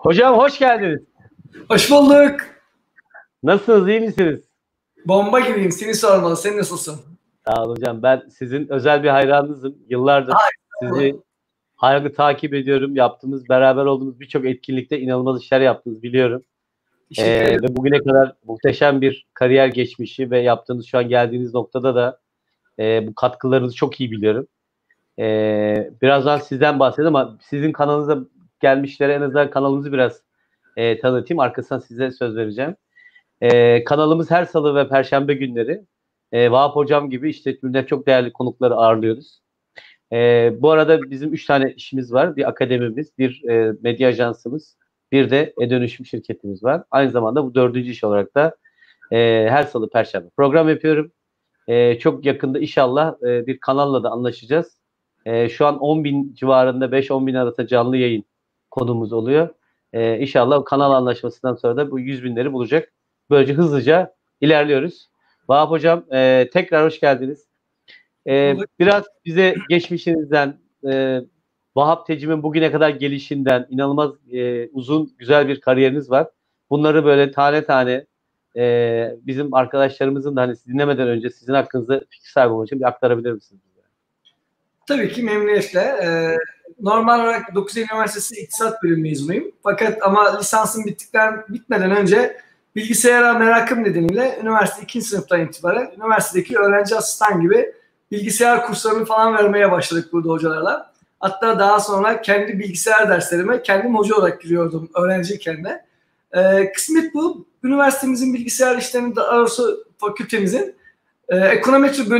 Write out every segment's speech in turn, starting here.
Hocam hoş geldiniz. Hoş bulduk. Nasılsınız, iyi misiniz? Bomba gibiyim. Seni sormalı. Sen nasılsın? Sağ olun hocam. Ben sizin özel bir hayranınızım. Yıllardır sizi hayranı takip ediyorum. Yaptığımız, beraber olduğumuz birçok etkinlikte inanılmaz işler yaptınız biliyorum. Teşekkür Ee, ederim. ve bugüne kadar muhteşem bir kariyer geçmişi ve yaptığınız şu an geldiğiniz noktada da e, bu katkılarınızı çok iyi biliyorum. Ee, birazdan sizden bahsedeyim ama sizin kanalınıza gelmişlere en azından kanalımızı biraz e, tanıtayım. Arkasından size söz vereceğim. Ee, kanalımız her salı ve perşembe günleri e, Vahap Hocam gibi işletmeden çok değerli konukları ağırlıyoruz. Ee, bu arada bizim üç tane işimiz var. Bir akademimiz, bir e, medya ajansımız, bir de e-dönüşüm şirketimiz var. Aynı zamanda bu dördüncü iş olarak da e, her salı perşembe program yapıyorum. E, çok yakında inşallah e, bir kanalla da anlaşacağız. E, şu an 10 bin civarında 5-10 bin arasında canlı yayın konumuz oluyor. E, inşallah kanal anlaşmasından sonra da bu 100 binleri bulacak. Böylece hızlıca ilerliyoruz. Vahap Hocam e, tekrar hoş geldiniz. E, biraz bize geçmişinizden, e, Vahap Tecim'in bugüne kadar gelişinden inanılmaz e, uzun, güzel bir kariyeriniz var. Bunları böyle tane tane e, bizim arkadaşlarımızın da hani dinlemeden önce sizin hakkınızda fikir sahibi olmak için bir aktarabilir misiniz? Tabii ki memnuniyetle. Ee, normal olarak 9 Eylül Üniversitesi İktisat Bölümü mezunuyum. Fakat ama lisansım bittikten bitmeden önce bilgisayara merakım nedeniyle üniversite 2. sınıftan itibaren üniversitedeki öğrenci asistan gibi bilgisayar kurslarını falan vermeye başladık burada hocalarla. Hatta daha sonra kendi bilgisayar derslerime kendim hoca olarak giriyordum öğrenciyken de. Ee, kısmet bu. Üniversitemizin bilgisayar işlerinin daha doğrusu fakültemizin e, ekonometri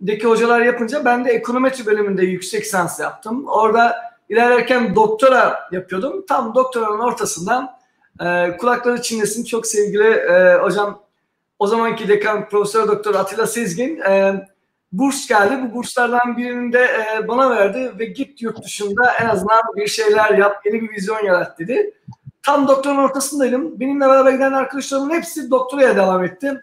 bölümündeki hocalar yapınca ben de ekonometri bölümünde yüksek lisans yaptım. Orada ilerlerken doktora yapıyordum. Tam doktoranın ortasından e, kulakları çinlesin çok sevgili e, hocam o zamanki dekan Profesör Doktor Atilla Sezgin e, burs geldi. Bu burslardan birini de e, bana verdi ve git yurt dışında en azından bir şeyler yap, yeni bir vizyon yarat dedi. Tam doktorun ortasındaydım. Benimle beraber giden arkadaşlarımın hepsi doktoraya devam etti.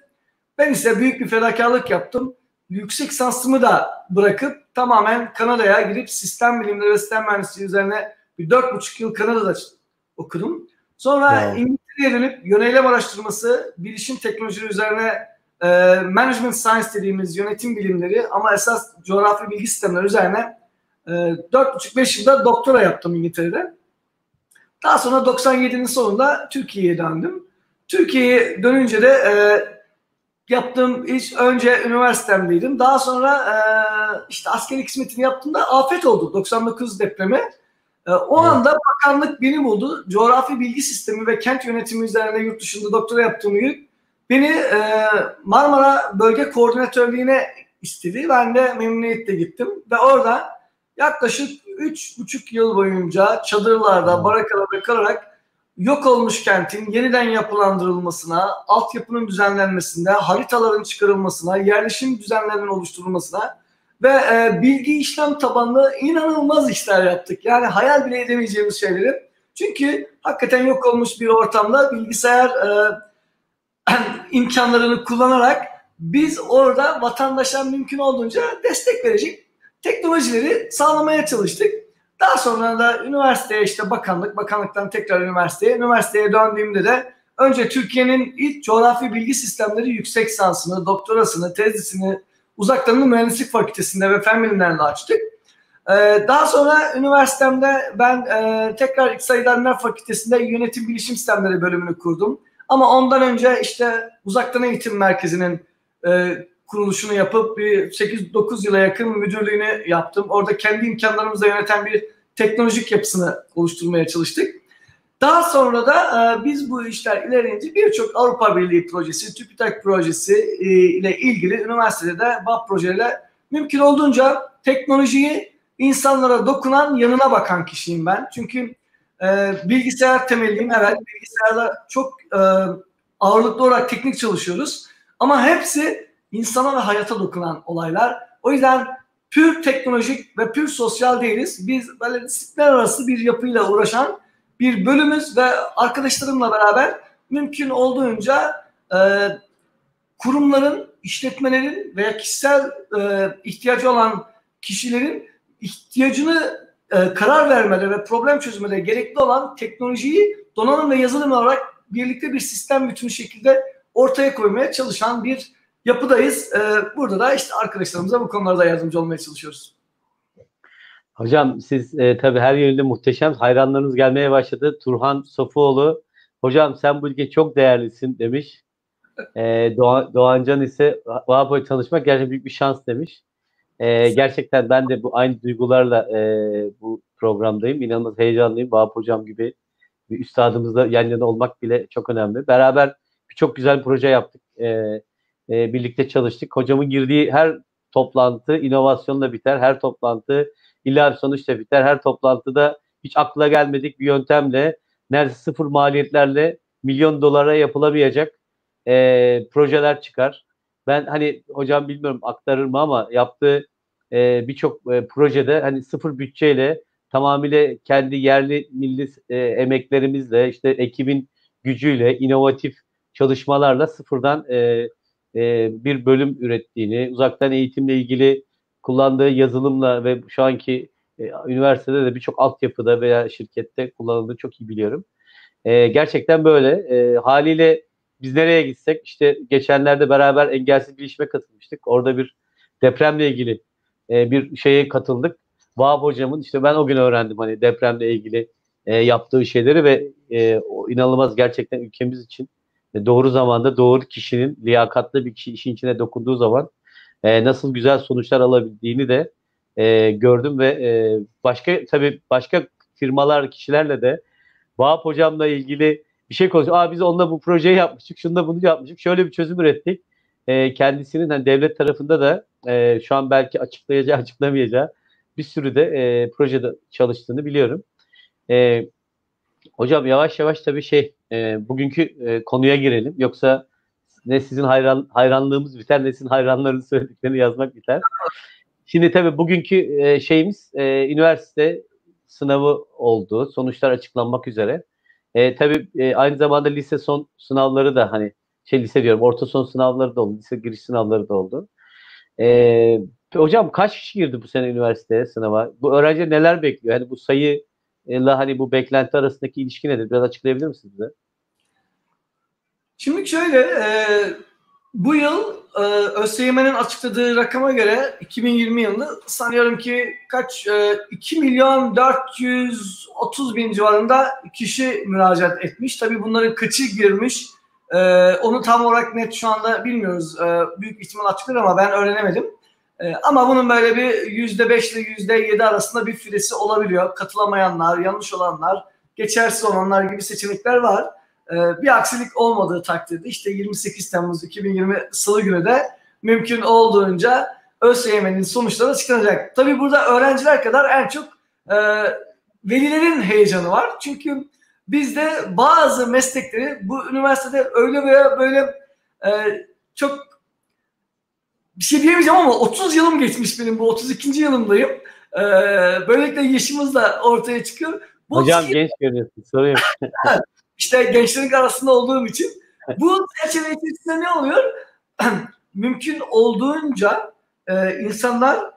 Ben ise büyük bir fedakarlık yaptım. Yüksek lisansımı da bırakıp tamamen Kanada'ya gidip sistem bilimleri ve sistem mühendisliği üzerine bir dört buçuk yıl Kanada'da okudum. Sonra Wow. İngiltere'ye dönüp yönelim araştırması, bilişim teknolojileri üzerine e, management science dediğimiz yönetim bilimleri ama esas coğrafi bilgi sistemleri üzerine e, dört buçuk beş yılda doktora yaptım İngiltere'de. Daha sonra 97'nin sonunda Türkiye'ye döndüm. Türkiye'ye dönünce de e, yaptığım iş önce üniversitemdeydim. Daha sonra e, işte askeri hizmetini yaptığımda afet oldu 99 depremi. E, o evet. anda bakanlık beni buldu. Coğrafi bilgi sistemi ve kent yönetimi üzerine yurt dışında doktora yaptığım gün beni e, Marmara Bölge Koordinatörlüğü'ne istedi. Ben de memnuniyetle gittim ve orada yaklaşık üç buçuk yıl boyunca çadırlarda, barakalarda kalarak yok olmuş kentin yeniden yapılandırılmasına, altyapının düzenlenmesine, haritaların çıkarılmasına, yerleşim düzenlerinin oluşturulmasına ve e, bilgi işlem tabanlı inanılmaz işler yaptık. Yani hayal bile edemeyeceğimiz şeyleri. Çünkü hakikaten yok olmuş bir ortamda bilgisayar e, imkanlarını kullanarak biz orada vatandaşa mümkün olduğunca destek verecek teknolojileri sağlamaya çalıştık. Daha sonra da üniversiteye işte bakanlık, bakanlıktan tekrar üniversiteye, üniversiteye döndüğümde de önce Türkiye'nin ilk coğrafi bilgi sistemleri yüksek sansını, doktorasını, tezisini uzaktan mühendislik fakültesinde ve fen bilimlerinde açtık. Ee, daha sonra üniversitemde ben e, tekrar İktisat İdareler Fakültesi'nde yönetim bilişim sistemleri bölümünü kurdum. Ama ondan önce işte uzaktan eğitim merkezinin e, kuruluşunu yapıp bir 8-9 yıla yakın müdürlüğünü yaptım. Orada kendi imkanlarımızla yöneten bir teknolojik yapısını oluşturmaya çalıştık. Daha sonra da e, biz bu işler ilerleyince birçok Avrupa Birliği projesi, TÜBİTAK projesi e, ile ilgili üniversitede de BAP projeyle mümkün olduğunca teknolojiyi insanlara dokunan, yanına bakan kişiyim ben. Çünkü e, bilgisayar temelliyim. Evet bilgisayarda çok e, ağırlıklı olarak teknik çalışıyoruz. Ama hepsi insana ve hayata dokunan olaylar. O yüzden pür teknolojik ve pür sosyal değiliz. Biz böyle disiplinler arası bir yapıyla uğraşan bir bölümüz ve arkadaşlarımla beraber mümkün olduğunca e, kurumların, işletmelerin veya kişisel e, ihtiyacı olan kişilerin ihtiyacını e, karar vermede ve problem çözümede gerekli olan teknolojiyi donanım ve yazılım olarak birlikte bir sistem bütünü şekilde ortaya koymaya çalışan bir yapıdayız. E, burada da işte arkadaşlarımıza bu konularda yardımcı olmaya çalışıyoruz. Hocam siz e, tabii her yönde muhteşem. Hayranlarınız gelmeye başladı. Turhan Sofuoğlu. Hocam sen bu ülke çok değerlisin demiş. E, Doğan, Doğancan ise Vahapo'yu tanışmak gerçekten büyük bir şans demiş. E, gerçekten ben de bu aynı duygularla e, bu programdayım. İnanılmaz heyecanlıyım. Vahap Hocam gibi bir üstadımızla yan yana olmak bile çok önemli. Beraber birçok güzel proje yaptık. E, e, birlikte çalıştık. Hocamın girdiği her toplantı inovasyonla biter. Her toplantı illa bir sonuçla biter. Her toplantıda hiç akla gelmedik bir yöntemle neredeyse sıfır maliyetlerle milyon dolara yapılamayacak e, projeler çıkar. Ben hani hocam bilmiyorum aktarır mı ama yaptığı e, birçok e, projede hani sıfır bütçeyle tamamıyla kendi yerli milli e, emeklerimizle işte ekibin gücüyle inovatif çalışmalarla sıfırdan e, e, bir bölüm ürettiğini, uzaktan eğitimle ilgili kullandığı yazılımla ve şu anki e, üniversitede de birçok altyapıda veya şirkette kullanıldığını çok iyi biliyorum. E, gerçekten böyle. E, haliyle biz nereye gitsek işte geçenlerde beraber engelsiz bilişime katılmıştık. Orada bir depremle ilgili e, bir şeye katıldık. Vahap hocamın işte ben o gün öğrendim hani depremle ilgili e, yaptığı şeyleri ve e, o inanılmaz gerçekten ülkemiz için doğru zamanda doğru kişinin liyakatlı bir kişi işin içine dokunduğu zaman e, nasıl güzel sonuçlar alabildiğini de e, gördüm ve e, başka tabii başka firmalar kişilerle de Vahap hocamla ilgili bir şey konuşuyor. Aa biz onunla bu projeyi yapmıştık, şunu bunu yapmıştık. Şöyle bir çözüm ürettik. E, kendisinin hani devlet tarafında da e, şu an belki açıklayacağı, açıklamayacağı bir sürü de e, projede çalıştığını biliyorum. E, hocam yavaş yavaş tabii şey e, bugünkü e, konuya girelim. Yoksa ne sizin hayran, hayranlığımız biter ne sizin hayranların söylediklerini yazmak biter. Şimdi tabii bugünkü e, şeyimiz e, üniversite sınavı oldu. Sonuçlar açıklanmak üzere. E, tabii e, aynı zamanda lise son sınavları da hani şey lise diyorum orta son sınavları da oldu. Lise giriş sınavları da oldu. E, hocam kaç kişi girdi bu sene üniversiteye sınava? Bu öğrenci neler bekliyor? Hani bu sayıyla hani bu beklenti arasındaki ilişki nedir? Biraz açıklayabilir misiniz bize? Şimdi şöyle e, bu yıl e, ÖSYM'nin açıkladığı rakama göre 2020 yılında sanıyorum ki kaç e, 2 milyon 430 bin civarında kişi müracaat etmiş. Tabii bunların kaçı girmiş, E, onu tam olarak net şu anda bilmiyoruz. E, büyük ihtimal açıklar ama ben öğrenemedim. E, ama bunun böyle bir yüzde beş ile yüzde yedi arasında bir füresi olabiliyor. Katılamayanlar, yanlış olanlar, geçersiz olanlar gibi seçenekler var. E, bir aksilik olmadığı takdirde işte 28 Temmuz 2020 Salı günü de mümkün olduğunca ÖSYM'nin sonuçları açıklanacak. Tabii burada öğrenciler kadar en çok e, velilerin heyecanı var. Çünkü bizde bazı meslekleri bu üniversitede öyle veya böyle e, çok bir şey diyemeyeceğim ama 30 yılım geçmiş benim bu 32. yılımdayım. Ee, böylelikle yaşımız da ortaya çıkıyor. Bu Hocam genç görüyorsun sorun yok. işte gençlerin arasında olduğum için bu çerçeve içerisinde ne oluyor? Mümkün olduğunca e, insanlar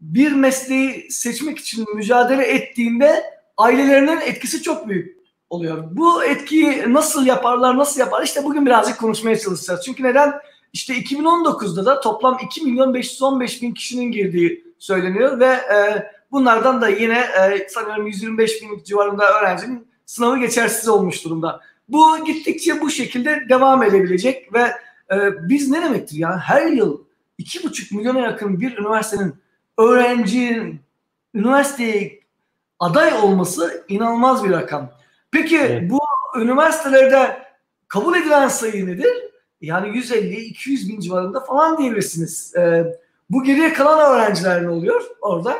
bir mesleği seçmek için mücadele ettiğinde ailelerinin etkisi çok büyük oluyor. Bu etkiyi nasıl yaparlar, nasıl yapar? İşte bugün birazcık konuşmaya çalışacağız. Çünkü neden? İşte 2019'da da toplam 2 milyon 515 bin kişinin girdiği söyleniyor ve e, bunlardan da yine e, sanıyorum 125 bin civarında öğrencinin sınavı geçersiz olmuş durumda. Bu gittikçe bu şekilde devam edebilecek ve e, biz ne demektir ya her yıl 2,5 milyona yakın bir üniversitenin öğrencinin üniversiteye aday olması inanılmaz bir rakam. Peki evet. bu üniversitelerde kabul edilen sayı nedir? Yani 150-200 bin civarında falan diyebilirsiniz. Ee, bu geriye kalan öğrenciler ne oluyor orada?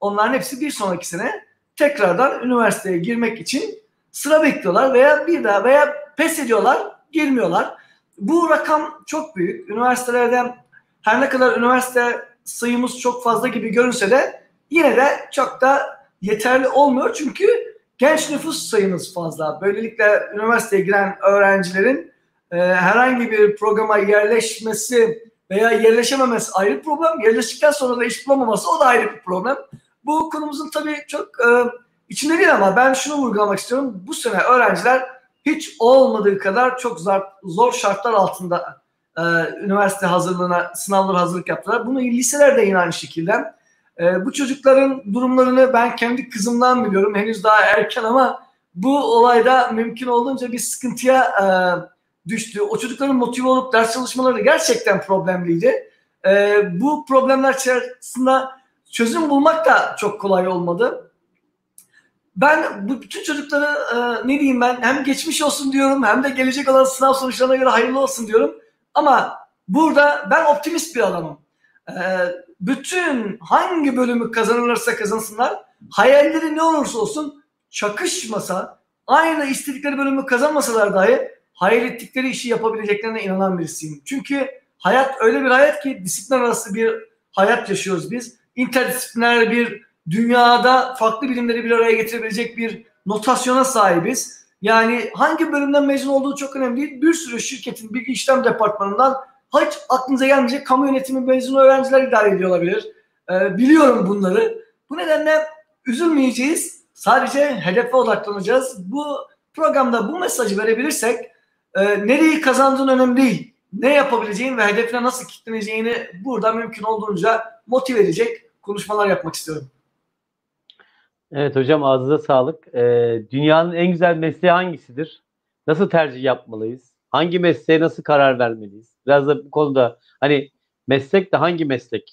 Onların hepsi bir sonraki sene tekrardan üniversiteye girmek için sıra bekliyorlar veya bir daha veya pes ediyorlar, girmiyorlar. Bu rakam çok büyük. Üniversitelerden her ne kadar üniversite sayımız çok fazla gibi görünse de yine de çok da yeterli olmuyor. Çünkü genç nüfus sayımız fazla. Böylelikle üniversiteye giren öğrencilerin e, herhangi bir programa yerleşmesi veya yerleşememesi ayrı problem. Yerleştikten sonra da iş bulamaması o da ayrı bir problem. Bu konumuzun tabii çok e, içinde değil ama ben şunu vurgulamak istiyorum. Bu sene öğrenciler hiç olmadığı kadar çok zor, zor şartlar altında e, üniversite hazırlığına, sınavlara hazırlık yaptılar. Bunu liselerde yine aynı şekilde. E, bu çocukların durumlarını ben kendi kızımdan biliyorum. Henüz daha erken ama bu olayda mümkün olduğunca bir sıkıntıya e, düştü. O çocukların motive olup ders çalışmaları gerçekten problemliydi. E, bu problemler içerisinde çözüm bulmak da çok kolay olmadı. Ben bu bütün çocuklara e, ne diyeyim ben hem geçmiş olsun diyorum hem de gelecek olan sınav sonuçlarına göre hayırlı olsun diyorum. Ama burada ben optimist bir adamım. Ee, bütün hangi bölümü kazanırlarsa kazansınlar hayalleri ne olursa olsun çakışmasa aynı istedikleri bölümü kazanmasalar dahi hayal ettikleri işi yapabileceklerine inanan birisiyim. Çünkü hayat öyle bir hayat ki disiplin arası bir hayat yaşıyoruz biz. İnterdisipliner bir dünyada farklı bilimleri bir araya getirebilecek bir notasyona sahibiz. Yani hangi bölümden mezun olduğu çok önemli değil. Bir sürü şirketin bilgi işlem departmanından hiç aklınıza gelmeyecek kamu yönetimi mezunu öğrenciler idare ediyor olabilir. Ee, biliyorum bunları. Bu nedenle üzülmeyeceğiz. Sadece hedefe odaklanacağız. Bu programda bu mesajı verebilirsek e, nereyi kazandığın önemli değil. Ne yapabileceğin ve hedefine nasıl kitleneceğini burada mümkün olduğunca motive edecek konuşmalar yapmak istiyorum. Evet hocam ağzınıza sağlık. Ee, dünyanın en güzel mesleği hangisidir? Nasıl tercih yapmalıyız? Hangi mesleğe nasıl karar vermeliyiz? Biraz da bu konuda hani meslek de hangi meslek?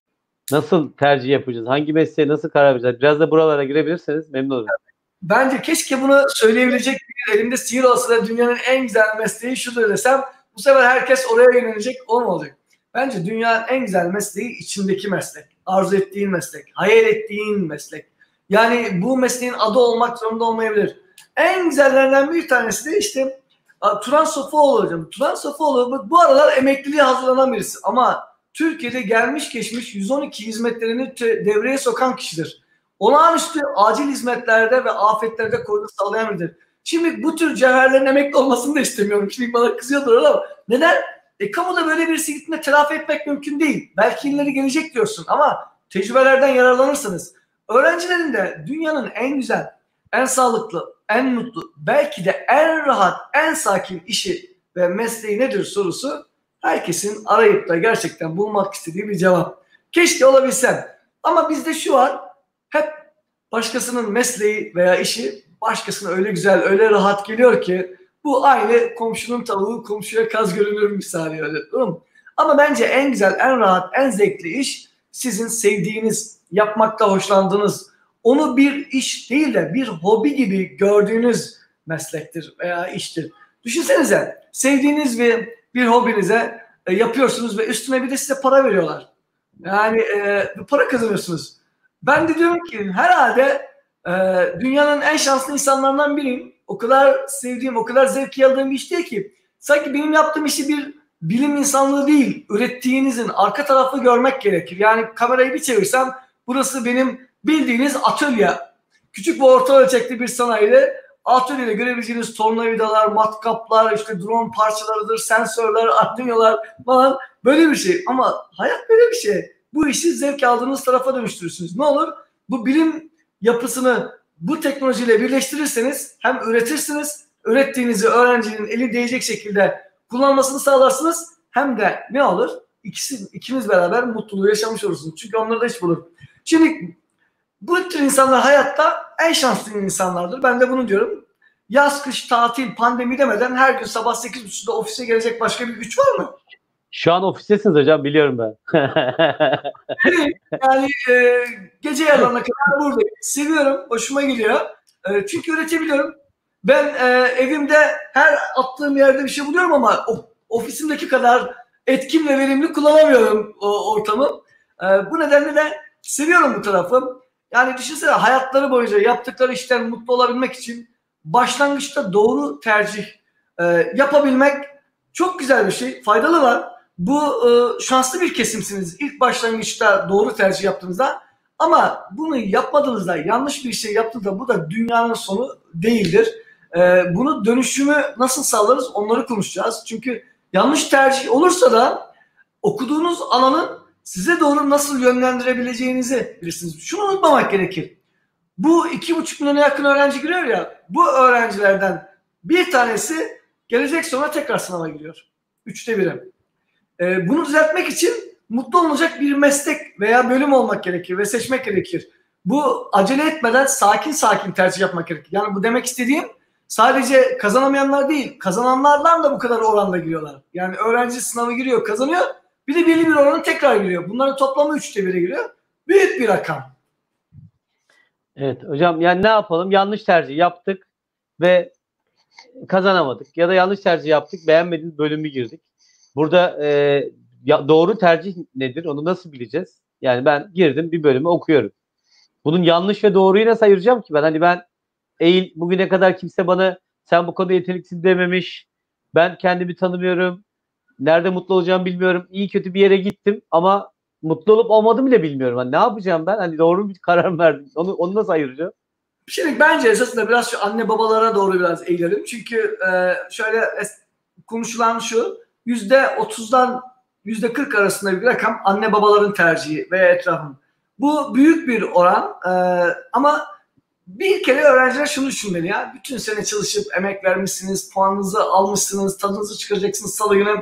Nasıl tercih yapacağız? Hangi mesleğe nasıl karar vereceğiz? Biraz da buralara girebilirseniz memnun olurum. Bence keşke bunu söyleyebilecek bir elimde sihir olsa da dünyanın en güzel mesleği şudur desem bu sefer herkes oraya yönelecek olmayacak. Bence dünyanın en güzel mesleği içindeki meslek. Arzu ettiğin meslek. Hayal ettiğin meslek. Yani bu mesleğin adı olmak zorunda olmayabilir. En güzellerinden bir tanesi de işte Turan Sofuoğlu hocam. Turan Sofuoğlu bu aralar emekliliğe hazırlanan birisi ama Türkiye'de gelmiş geçmiş 112 hizmetlerini devreye sokan kişidir. Olağanüstü acil hizmetlerde ve afetlerde koruyu sağlayan biridir. Şimdi bu tür cevherlerin emekli olmasını da istemiyorum. Şimdi bana kızıyordur ama neden? E kamuda böyle birisi gittiğinde telafi etmek mümkün değil. Belki ileri gelecek diyorsun ama tecrübelerden yararlanırsınız. Öğrencilerin de dünyanın en güzel, en sağlıklı, en mutlu, belki de en rahat, en sakin işi ve mesleği nedir sorusu herkesin arayıp da gerçekten bulmak istediği bir cevap. Keşke olabilsem. Ama bizde şu var, hep başkasının mesleği veya işi başkasına öyle güzel, öyle rahat geliyor ki bu aynı komşunun tavuğu komşuya kaz görünür misali öyle. Değil Ama bence en güzel, en rahat, en zevkli iş sizin sevdiğiniz, yapmakta hoşlandığınız, onu bir iş değil de bir hobi gibi gördüğünüz meslektir veya iştir. Düşünsenize sevdiğiniz bir, bir hobinize e, yapıyorsunuz ve üstüne bir de size para veriyorlar. Yani e, para kazanıyorsunuz. Ben de diyorum ki herhalde e, dünyanın en şanslı insanlarından biriyim. O kadar sevdiğim, o kadar zevk aldığım bir iş değil ki. Sanki benim yaptığım işi bir bilim insanlığı değil, ürettiğinizin arka tarafı görmek gerekir. Yani kamerayı bir çevirsem burası benim bildiğiniz atölye. Küçük ve orta ölçekli bir sanayide atölyede görebileceğiniz tornavidalar, matkaplar, işte drone parçalarıdır, sensörler, arduinolar falan böyle bir şey. Ama hayat böyle bir şey. Bu işi zevk aldığınız tarafa dönüştürürsünüz. Ne olur? Bu bilim yapısını bu teknolojiyle birleştirirseniz hem üretirsiniz, ürettiğinizi öğrencinin eli değecek şekilde kullanmasını sağlarsınız. Hem de ne olur? İkisi, ikiniz beraber mutluluğu yaşamış olursunuz. Çünkü onları da hiç bulur. Şimdi bu tür insanlar hayatta en şanslı insanlardır. Ben de bunu diyorum. Yaz, kış, tatil, pandemi demeden her gün sabah 8.30'da ofise gelecek başka bir güç var mı? Şu an ofistesiniz hocam biliyorum ben. yani e, gece yarılarına kadar buradayım. Seviyorum, hoşuma gidiyor. E, çünkü üretebiliyorum. Ben e, evimde her attığım yerde bir şey buluyorum ama o, ofisimdeki kadar etkin ve verimli kullanamıyorum o ortamı. E, bu nedenle de seviyorum bu tarafı. Yani düşünsene hayatları boyunca yaptıkları işten mutlu olabilmek için başlangıçta doğru tercih e, yapabilmek çok güzel bir şey. Faydalı var. Bu e, şanslı bir kesimsiniz ilk başlangıçta doğru tercih yaptığınızda. Ama bunu yapmadığınızda yanlış bir şey yaptığınızda bu da dünyanın sonu değildir. E, bunu dönüşümü nasıl sağlarız onları konuşacağız. Çünkü yanlış tercih olursa da okuduğunuz alanın size doğru nasıl yönlendirebileceğinizi bilirsiniz. Şunu unutmamak gerekir. Bu iki buçuk milyona yakın öğrenci giriyor ya, bu öğrencilerden bir tanesi gelecek sonra tekrar sınava giriyor. Üçte biri. Ee, bunu düzeltmek için mutlu olacak bir meslek veya bölüm olmak gerekir ve seçmek gerekir. Bu acele etmeden sakin sakin tercih yapmak gerekir. Yani bu demek istediğim sadece kazanamayanlar değil, kazananlardan da bu kadar oranda giriyorlar. Yani öğrenci sınavı giriyor, kazanıyor. Bir de belli bir oranı tekrar giriyor. Bunların toplamı üçte bire giriyor. Büyük bir rakam. Evet hocam yani ne yapalım? Yanlış tercih yaptık ve kazanamadık. Ya da yanlış tercih yaptık, beğenmediğimiz bölümü girdik. Burada e, ya doğru tercih nedir? Onu nasıl bileceğiz? Yani ben girdim bir bölümü okuyorum. Bunun yanlış ve doğruyu nasıl ayıracağım ki ben? Hani ben eğil bugüne kadar kimse bana sen bu konuda yeteneksin dememiş. Ben kendimi tanımıyorum. Nerede mutlu olacağımı bilmiyorum. İyi kötü bir yere gittim ama mutlu olup olmadım bile bilmiyorum. Hani ne yapacağım ben? Hani doğru bir karar verdim? Onu, onu nasıl ayıracağım? Şimdi bence esasında biraz şu anne babalara doğru biraz eğilelim. Çünkü e, şöyle konuşulan şu yüzde otuzdan yüzde kırk arasında bir rakam anne babaların tercihi veya etrafın. Bu büyük bir oran e, ama bir kere öğrenciler şunu düşünmeli ya. Bütün sene çalışıp emek vermişsiniz, puanınızı almışsınız, tadınızı çıkaracaksınız salı günü.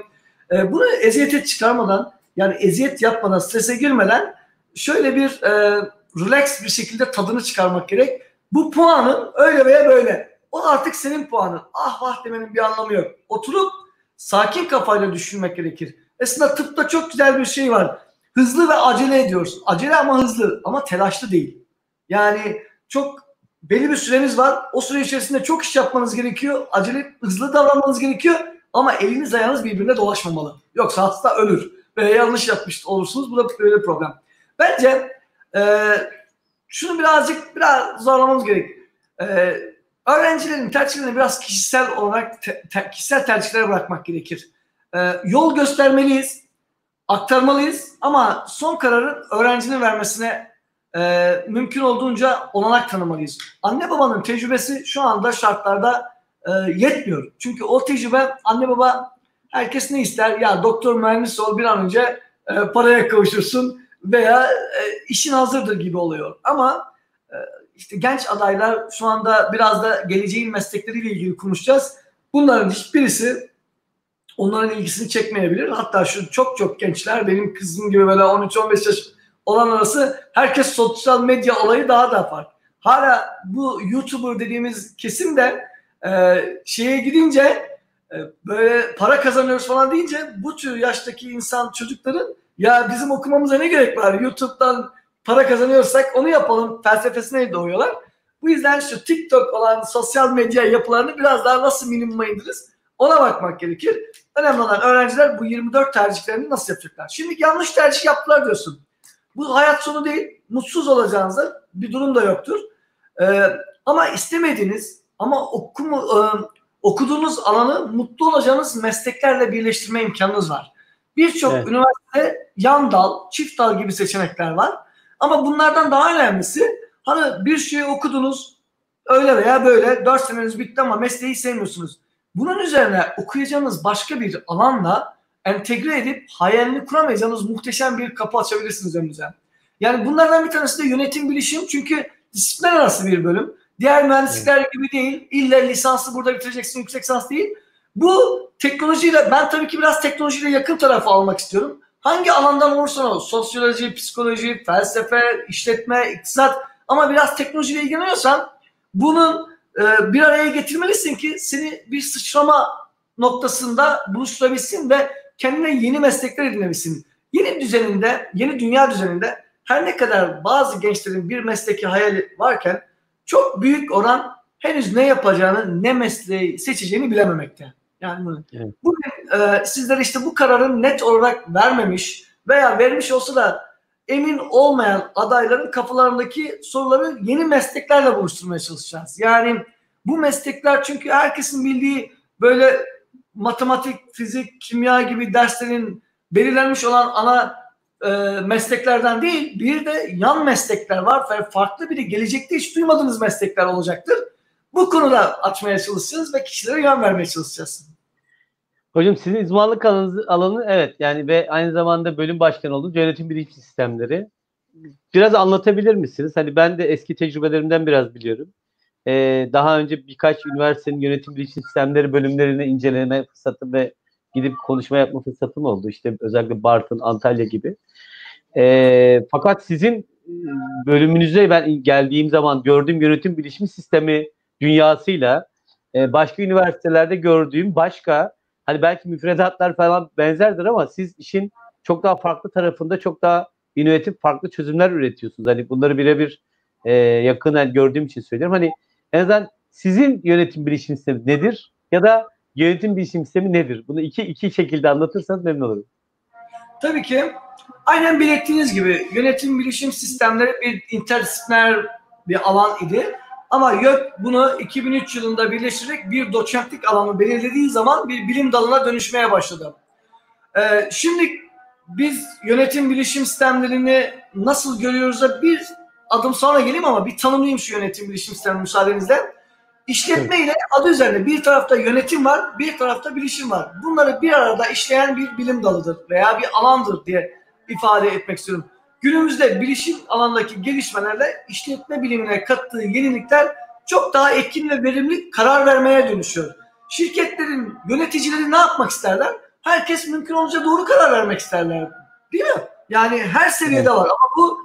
E, bunu eziyete çıkarmadan, yani eziyet yapmadan, strese girmeden şöyle bir e, relax bir şekilde tadını çıkarmak gerek. Bu puanın öyle veya böyle. O artık senin puanın. Ah vah demenin bir anlamı yok. Oturup sakin kafayla düşünmek gerekir. Aslında tıpta çok güzel bir şey var. Hızlı ve acele ediyoruz. Acele ama hızlı ama telaşlı değil. Yani çok belli bir süreniz var. O süre içerisinde çok iş yapmanız gerekiyor. Acele hızlı davranmanız gerekiyor. Ama eliniz ayağınız birbirine dolaşmamalı. Yoksa hasta ölür. Ve yanlış yapmış olursunuz. Bu da böyle problem. Bence e, şunu birazcık biraz zorlamamız gerek. E, öğrencilerin tercihlerini biraz kişisel olarak te, te, kişisel tercihlere bırakmak gerekir. E, yol göstermeliyiz, aktarmalıyız ama son kararın öğrencinin vermesine e, mümkün olduğunca olanak tanımalıyız. Anne babanın tecrübesi şu anda şartlarda e, yetmiyor. Çünkü o tecrübe anne baba herkes ne ister? Ya doktor mühendis ol bir an önce e, paraya kavuşursun veya e, işin hazırdır gibi oluyor. Ama e, işte genç adaylar şu anda biraz da geleceğin meslekleriyle ilgili konuşacağız. Bunların hiçbirisi onların ilgisini çekmeyebilir. Hatta şu çok çok gençler benim kızım gibi böyle 13-15 yaş olan arası herkes sosyal medya olayı daha da farklı. Hala bu YouTuber dediğimiz kesim de e, şeye gidince e, böyle para kazanıyoruz falan deyince bu tür yaştaki insan çocukların ya bizim okumamıza ne gerek var? YouTube'dan para kazanıyorsak onu yapalım felsefesine doğuyorlar. Bu yüzden şu TikTok olan sosyal medya yapılarını biraz daha nasıl minimuma indiririz? Ona bakmak gerekir. Önemli olan öğrenciler bu 24 tercihlerini nasıl yapacaklar? Şimdi yanlış tercih yaptılar diyorsun. Bu hayat sonu değil. Mutsuz olacağınızda bir durum da yoktur. Ee, ama istemediğiniz ama okumu, e, okuduğunuz alanı mutlu olacağınız mesleklerle birleştirme imkanınız var. Birçok evet. üniversite yan dal, çift dal gibi seçenekler var. Ama bunlardan daha önemlisi hani bir şey okudunuz öyle veya böyle 4 seneniz bitti ama mesleği sevmiyorsunuz. Bunun üzerine okuyacağınız başka bir alanla entegre edip hayalini kuramayacağınız muhteşem bir kapı açabilirsiniz önünüze. Yani bunlardan bir tanesi de yönetim bilişim çünkü disiplinler arası bir bölüm. Diğer mühendislikler evet. gibi değil. İlla lisansı burada bitireceksin, yüksek lisans değil. Bu teknolojiyle, ben tabii ki biraz teknolojiyle yakın tarafı almak istiyorum. Hangi alandan olursa ol, sosyoloji, psikoloji, felsefe, işletme, iktisat ama biraz teknolojiyle ilgileniyorsan bunun e, bir araya getirmelisin ki seni bir sıçrama noktasında buluşturabilsin ve kendine yeni meslekler edinebilsin. Yeni düzeninde, yeni dünya düzeninde her ne kadar bazı gençlerin bir mesleki hayali varken çok büyük oran henüz ne yapacağını, ne mesleği seçeceğini bilememekte. Yani evet. bugün e, sizler işte bu kararın net olarak vermemiş veya vermiş olsa da emin olmayan adayların kafalarındaki soruları yeni mesleklerle buluşturmaya çalışacağız. Yani bu meslekler çünkü herkesin bildiği böyle matematik, fizik, kimya gibi derslerin belirlenmiş olan ana e, mesleklerden değil, bir de yan meslekler var ve farklı bir de gelecekte hiç duymadığınız meslekler olacaktır. Bu konuda açmaya çalışacağız ve kişilere yön vermeye çalışacağız. Hocam sizin uzmanlık alanınız, alanı evet yani ve aynı zamanda bölüm başkanı oldunuz yönetim bilişim sistemleri. Biraz anlatabilir misiniz? Hani ben de eski tecrübelerimden biraz biliyorum. Ee, daha önce birkaç üniversitenin yönetim bilişim sistemleri bölümlerini inceleme fırsatı ve gidip konuşma yapma fırsatım oldu. İşte özellikle Bartın, Antalya gibi. Ee, fakat sizin e, bölümünüze ben geldiğim zaman gördüğüm yönetim bilişim sistemi dünyasıyla e, başka üniversitelerde gördüğüm başka hani belki müfredatlar falan benzerdir ama siz işin çok daha farklı tarafında çok daha inovatif farklı çözümler üretiyorsunuz. Hani bunları birebir e, yakından gördüğüm için söylüyorum. Hani en azından sizin yönetim bilişim sistemi nedir? Ya da yönetim bilişim sistemi nedir? Bunu iki, iki şekilde anlatırsanız memnun olurum. Tabii ki. Aynen belirttiğiniz gibi yönetim bilişim sistemleri bir interdisipliner bir alan idi. Ama YÖK bunu 2003 yılında birleştirerek bir doçentlik alanı belirlediği zaman bir bilim dalına dönüşmeye başladı. Ee, şimdi biz yönetim bilişim sistemlerini nasıl görüyoruz da bir adım sonra geleyim ama bir tanımlayayım şu yönetim bilişim sistemi müsaadenizle. İşletme ile adı üzerinde bir tarafta yönetim var, bir tarafta bilişim var. Bunları bir arada işleyen bir bilim dalıdır veya bir alandır diye ifade etmek istiyorum. günümüzde bilişim alanındaki gelişmelerle işletme bilimine kattığı yenilikler çok daha etkin ve verimli karar vermeye dönüşüyor. Şirketlerin yöneticileri ne yapmak isterler? Herkes mümkün olunca doğru karar vermek isterler. Değil mi? Yani her seviyede var ama bu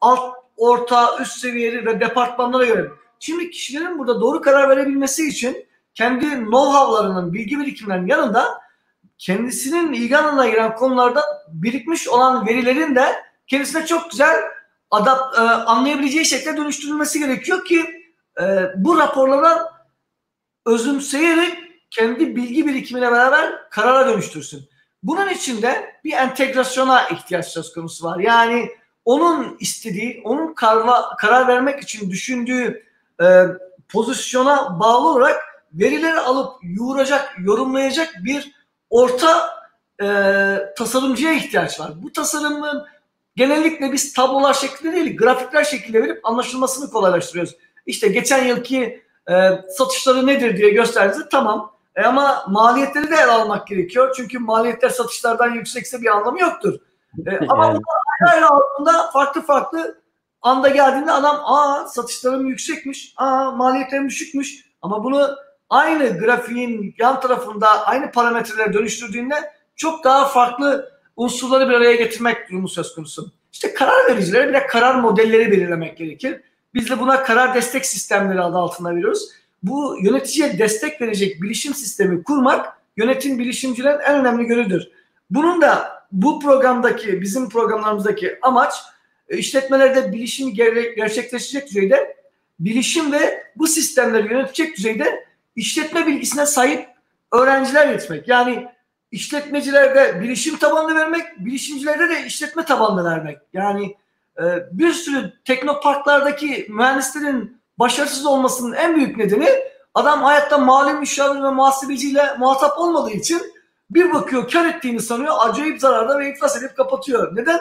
alt, orta, üst seviyeli ve departmanlara göre. Şimdi kişilerin burada doğru karar verebilmesi için kendi know-how'larının, bilgi birikimlerinin yanında kendisinin ilgi giren konularda birikmiş olan verilerin de kendisine çok güzel adapt, e, anlayabileceği şekilde dönüştürülmesi gerekiyor ki e, bu raporlara özümseyerek kendi bilgi birikimine beraber karara dönüştürsün. Bunun için de bir entegrasyona ihtiyaç söz konusu var. Yani onun istediği, onun karva, karar vermek için düşündüğü e, pozisyona bağlı olarak verileri alıp yoğuracak, yorumlayacak bir orta e, tasarımcıya ihtiyaç var. Bu tasarımın genellikle biz tablolar şeklinde değil, grafikler şeklinde verip anlaşılmasını kolaylaştırıyoruz. İşte geçen yılki e, satışları nedir diye gösterdiğinizde tamam. E ama maliyetleri de ele almak gerekiyor. Çünkü maliyetler satışlardan yüksekse bir anlamı yoktur. E, ama yani. ayrı altında farklı farklı anda geldiğinde adam aa satışlarım yüksekmiş, aa maliyetlerim düşükmüş ama bunu aynı grafiğin yan tarafında aynı parametrelere dönüştürdüğünde çok daha farklı unsurları bir araya getirmek durumu söz konusu. İşte karar vericilere bir de karar modelleri belirlemek gerekir. Biz de buna karar destek sistemleri adı altında veriyoruz. Bu yöneticiye destek verecek bilişim sistemi kurmak yönetim bilişimcilerin en önemli görevüdür. Bunun da bu programdaki, bizim programlarımızdaki amaç işletmelerde bilişim gerçekleşecek düzeyde bilişim ve bu sistemleri yönetecek düzeyde işletme bilgisine sahip öğrenciler yetmek. Yani işletmecilerde bilişim tabanlı vermek, bilişimcilerde de işletme tabanlı vermek. Yani e, bir sürü teknoparklardaki mühendislerin başarısız olmasının en büyük nedeni adam hayatta mali müşavir ve muhasebeciyle muhatap olmadığı için bir bakıyor kar ettiğini sanıyor acayip zararda ve iflas edip kapatıyor. Neden?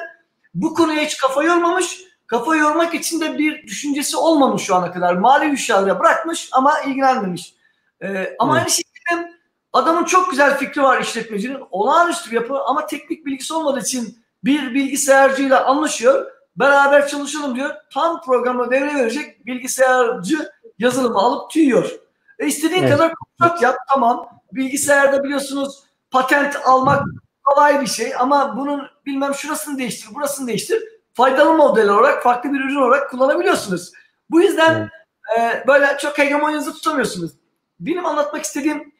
Bu konuya hiç kafa yormamış. Kafa yormak için de bir düşüncesi olmamış şu ana kadar. Mali müşavire bırakmış ama ilgilenmemiş. Ee, ama evet. aynı şekilde adamın çok güzel fikri var işletmecinin. Olağanüstü bir yapı ama teknik bilgisi olmadığı için bir bilgisayarcıyla anlaşıyor. Beraber çalışalım diyor. Tam programı devre verecek bilgisayarcı yazılımı alıp tüyüyor. E istediğin evet. kadar kontrat yap tamam. Bilgisayarda biliyorsunuz patent almak kolay bir şey ama bunun bilmem şurasını değiştir, burasını değiştir. Faydalı model olarak, farklı bir ürün olarak kullanabiliyorsunuz. Bu yüzden evet. e, böyle çok hegemonyanızı tutamıyorsunuz. Benim anlatmak istediğim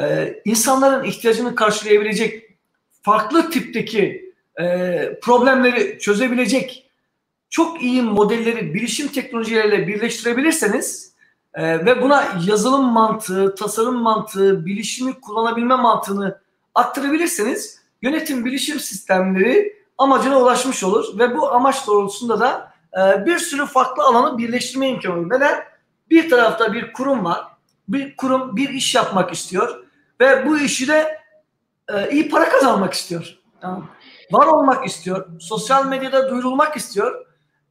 e, insanların ihtiyacını karşılayabilecek farklı tipteki e, problemleri çözebilecek çok iyi modelleri bilişim teknolojileriyle birleştirebilirseniz e, ve buna yazılım mantığı, tasarım mantığı, bilişimi kullanabilme mantığını aktarabilirseniz yönetim bilişim sistemleri amacına ulaşmış olur ve bu amaç doğrultusunda da e, bir sürü farklı alanı birleştirme imkanı olur. Neden? Bir tarafta bir kurum var bir kurum bir iş yapmak istiyor ve bu işi de e, iyi para kazanmak istiyor. Tamam. Var olmak istiyor. Sosyal medyada duyurulmak istiyor.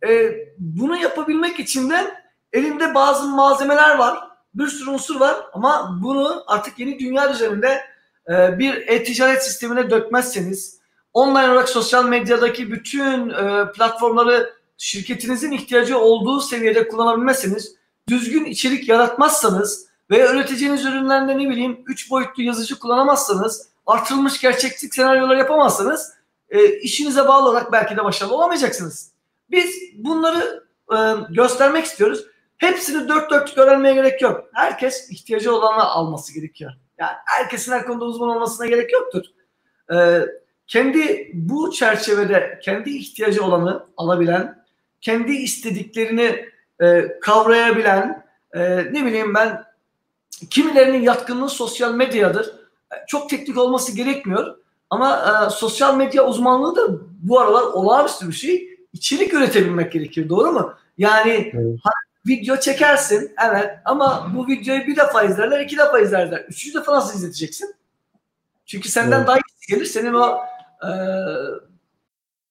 E, bunu yapabilmek için de elinde bazı malzemeler var. Bir sürü unsur var ama bunu artık yeni dünya üzerinde e, bir e-ticaret sistemine dökmezseniz online olarak sosyal medyadaki bütün e, platformları şirketinizin ihtiyacı olduğu seviyede kullanabilmezseniz, düzgün içerik yaratmazsanız, ve üreteceğiniz ürünlerde ne bileyim 3 boyutlu yazıcı kullanamazsanız, artırılmış gerçeklik senaryolar yapamazsanız e, işinize bağlı olarak belki de başarılı olamayacaksınız. Biz bunları e, göstermek istiyoruz. Hepsini dört dörtlük öğrenmeye gerek yok. Herkes ihtiyacı olanı alması gerekiyor. Yani herkesin her konuda uzman olmasına gerek yoktur. E, kendi bu çerçevede kendi ihtiyacı olanı alabilen, kendi istediklerini e, kavrayabilen, e, ne bileyim ben Kimilerinin yatkınlığı sosyal medyadır. E, çok teknik olması gerekmiyor. Ama e, sosyal medya uzmanlığı da bu aralar olağanüstü bir şey. İçerik üretebilmek gerekir. Doğru mu? Yani evet. Video çekersin evet ama bu videoyu bir defa izlerler, iki defa izlerler. Üçüncü defa nasıl izleteceksin? Çünkü senden evet. daha iyi gelir. Senin o e,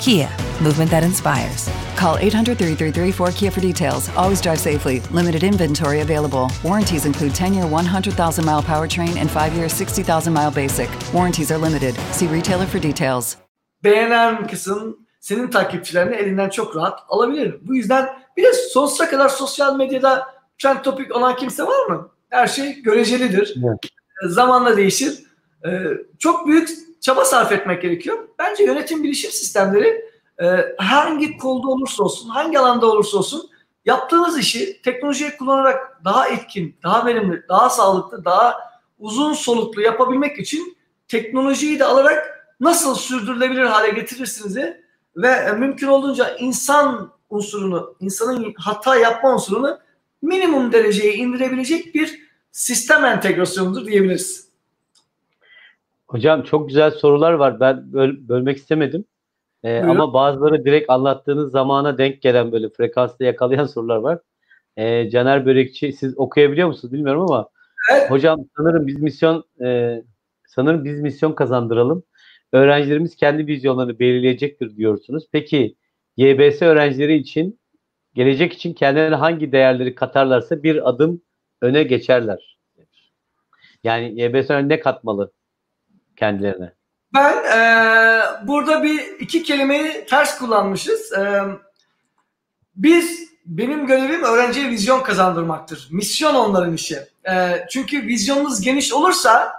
Kia, movement that inspires. Call 800 333 4KIA for details. Always drive safely. Limited inventory available. Warranties include 10 year 100,000 mile powertrain and 5 year 60,000 mile basic. Warranties are limited. See retailer for details. beğenen kısım senin takipçilerini elinden çok rahat alabilir. Bu yüzden bir de sonsuza kadar sosyal medyada trend topik olan kimse var mı? Her şey görecelidir. Evet. Zamanla değişir. E, Çok büyük çaba sarf etmek gerekiyor. Bence yönetim bilişim sistemleri e, hangi kolda olursa olsun, hangi alanda olursa olsun yaptığınız işi teknolojiyi kullanarak daha etkin, daha verimli, daha sağlıklı, daha uzun soluklu yapabilmek için teknolojiyi de alarak nasıl sürdürülebilir hale getirirsiniz ve e, mümkün olduğunca insan unsurunu, insanın hata yapma unsurunu minimum dereceye indirebilecek bir sistem entegrasyonudur diyebiliriz. Hocam çok güzel sorular var. Ben böl- bölmek istemedim. Ee, Buyurun. ama bazıları direkt anlattığınız zamana denk gelen böyle frekansta yakalayan sorular var. Ee, Caner Börekçi siz okuyabiliyor musunuz bilmiyorum ama Evet. hocam sanırım biz misyon e, sanırım biz misyon kazandıralım. Öğrencilerimiz kendi vizyonlarını belirleyecektir diyorsunuz. Peki YBS öğrencileri için gelecek için kendilerine hangi değerleri katarlarsa bir adım öne geçerler. Yani YBS ne katmalı kendilerine? Ben eee, burada bir iki kelimeyi ters kullanmışız. Eee, biz benim görevim öğrenciye vizyon kazandırmaktır. Misyon onların işi. Eee, çünkü vizyonunuz geniş olursa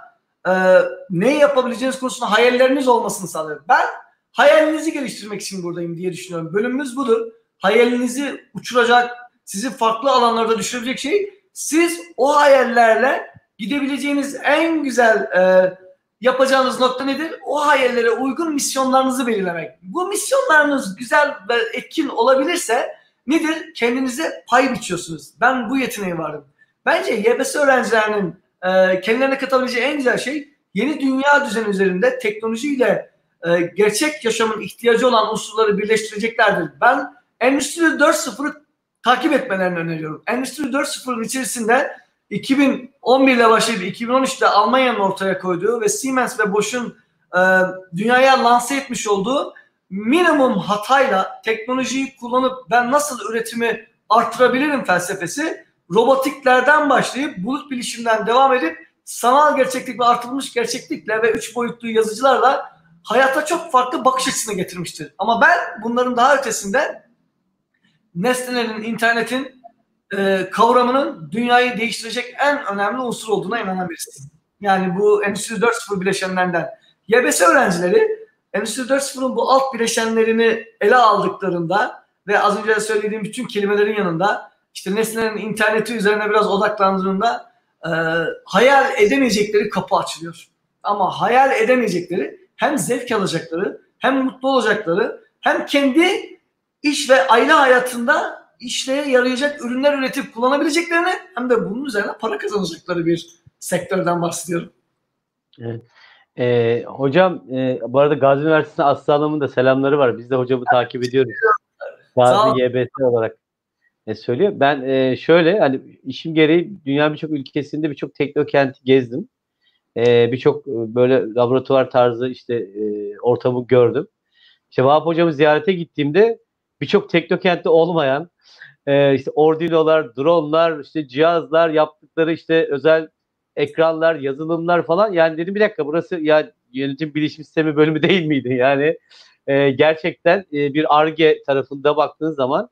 eee ne yapabileceğiniz konusunda hayalleriniz olmasını sağlar. Ben hayalinizi geliştirmek için buradayım diye düşünüyorum. Bölümümüz budur. Hayalinizi uçuracak, sizi farklı alanlarda düşürecek şey. Siz o hayallerle gidebileceğiniz en güzel eee yapacağınız nokta nedir? O hayallere uygun misyonlarınızı belirlemek. Bu misyonlarınız güzel ve etkin olabilirse nedir? Kendinize pay biçiyorsunuz. Ben bu yeteneği varım. Bence YBS öğrencilerinin e, kendilerine katabileceği en güzel şey yeni dünya düzeni üzerinde teknolojiyle e, gerçek yaşamın ihtiyacı olan unsurları birleştireceklerdir. Ben Endüstri 4.0'ı takip etmelerini öneriyorum. Endüstri 4.0'ın içerisinde 2011 ile başlayıp 2013'te Almanya'nın ortaya koyduğu ve Siemens ve Bosch'un e, dünyaya lanse etmiş olduğu minimum hatayla teknolojiyi kullanıp ben nasıl üretimi arttırabilirim felsefesi robotiklerden başlayıp bulut bilişimden devam edip sanal gerçeklik ve artırılmış gerçeklikle ve üç boyutlu yazıcılarla hayata çok farklı bakış açısını getirmiştir. Ama ben bunların daha ötesinde nesnelerin, internetin e, kavramının dünyayı değiştirecek en önemli unsur olduğuna inanan birisiyim. Yani bu Endüstri 4.0 bileşenlerinden. YBS öğrencileri Endüstri 4.0'ın bu alt bileşenlerini ele aldıklarında ve az önce söylediğim bütün kelimelerin yanında işte nesnelerin interneti üzerine biraz odaklandığında e, hayal edemeyecekleri kapı açılıyor. Ama hayal edemeyecekleri hem zevk alacakları hem mutlu olacakları hem kendi iş ve aile hayatında işleye yarayacak ürünler üretip kullanabileceklerini hem de bunun üzerine para kazanacakları bir sektörden bahsediyorum. Ee, hocam e, bu arada Gazi Üniversitesi Aslı da selamları var. Biz de hocamı takip ediyoruz. Gazi YBS olarak e, söylüyor. Ben e, şöyle hani işim gereği dünyanın birçok ülkesinde birçok teknokenti gezdim. E, birçok e, böyle laboratuvar tarzı işte e, ortamı gördüm. İşte Vahap hocamı ziyarete gittiğimde birçok teknokentte olmayan e, işte ordinolar, dronlar, işte cihazlar, yaptıkları işte özel ekranlar, yazılımlar falan. Yani dedim bir dakika burası ya yönetim bilişim sistemi bölümü değil miydi? Yani e, gerçekten e, bir ARGE tarafında baktığınız zaman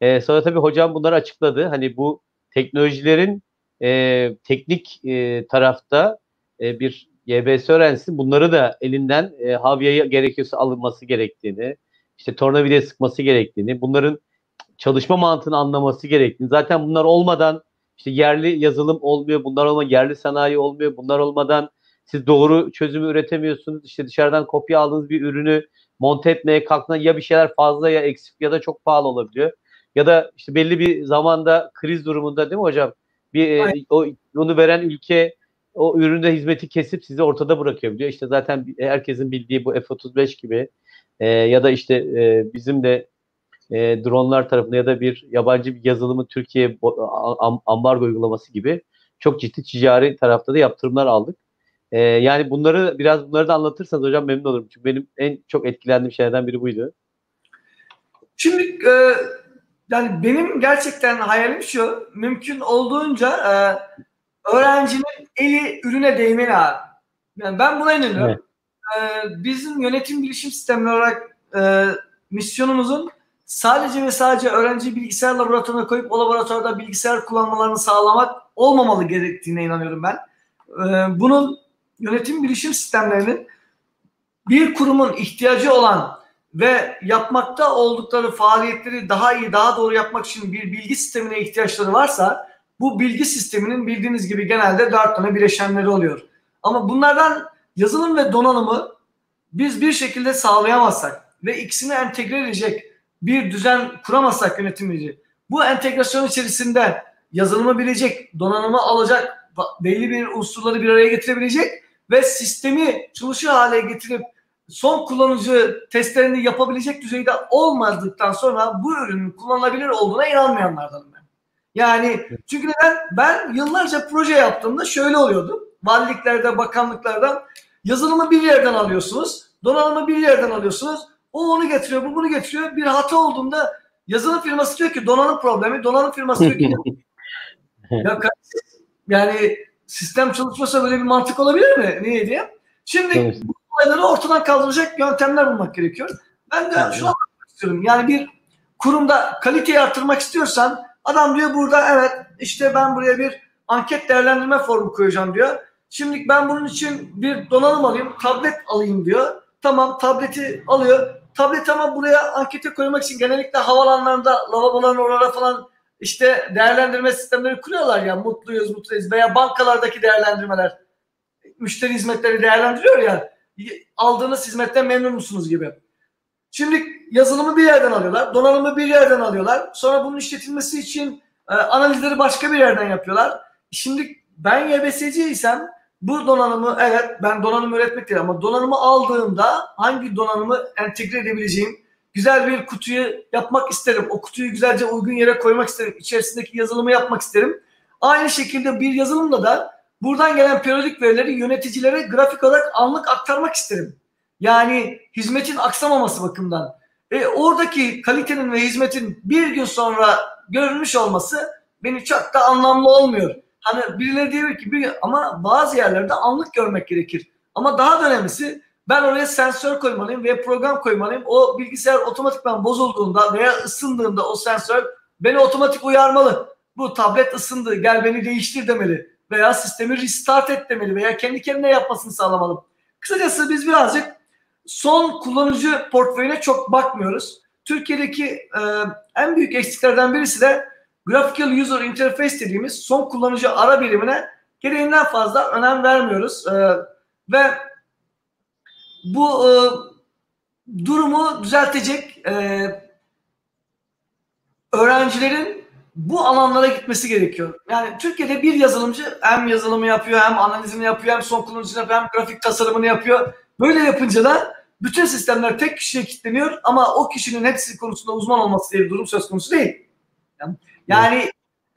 e, sonra tabii hocam bunları açıkladı. Hani bu teknolojilerin e, teknik e, tarafta e, bir YBS öğrencisi bunları da elinden e, Havya'ya gerekiyorsa alınması gerektiğini, işte tornavida sıkması gerektiğini, bunların çalışma mantığını anlaması gerektiğini. Zaten bunlar olmadan işte yerli yazılım olmuyor, bunlar olmadan yerli sanayi olmuyor, bunlar olmadan siz doğru çözümü üretemiyorsunuz. İşte dışarıdan kopya aldığınız bir ürünü monte etmeye kalktığında ya bir şeyler fazla ya eksik ya da çok pahalı olabiliyor. Ya da işte belli bir zamanda kriz durumunda değil mi hocam? Bir e, o onu veren ülke o üründe hizmeti kesip sizi ortada bırakıyor İşte zaten herkesin bildiği bu F-35 gibi e, ya da işte e, bizim de e, dronlar tarafında ya da bir yabancı bir yazılımı Türkiye ambargo uygulaması gibi çok ciddi ticari tarafta da yaptırımlar aldık. E, yani bunları biraz bunları da anlatırsanız hocam memnun olurum. Çünkü benim en çok etkilendiğim şeylerden biri buydu. Şimdi e, yani benim gerçekten hayalim şu mümkün olduğunca e, öğrencinin eli ürüne değmeli abi. Yani ben buna inanıyorum. Evet. E, bizim yönetim bilişim sistemleri olarak e, misyonumuzun sadece ve sadece öğrenci bilgisayar laboratuvarına koyup o laboratuvarda bilgisayar kullanmalarını sağlamak olmamalı gerektiğine inanıyorum ben. Ee, bunun yönetim bilişim sistemlerinin bir kurumun ihtiyacı olan ve yapmakta oldukları faaliyetleri daha iyi, daha doğru yapmak için bir bilgi sistemine ihtiyaçları varsa bu bilgi sisteminin bildiğiniz gibi genelde dört tane bileşenleri oluyor. Ama bunlardan yazılım ve donanımı biz bir şekilde sağlayamazsak ve ikisini entegre edecek bir düzen kuramazsak yönetimci bu entegrasyon içerisinde yazılımı bilecek, donanımı alacak, belli bir unsurları bir araya getirebilecek ve sistemi çalışır hale getirip son kullanıcı testlerini yapabilecek düzeyde olmadıktan sonra bu ürünün kullanılabilir olduğuna inanmayanlardanım ben. Yani çünkü neden? Ben yıllarca proje yaptığımda şöyle oluyordu. Valiliklerde, bakanlıklardan yazılımı bir yerden alıyorsunuz, donanımı bir yerden alıyorsunuz. O onu getiriyor, bu bunu getiriyor. Bir hata olduğunda yazılım firması diyor ki donanım problemi, donanım firması diyor ki ya yani sistem çalışmasa böyle bir mantık olabilir mi? Niye diye? Şimdi evet. bu olayları ortadan kaldıracak yöntemler bulmak gerekiyor. Ben de şunu anlatmak istiyorum. Yani bir kurumda kaliteyi arttırmak istiyorsan adam diyor burada evet işte ben buraya bir anket değerlendirme formu koyacağım diyor. Şimdi ben bunun için bir donanım alayım, tablet alayım diyor. Tamam tableti alıyor. Tablet ama buraya ankete koymak için genellikle havalanlarında, lavaboların oralara falan işte değerlendirme sistemleri kuruyorlar ya mutluyuz, mutluyuz veya bankalardaki değerlendirmeler müşteri hizmetleri değerlendiriyor ya aldığınız hizmetten memnun musunuz gibi. Şimdi yazılımı bir yerden alıyorlar, donanımı bir yerden alıyorlar. Sonra bunun işletilmesi için e, analizleri başka bir yerden yapıyorlar. Şimdi ben YBSC'ysem bu donanımı evet ben donanım üretmek değil ama donanımı aldığımda hangi donanımı entegre edebileceğim güzel bir kutuyu yapmak isterim. O kutuyu güzelce uygun yere koymak isterim. İçerisindeki yazılımı yapmak isterim. Aynı şekilde bir yazılımla da buradan gelen periyodik verileri yöneticilere grafik olarak anlık aktarmak isterim. Yani hizmetin aksamaması bakımından. E, oradaki kalitenin ve hizmetin bir gün sonra görülmüş olması beni çok da anlamlı olmuyor. Hani birileri diyor ki bir, ama bazı yerlerde anlık görmek gerekir. Ama daha da önemlisi ben oraya sensör koymalıyım veya program koymalıyım. O bilgisayar otomatikman bozulduğunda veya ısındığında o sensör beni otomatik uyarmalı. Bu tablet ısındı gel beni değiştir demeli. Veya sistemi restart et demeli veya kendi kendine yapmasını sağlamalı. Kısacası biz birazcık son kullanıcı portföyüne çok bakmıyoruz. Türkiye'deki e, en büyük eksiklerden birisi de Graphical User Interface dediğimiz son kullanıcı ara birimine gereğinden fazla önem vermiyoruz. E, ve bu e, durumu düzeltecek e, öğrencilerin bu alanlara gitmesi gerekiyor. Yani Türkiye'de bir yazılımcı hem yazılımı yapıyor hem analizini yapıyor hem son kullanıcını yapıyor hem grafik tasarımını yapıyor. Böyle yapınca da bütün sistemler tek kişiye kilitleniyor ama o kişinin hepsi konusunda uzman olması diye bir durum söz konusu değil. Yani yani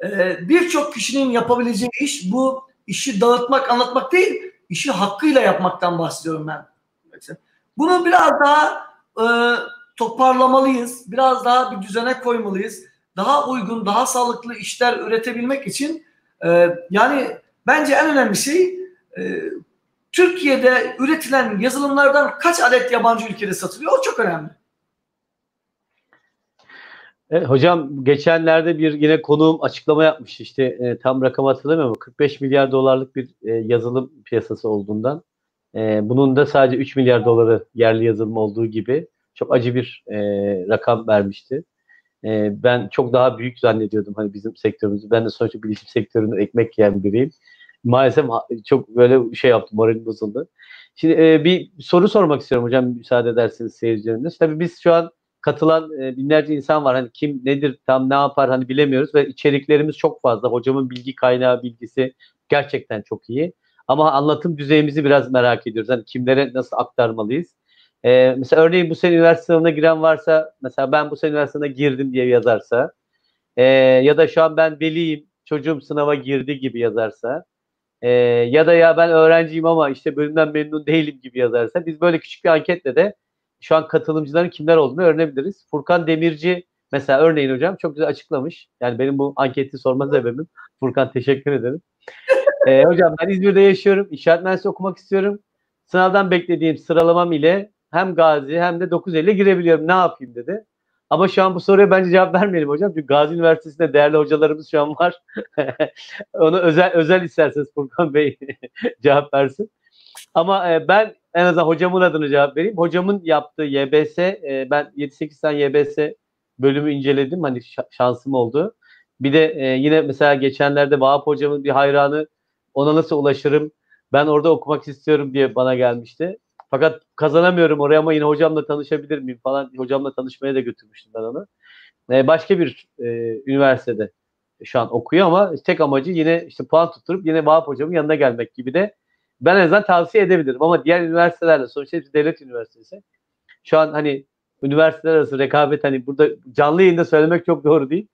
e, birçok kişinin yapabileceği iş bu işi dağıtmak, anlatmak değil, işi hakkıyla yapmaktan bahsediyorum ben. Bunu biraz daha e, toparlamalıyız. Biraz daha bir düzene koymalıyız. Daha uygun, daha sağlıklı işler üretebilmek için e, yani bence en önemli şey e, Türkiye'de üretilen yazılımlardan kaç adet yabancı ülkede satılıyor? O çok önemli. E, hocam geçenlerde bir yine konuğum açıklama yapmış işte e, tam rakam hatırlamıyorum ama 45 milyar dolarlık bir e, yazılım piyasası olduğundan e, bunun da sadece 3 milyar doları yerli yazılım olduğu gibi çok acı bir e, rakam vermişti. E, ben çok daha büyük zannediyordum hani bizim sektörümüzü. Ben de sonuçta bilişim sektöründe ekmek yiyen biriyim. Maalesef çok böyle şey yaptım, moralim bozuldu. Şimdi e, bir soru sormak istiyorum hocam müsaade ederseniz seyircilerimiz. Tabii biz şu an katılan e, binlerce insan var. Hani kim nedir tam ne yapar hani bilemiyoruz ve içeriklerimiz çok fazla. Hocamın bilgi kaynağı bilgisi gerçekten çok iyi. Ama anlatım düzeyimizi biraz merak ediyoruz. Hani kimlere nasıl aktarmalıyız? Ee, mesela örneğin bu sene üniversite sınavına giren varsa mesela ben bu sene üniversite girdim diye yazarsa e, ya da şu an ben veliyim çocuğum sınava girdi gibi yazarsa e, ya da ya ben öğrenciyim ama işte bölümden memnun değilim gibi yazarsa biz böyle küçük bir anketle de şu an katılımcıların kimler olduğunu öğrenebiliriz. Furkan Demirci mesela örneğin hocam çok güzel açıklamış. Yani benim bu anketi sorma sebebim. Furkan teşekkür ederim. ee, hocam ben İzmir'de yaşıyorum. İnşaat mühendisliği okumak istiyorum. Sınavdan beklediğim sıralamam ile hem Gazi hem de 950 girebiliyorum. Ne yapayım dedi. Ama şu an bu soruya bence cevap vermeyelim hocam. Çünkü Gazi Üniversitesi'nde değerli hocalarımız şu an var. Onu özel özel isterseniz Furkan Bey cevap versin. Ama e, ben en azından hocamın adını cevap vereyim. Hocamın yaptığı YBS, e, ben 7-8 tane YBS bölümü inceledim. Hani şansım oldu. Bir de e, yine mesela geçenlerde Vahap hocamın bir hayranı ona nasıl ulaşırım? Ben orada okumak istiyorum diye bana gelmişti. Fakat kazanamıyorum oraya ama yine hocamla tanışabilir miyim falan. Hocamla tanışmaya da götürmüştüm ben onu. E, başka bir e, üniversitede şu an okuyor ama tek amacı yine işte puan tutturup yine Vahap hocamın yanına gelmek gibi de ben en azından tavsiye edebilirim. Ama diğer üniversitelerle sonuçta hepsi devlet üniversitesi. Şu an hani üniversiteler arası rekabet hani burada canlı yayında söylemek çok doğru değil.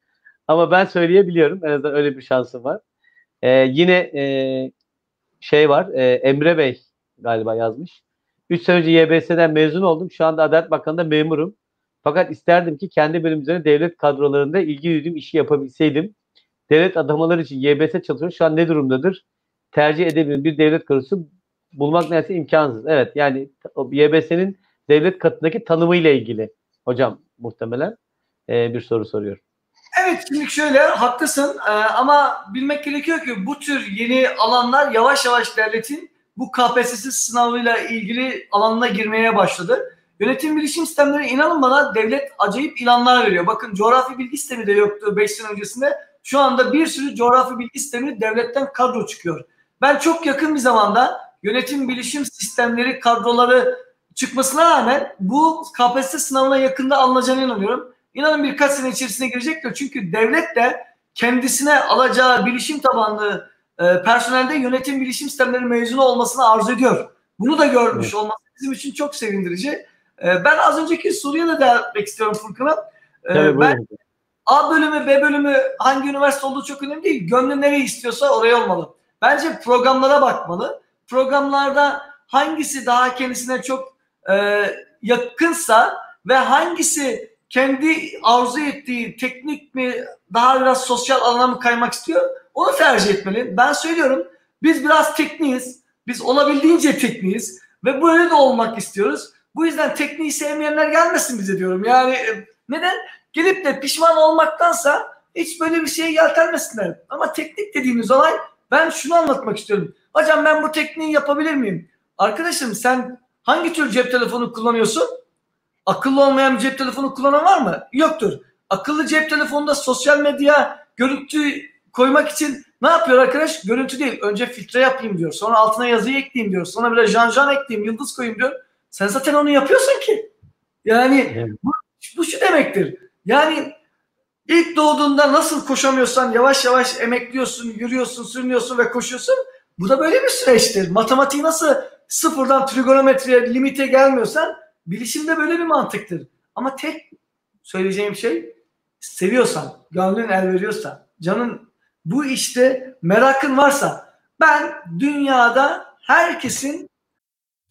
Ama ben söyleyebiliyorum. En azından öyle bir şansım var. Ee, yine e, şey var. E, Emre Bey galiba yazmış. 3 sene önce YBS'den mezun oldum. Şu anda Adalet Bakanı'nda memurum. Fakat isterdim ki kendi bölüm üzerine devlet kadrolarında ilgi duyduğum işi yapabilseydim. Devlet adamaları için YBS çalışıyor. Şu an ne durumdadır? Tercih edebilir bir devlet kadrosu bulmak neredeyse imkansız. Evet yani YBS'nin devlet katındaki tanımı ile ilgili hocam muhtemelen e, bir soru soruyor. Evet şimdi şöyle haklısın ee, ama bilmek gerekiyor ki bu tür yeni alanlar yavaş yavaş devletin bu KPSS sınavıyla ilgili alanına girmeye başladı. Yönetim bilişim sistemleri inanın bana devlet acayip ilanlar veriyor. Bakın coğrafi bilgi sistemi de yoktu 5 sene öncesinde. Şu anda bir sürü coğrafi bilgi sistemi devletten kadro çıkıyor. Ben çok yakın bir zamanda yönetim bilişim sistemleri kadroları çıkmasına rağmen bu KPSS sınavına yakında alınacağına inanıyorum. İnanın birkaç sene içerisine girecektir. Çünkü devlet de kendisine alacağı bilişim tabanlı e, personelde yönetim bilişim sistemleri mezunu olmasını arzu ediyor. Bunu da görmüş evet. olması bizim için çok sevindirici. E, ben az önceki soruya da devam etmek istiyorum Furkan'a. E, ben A bölümü, B bölümü hangi üniversite olduğu çok önemli değil. Gönlü nereyi istiyorsa oraya olmalı. Bence programlara bakmalı. Programlarda hangisi daha kendisine çok e, yakınsa ve hangisi kendi arzu ettiği teknik mi daha biraz sosyal alana mı kaymak istiyor onu tercih etmeli. Ben söylüyorum biz biraz tekniyiz. Biz olabildiğince tekniyiz ve böyle de olmak istiyoruz. Bu yüzden tekniği sevmeyenler gelmesin bize diyorum. Yani e, neden? Gelip de pişman olmaktansa hiç böyle bir şeye yeltenmesinler. Ama teknik dediğimiz olay ben şunu anlatmak istiyorum. Hocam ben bu tekniği yapabilir miyim? Arkadaşım sen hangi tür cep telefonu kullanıyorsun? Akıllı olmayan bir cep telefonu kullanan var mı? Yoktur. Akıllı cep telefonunda sosyal medya görüntü koymak için ne yapıyor arkadaş? Görüntü değil. Önce filtre yapayım diyor. Sonra altına yazıyı ekleyeyim diyor. Sonra böyle jan jan ekleyeyim, yıldız koyayım diyor. Sen zaten onu yapıyorsun ki. Yani evet. bu, bu şu demektir. Yani İlk doğduğunda nasıl koşamıyorsan yavaş yavaş emekliyorsun, yürüyorsun, sürünüyorsun ve koşuyorsun. Bu da böyle bir süreçtir. Matematiği nasıl sıfırdan trigonometriye, limite gelmiyorsan bilişimde böyle bir mantıktır. Ama tek söyleyeceğim şey seviyorsan, gönlün el veriyorsa, canın bu işte merakın varsa ben dünyada herkesin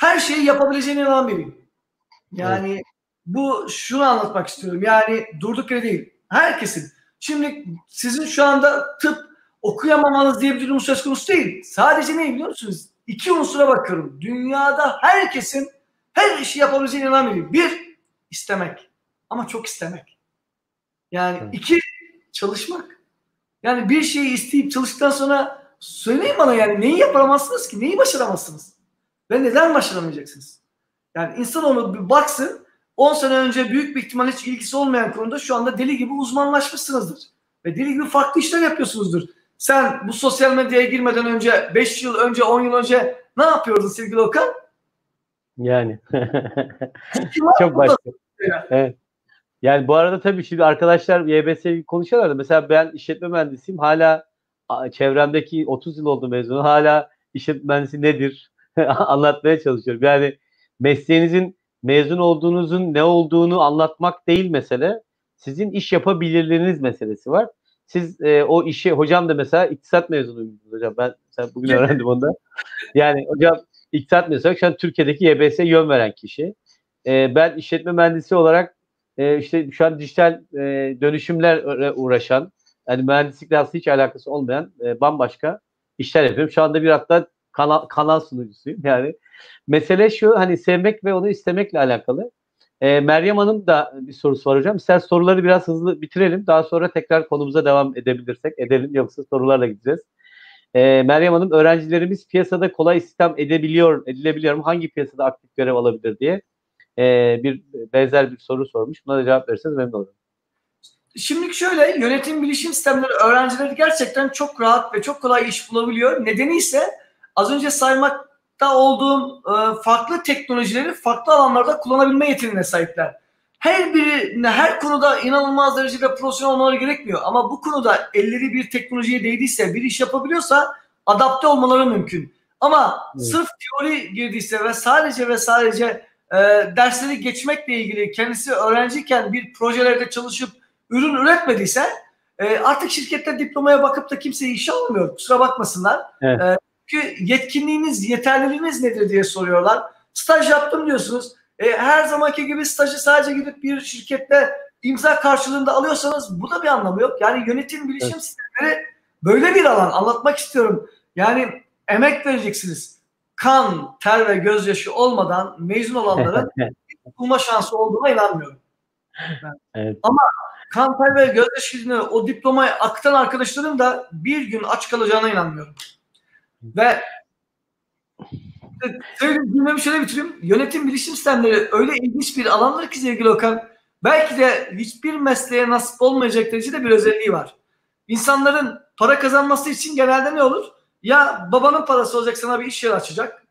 Her şeyi yapabileceğine inanan biriyim. Yani bu şunu anlatmak istiyorum. Yani durduk yere değil. Herkesin. Şimdi sizin şu anda tıp okuyamamanız diye bir durum söz konusu değil. Sadece ne biliyor musunuz? İki unsura bakıyorum. Dünyada herkesin her işi yapabileceğine inanan biriyim. Bir, istemek. Ama çok istemek. Yani Evet. iki, çalışmak. Yani bir şeyi isteyip çalıştıktan sonra söyleyin bana yani neyi yapamazsınız ki? Neyi başaramazsınız? Ve neden başaramayacaksınız? Yani insanoğlu bir baksın 10 sene önce büyük bir ihtimal hiç ilgisi olmayan konuda şu anda deli gibi uzmanlaşmışsınızdır. Ve deli gibi farklı işler yapıyorsunuzdur. Sen bu sosyal medyaya girmeden önce 5 yıl önce 10 yıl önce ne yapıyordun sevgili Okan? Yani. Çok başka. Evet. Yani bu arada tabii şimdi arkadaşlar YBS'yi konuşuyorlar da mesela ben işletme mühendisiyim. Hala çevremdeki 30 yıl oldu mezunu. Hala işletme mühendisi nedir anlatmaya çalışıyorum. Yani mesleğinizin mezun olduğunuzun ne olduğunu anlatmak değil mesele. Sizin iş yapabilirliğiniz meselesi var. Siz e, o işi hocam da mesela iktisat mezunuyum hocam. Ben mesela bugün öğrendim onu da. Yani hocam iktisat mezunu şu an Türkiye'deki YBS yön veren kişi. E, ben işletme mühendisi olarak e, işte şu an dijital e, dönüşümlerle uğraşan yani mühendislikle aslında hiç alakası olmayan e, bambaşka işler yapıyorum. Şu anda bir hatta kanal, kanal sunucusuyum. Yani mesele şu hani sevmek ve onu istemekle alakalı. E, Meryem Hanım da bir sorusu var hocam. İster soruları biraz hızlı bitirelim. Daha sonra tekrar konumuza devam edebilirsek edelim. Yoksa sorularla gideceğiz. E, Meryem Hanım öğrencilerimiz piyasada kolay istihdam edebiliyor, edilebiliyor mu? Hangi piyasada aktif görev alabilir diye e, bir benzer bir soru sormuş. Buna da cevap verirseniz memnun olurum. Şimdi şöyle yönetim bilişim sistemleri öğrencileri gerçekten çok rahat ve çok kolay iş bulabiliyor. Nedeni ise az önce saymakta olduğum e, farklı teknolojileri farklı alanlarda kullanabilme yeteneğine sahipler. Her biri her konuda inanılmaz derecede profesyonel olmaları gerekmiyor. Ama bu konuda elleri bir teknolojiye değdiyse, bir iş yapabiliyorsa adapte olmaları mümkün. Ama Evet. sırf teori girdiyse ve sadece ve sadece e, dersleri geçmekle ilgili kendisi öğrenciyken bir projelerde çalışıp ürün üretmediyse e, artık şirkette diplomaya bakıp da kimseyi işe almıyor. Kusura bakmasınlar. Evet. E, çünkü yetkinliğiniz, yeterliliğiniz nedir diye soruyorlar. Staj yaptım diyorsunuz. E, her zamanki gibi stajı sadece gidip bir şirkette imza karşılığında alıyorsanız bu da bir anlamı yok. Yani yönetim bilişim Evet. sistemleri böyle bir alan. Anlatmak istiyorum. Yani emek vereceksiniz. Kan, ter ve gözyaşı olmadan mezun olanların bulma şansı olduğuna inanmıyorum. Evet. kan, ter ve gözyaşını o diplomaya akıtan arkadaşların da bir gün aç kalacağına inanmıyorum. Ve söyleyeyim, cümlemi şöyle bitireyim. Yönetim bilişim sistemleri öyle ilginç bir alandır ki sevgili Okan. Belki de hiçbir mesleğe nasip olmayacak derecede bir özelliği var. İnsanların para kazanması için genelde ne olur? Ya babanın parası olacak sana bir iş yeri açacak.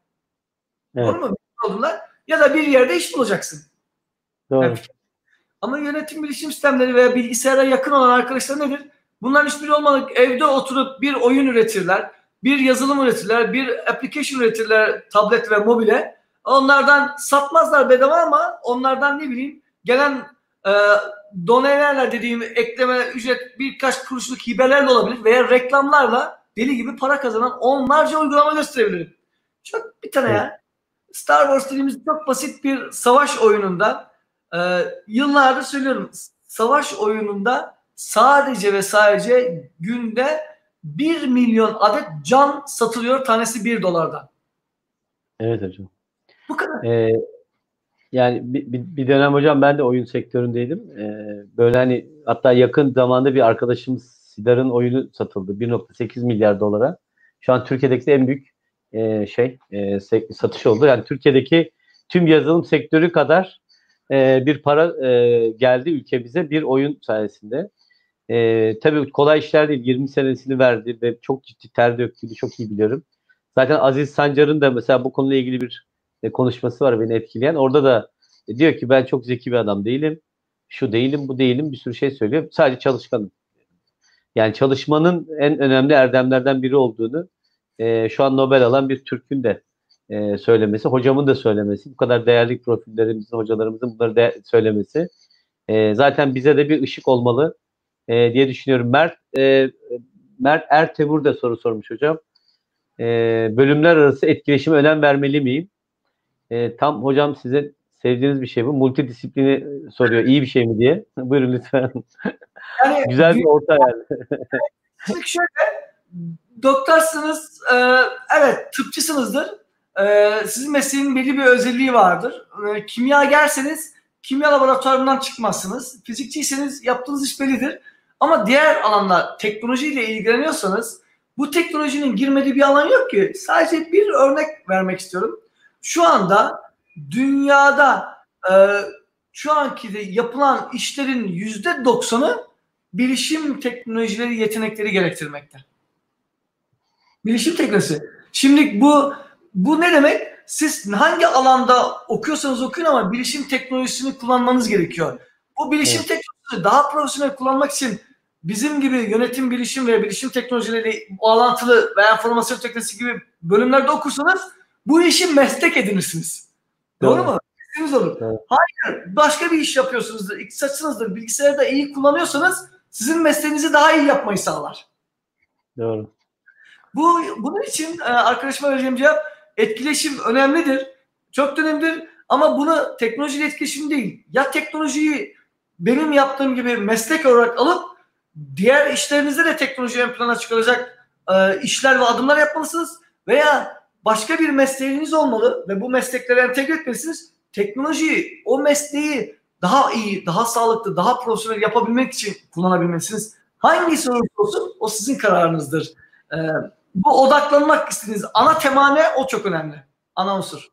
Evet. Doğru mu? Olduğunda, ya da bir yerde iş bulacaksın. Doğru. Evet. Ama yönetim bilişim sistemleri veya bilgisayara yakın olan arkadaşlar nedir? Bunların hiçbiri olmadan evde oturup bir oyun üretirler, bir yazılım üretirler, bir application üretirler tablet ve mobile. Onlardan satmazlar bedava ama onlardan ne bileyim gelen e, donelerle dediğim ekleme ücret birkaç kuruşluk hibeler de olabilir veya reklamlarla deli gibi para kazanan onlarca uygulama gösterebilirim. Çok bir tane ya. Star Wars dediğimiz çok basit bir savaş oyununda ee, yıllardır söylüyorum. Savaş oyununda sadece ve sadece günde 1 milyon adet can satılıyor tanesi 1 dolardan. Evet hocam. Bu kadar. Ee, yani bir, bir, bir dönem hocam ben de oyun sektöründeydim. Ee, böyle hani hatta yakın zamanda bir arkadaşımız Sidar'ın oyunu satıldı 1.8 milyar dolara. Şu an Türkiye'deki en büyük e, şey e, satış oldu. Yani Türkiye'deki tüm yazılım sektörü kadar e, bir para e, geldi ülkemize bir oyun sayesinde. E, tabii kolay işler değil. 20 senesini verdi ve çok ciddi ter döktüğünü çok iyi biliyorum. Zaten Aziz Sancar'ın da mesela bu konuyla ilgili bir e, konuşması var beni etkileyen. Orada da e, diyor ki ben çok zeki bir adam değilim. Şu değilim, bu değilim bir sürü şey söylüyor. Sadece çalışkanım. Yani çalışmanın en önemli erdemlerden biri olduğunu e, şu an Nobel alan bir Türk'ün de e, söylemesi, hocamın da söylemesi, bu kadar değerli profillerimizin, hocalarımızın bunları de söylemesi e, zaten bize de bir ışık olmalı e, diye düşünüyorum. Mert e, Mert Ertemur da soru sormuş hocam. E, bölümler arası etkileşime önem vermeli miyim? E, tam hocam sizin sevdiğiniz bir şey bu. Multidisiplini soruyor. İyi bir şey mi diye. Buyurun lütfen. Yani, Güzel bir orta yani. şöyle doktorsanız e, evet tıpçısınızdır. E, sizin mesleğin belli bir özelliği vardır. E, kimya gelseniz kimya laboratuvarından çıkmazsınız. Fizikçiyseniz yaptığınız iş bellidir. Ama diğer alanlar teknolojiyle ilgileniyorsanız bu teknolojinin girmediği bir alan yok ki. Sadece bir örnek vermek istiyorum. Şu anda dünyada e, şu anki de yapılan işlerin yüzde doksanı bilişim teknolojileri yetenekleri gerektirmekte. Bilişim teknolojisi. Şimdi bu bu ne demek? Siz hangi alanda okuyorsanız okuyun ama bilişim teknolojisini kullanmanız gerekiyor. Bu bilişim evet. teknolojisini daha profesyonel kullanmak için bizim gibi yönetim bilişim ve bilişim teknolojileri bağlantılı veya formasyon teknolojisi gibi bölümlerde okursanız bu işi meslek edinirsiniz. Doğru, Doğru mu? Meslekiniz olur. Evet. Hayır, başka bir iş yapıyorsunuzdur, iktisatçınızdır, bilgisayarı da iyi kullanıyorsanız sizin mesleğinizi daha iyi yapmayı sağlar. Doğru. Bu bunun için e, arkadaşıma vereceğim cevap etkileşim önemlidir. Çok önemlidir ama bunu teknolojiyle etkileşim değil. Ya teknolojiyi benim yaptığım gibi meslek olarak alıp diğer işlerinizde de teknoloji ön plana çıkaracak e, işler ve adımlar yapmalısınız veya başka bir mesleğiniz olmalı ve bu mesleklere entegre etmelisiniz. Teknolojiyi, o mesleği daha iyi, daha sağlıklı, daha profesyonel yapabilmek için kullanabilmelisiniz. Hangisi olursa olsun o sizin kararınızdır. Ee, bu odaklanmak istediğiniz ana tema ne? O çok önemli. Ana unsur.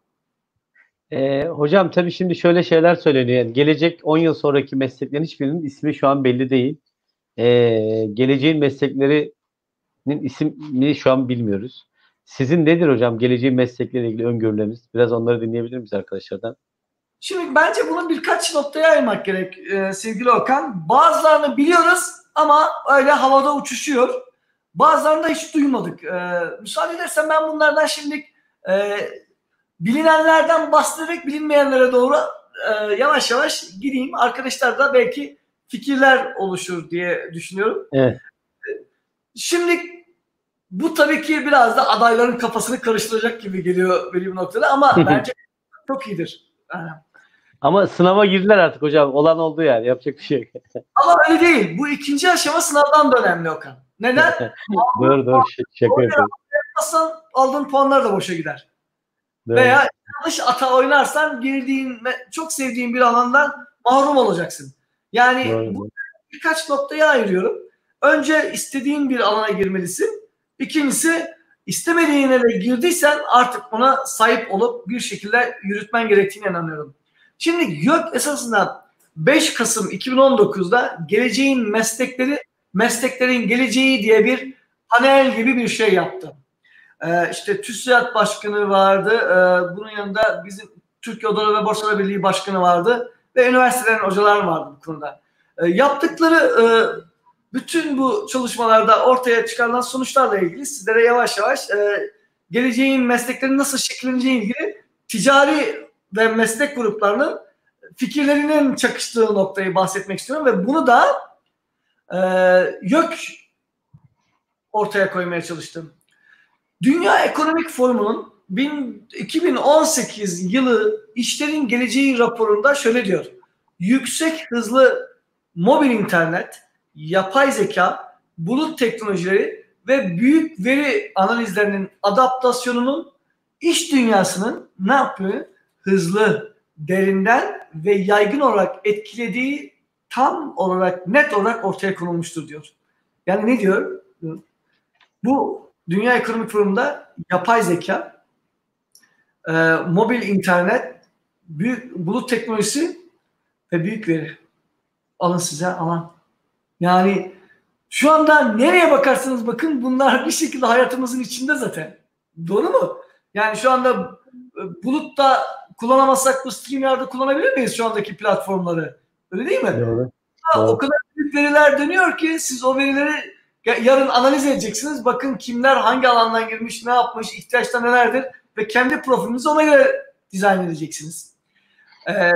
Ee, hocam tabii şimdi şöyle şeyler söyleniyor. Yani gelecek 10 yıl sonraki mesleklerin hiçbirinin ismi şu an belli değil. Ee, geleceğin mesleklerinin ismini şu an bilmiyoruz. Sizin nedir hocam geleceğin meslekleriyle ilgili öngörüleriniz? Biraz onları dinleyebilir miyiz arkadaşlardan? Şimdi bence bunu birkaç noktaya ayırmak gerek e, sevgili Okan. Bazılarını biliyoruz ama öyle havada uçuşuyor. Bazılarını da hiç duymadık. E, müsaade edersen ben bunlardan şimdi e, bilinenlerden bahsederek bilinmeyenlere doğru e, yavaş yavaş gireyim. Arkadaşlar da belki fikirler oluşur diye düşünüyorum. Evet. Şimdi bu tabii ki biraz da adayların kafasını karıştıracak gibi geliyor benim noktada ama bence çok iyidir. Yani ama sınava girdiler artık hocam. Olan oldu yani. Yapacak bir şey yok. Ama öyle değil. Bu ikinci aşama sınavdan da önemli Okan. Neden? doğru doğru. Şaka yapıyorum. Yapmazsan aldığın puanlar da boşa gider. Doğru. Veya yanlış ata oynarsan girdiğin çok sevdiğin bir alandan mahrum olacaksın. Yani doğru. bu birkaç noktaya ayırıyorum. Önce istediğin bir alana girmelisin. İkincisi istemediğine de girdiysen artık ona sahip olup bir şekilde yürütmen gerektiğine inanıyorum. Şimdi YÖK esasında 5 Kasım 2019'da geleceğin meslekleri, mesleklerin geleceği diye bir panel gibi bir şey yaptı. Ee, işte TÜSİAD Başkanı vardı. Ee, bunun yanında bizim Türkiye Odaları ve Borsalar Birliği Başkanı vardı. Ve üniversitelerin hocalar vardı bu konuda. Ee, yaptıkları e, bütün bu çalışmalarda ortaya çıkarılan sonuçlarla ilgili sizlere yavaş yavaş e, geleceğin mesleklerin nasıl şekilleneceği ilgili ticari ve meslek gruplarının fikirlerinin çakıştığı noktayı bahsetmek istiyorum ve bunu da e, YÖK ortaya koymaya çalıştım. Dünya Ekonomik Forumu'nun 2018 yılı işlerin geleceği raporunda şöyle diyor. Yüksek hızlı mobil internet, yapay zeka, bulut teknolojileri ve büyük veri analizlerinin adaptasyonunun iş dünyasının ne yapıyor? hızlı, derinden ve yaygın olarak etkilediği tam olarak net olarak ortaya konulmuştur diyor. Yani ne diyor? Bu Dünya Ekonomik Forumu'nda yapay zeka, e, mobil internet, büyük bulut teknolojisi ve büyük veri. Alın size alan. Yani şu anda nereye bakarsanız bakın bunlar bir şekilde hayatımızın içinde zaten. Doğru mu? Yani şu anda e, bulutta kullanamazsak bu StreamYard'ı kullanabilir miyiz şu andaki platformları? Öyle değil mi? Doğru. Ha, Doğru. O kadar büyük veriler dönüyor ki siz o verileri ya- yarın analiz edeceksiniz. Bakın kimler hangi alandan girmiş, ne yapmış, ihtiyaçlar nelerdir ve kendi profilinizi ona göre dizayn edeceksiniz. Ee,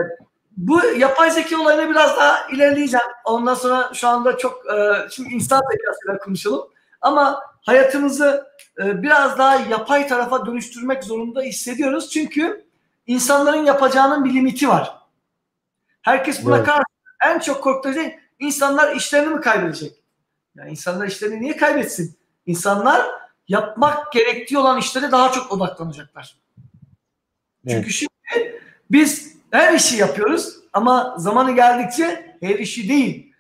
bu yapay zeka olayına biraz daha ilerleyeceğim. Ondan sonra şu anda çok e, şimdi insan zekasıyla konuşalım. Ama hayatımızı e, biraz daha yapay tarafa dönüştürmek zorunda hissediyoruz. Çünkü insanların yapacağının bir limiti var. Herkes buna Evet. karşı en çok korktuğu şey insanlar işlerini mi kaybedecek? Ya insanlar işlerini niye kaybetsin? İnsanlar yapmak gerektiği olan işlere daha çok odaklanacaklar. Çünkü şimdi biz her işi yapıyoruz ama zamanı geldikçe her işi değil.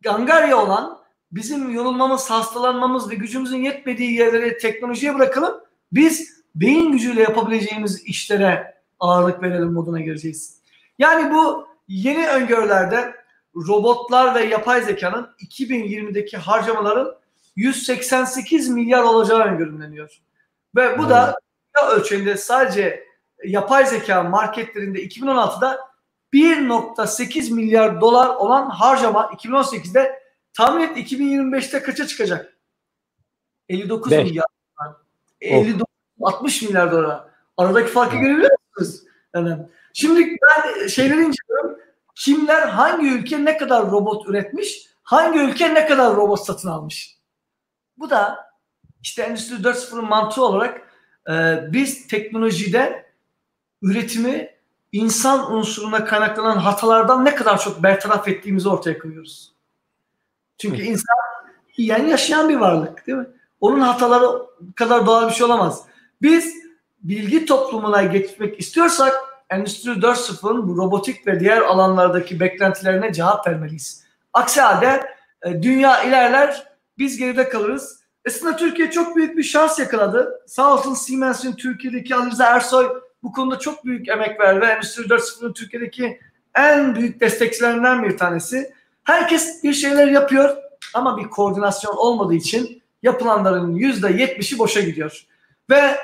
Gangarya olan bizim yorulmamız, hastalanmamız ve gücümüzün yetmediği yerleri teknolojiye bırakalım. Biz beyin gücüyle yapabileceğimiz işlere ağırlık verelim moduna gireceğiz. Yani bu yeni öngörülerde robotlar ve yapay zekanın 2020'deki harcamaların 188 milyar olacağı öngörümleniyor. Ve bu da dünya ölçeğinde sadece yapay zeka marketlerinde 2016'da 1.8 milyar dolar olan harcama 2018'de tahmin et 2025'te kaça çıkacak? 59 Beş. milyar. dolar. 59 60 milyar dolar. Aradaki farkı görebiliyor musunuz? Yani şimdi ben şeyleri inceliyorum. Kimler hangi ülke ne kadar robot üretmiş, hangi ülke ne kadar robot satın almış. Bu da işte Endüstri 4.0'ın mantığı olarak e, biz teknolojide üretimi insan unsuruna kaynaklanan hatalardan ne kadar çok bertaraf ettiğimizi ortaya koyuyoruz. Çünkü insan yani yaşayan bir varlık değil mi? Onun hataları kadar doğal bir şey olamaz. Biz bilgi toplumuna geçmek istiyorsak Endüstri 4.0'ın bu robotik ve diğer alanlardaki beklentilerine cevap vermeliyiz. Aksi halde e, dünya ilerler, biz geride kalırız. Aslında Türkiye çok büyük bir şans yakaladı. Sağ olsun Siemens'in Türkiye'deki Ali Ersoy bu konuda çok büyük emek verdi ve Endüstri 4.0'ın Türkiye'deki en büyük destekçilerinden bir tanesi. Herkes bir şeyler yapıyor ama bir koordinasyon olmadığı için yapılanların %70'i boşa gidiyor. Ve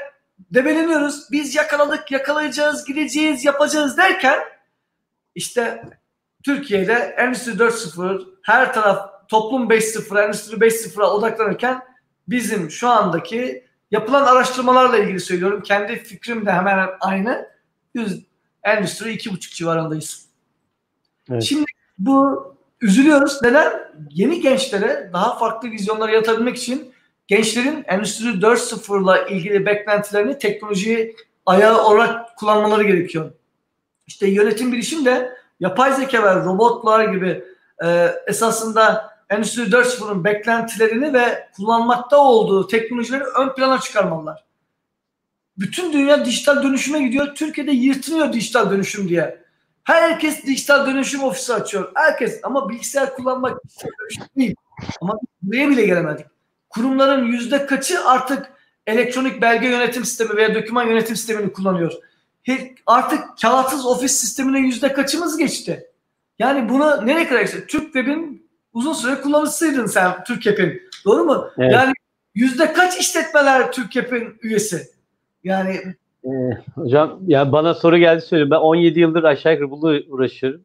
debeleniyoruz. Biz yakaladık, yakalayacağız, gideceğiz, yapacağız derken işte Türkiye'de Endüstri 4.0 her taraf toplum 5.0, Endüstri 5.0'a odaklanırken bizim şu andaki yapılan araştırmalarla ilgili söylüyorum. Kendi fikrim de hemen aynı. Yüz, Endüstri 2.5 civarındayız. Evet. Şimdi bu üzülüyoruz. Neden? Yeni gençlere daha farklı vizyonlar yaratabilmek için gençlerin Endüstri 4.0'la ilgili beklentilerini teknolojiyi ayağı olarak kullanmaları gerekiyor. İşte yönetim bilişim de yapay zeka ve robotlar gibi e, esasında Endüstri 4.0'ın beklentilerini ve kullanmakta olduğu teknolojileri ön plana çıkarmalılar. Bütün dünya dijital dönüşüme gidiyor. Türkiye'de yırtınıyor dijital dönüşüm diye. Herkes dijital dönüşüm ofisi açıyor. Herkes ama bilgisayar kullanmak değil. Ama buraya bile gelemedik. Kurumların yüzde kaçı artık elektronik belge yönetim sistemi veya doküman yönetim sistemini kullanıyor. Artık kağıtsız ofis sistemine yüzde kaçımız geçti? Yani bunu nereye kadar işte Türk Web'in uzun süre kullanıcısıydın sen Türk Web'in. Doğru mu? Evet. Yani yüzde kaç işletmeler Türk Web'in üyesi? Yani Ee, hocam ya bana soru geldi söyleyeyim. Ben 17 yıldır aşağı yukarı bununla uğraşıyorum.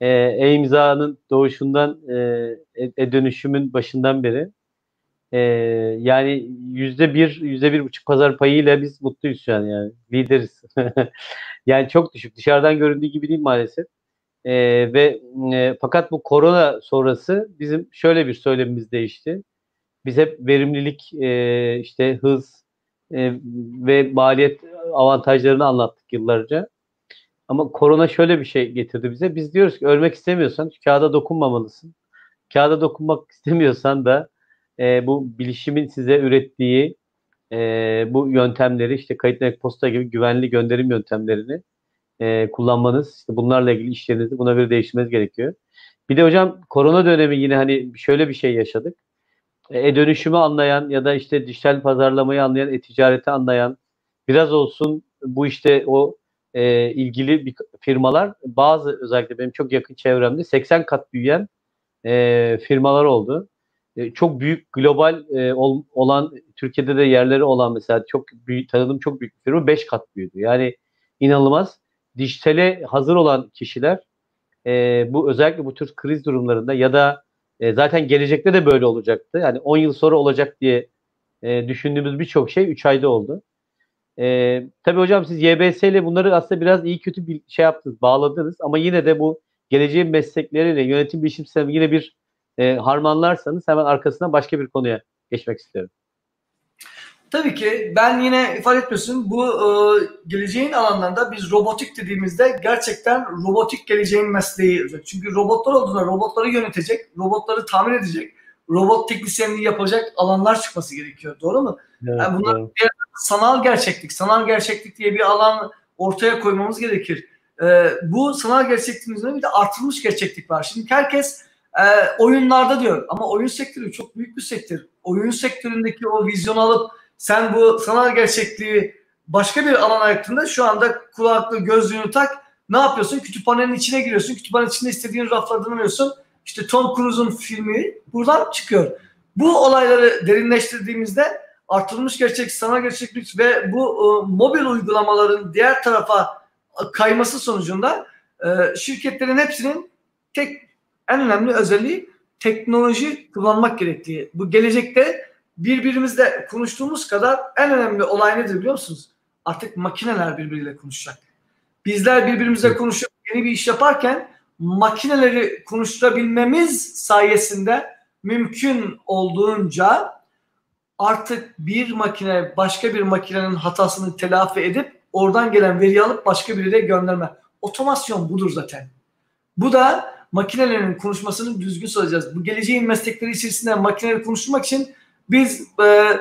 E, e-imzanın doğuşundan e, e- e-dönüşümün başından beri e, yani yüzde bir, yüzde bir buçuk pazar payıyla biz mutluyuz şu an yani. Lideriz. yani çok düşük. Dışarıdan göründüğü gibi değil maalesef. E, ve e, fakat bu korona sonrası bizim şöyle bir söylemimiz değişti. Biz hep verimlilik, e, işte hız e, ve maliyet avantajlarını anlattık yıllarca. Ama korona şöyle bir şey getirdi bize. Biz diyoruz ki ölmek istemiyorsan kağıda dokunmamalısın. Kağıda dokunmak istemiyorsan da e, bu bilişimin size ürettiği e, bu yöntemleri işte kayıt posta gibi güvenli gönderim yöntemlerini e, kullanmanız, işte bunlarla ilgili işlerinizi buna göre değiştirmeniz gerekiyor. Bir de hocam korona dönemi yine hani şöyle bir şey yaşadık. E-dönüşümü anlayan ya da işte dijital pazarlamayı anlayan, e-ticareti anlayan biraz olsun bu işte o e, ilgili bir firmalar bazı özellikle benim çok yakın çevremde 80 kat büyüyen e, firmalar oldu. E, çok büyük global e, ol, olan Türkiye'de de yerleri olan mesela çok büyük tanıdığım çok büyük bir firma 5 kat büyüdü. Yani inanılmaz. Dijitale hazır olan kişiler e, bu özellikle bu tür kriz durumlarında ya da e, zaten gelecekte de böyle olacaktı. Yani 10 yıl sonra olacak diye e, düşündüğümüz birçok şey 3 ayda oldu. Ee, tabii hocam siz YBS ile bunları aslında biraz iyi kötü bir şey yaptınız, bağladınız ama yine de bu geleceğin meslekleriyle yönetim bilişim sistemi yine bir e, harmanlarsanız hemen arkasından başka bir konuya geçmek istiyorum. Tabii ki ben yine ifade etmiyorsun bu e, geleceğin alanlarında biz robotik dediğimizde gerçekten robotik geleceğin mesleği. Çünkü robotlar olduğunda robotları yönetecek, robotları tamir edecek, robot teknisyenliği yapacak alanlar çıkması gerekiyor. Doğru mu? Evet, yani bunlar doğru. bir sanal gerçeklik, sanal gerçeklik diye bir alan ortaya koymamız gerekir. Ee, bu sanal gerçekliğin üzerine bir de artırılmış gerçeklik var. Şimdi herkes e, oyunlarda diyor ama oyun sektörü çok büyük bir sektör. Oyun sektöründeki o vizyonu alıp sen bu sanal gerçekliği başka bir alana ayırdığında şu anda kulaklığı gözlüğünü tak ne yapıyorsun? Kütüphanenin içine giriyorsun. Kütüphanenin içinde istediğin raflardan arıyorsun. İşte Tom Cruise'un filmi buradan çıkıyor. Bu olayları derinleştirdiğimizde artırılmış gerçeklik, sanal gerçeklik ve bu e, mobil uygulamaların diğer tarafa kayması sonucunda e, şirketlerin hepsinin tek en önemli özelliği teknoloji kullanmak gerektiği. Bu gelecekte birbirimizle konuştuğumuz kadar en önemli olay nedir biliyor musunuz? Artık makineler birbiriyle konuşacak. Bizler birbirimizle konuşup yeni bir iş yaparken makineleri konuşturabilmemiz sayesinde mümkün olduğunca artık bir makine başka bir makinenin hatasını telafi edip oradan gelen veriyi alıp başka birine gönderme. Otomasyon budur zaten. Bu da makinelerin konuşmasını düzgün söyleyeceğiz. Bu geleceğin meslekleri içerisinde makineleri konuşturmak için biz e,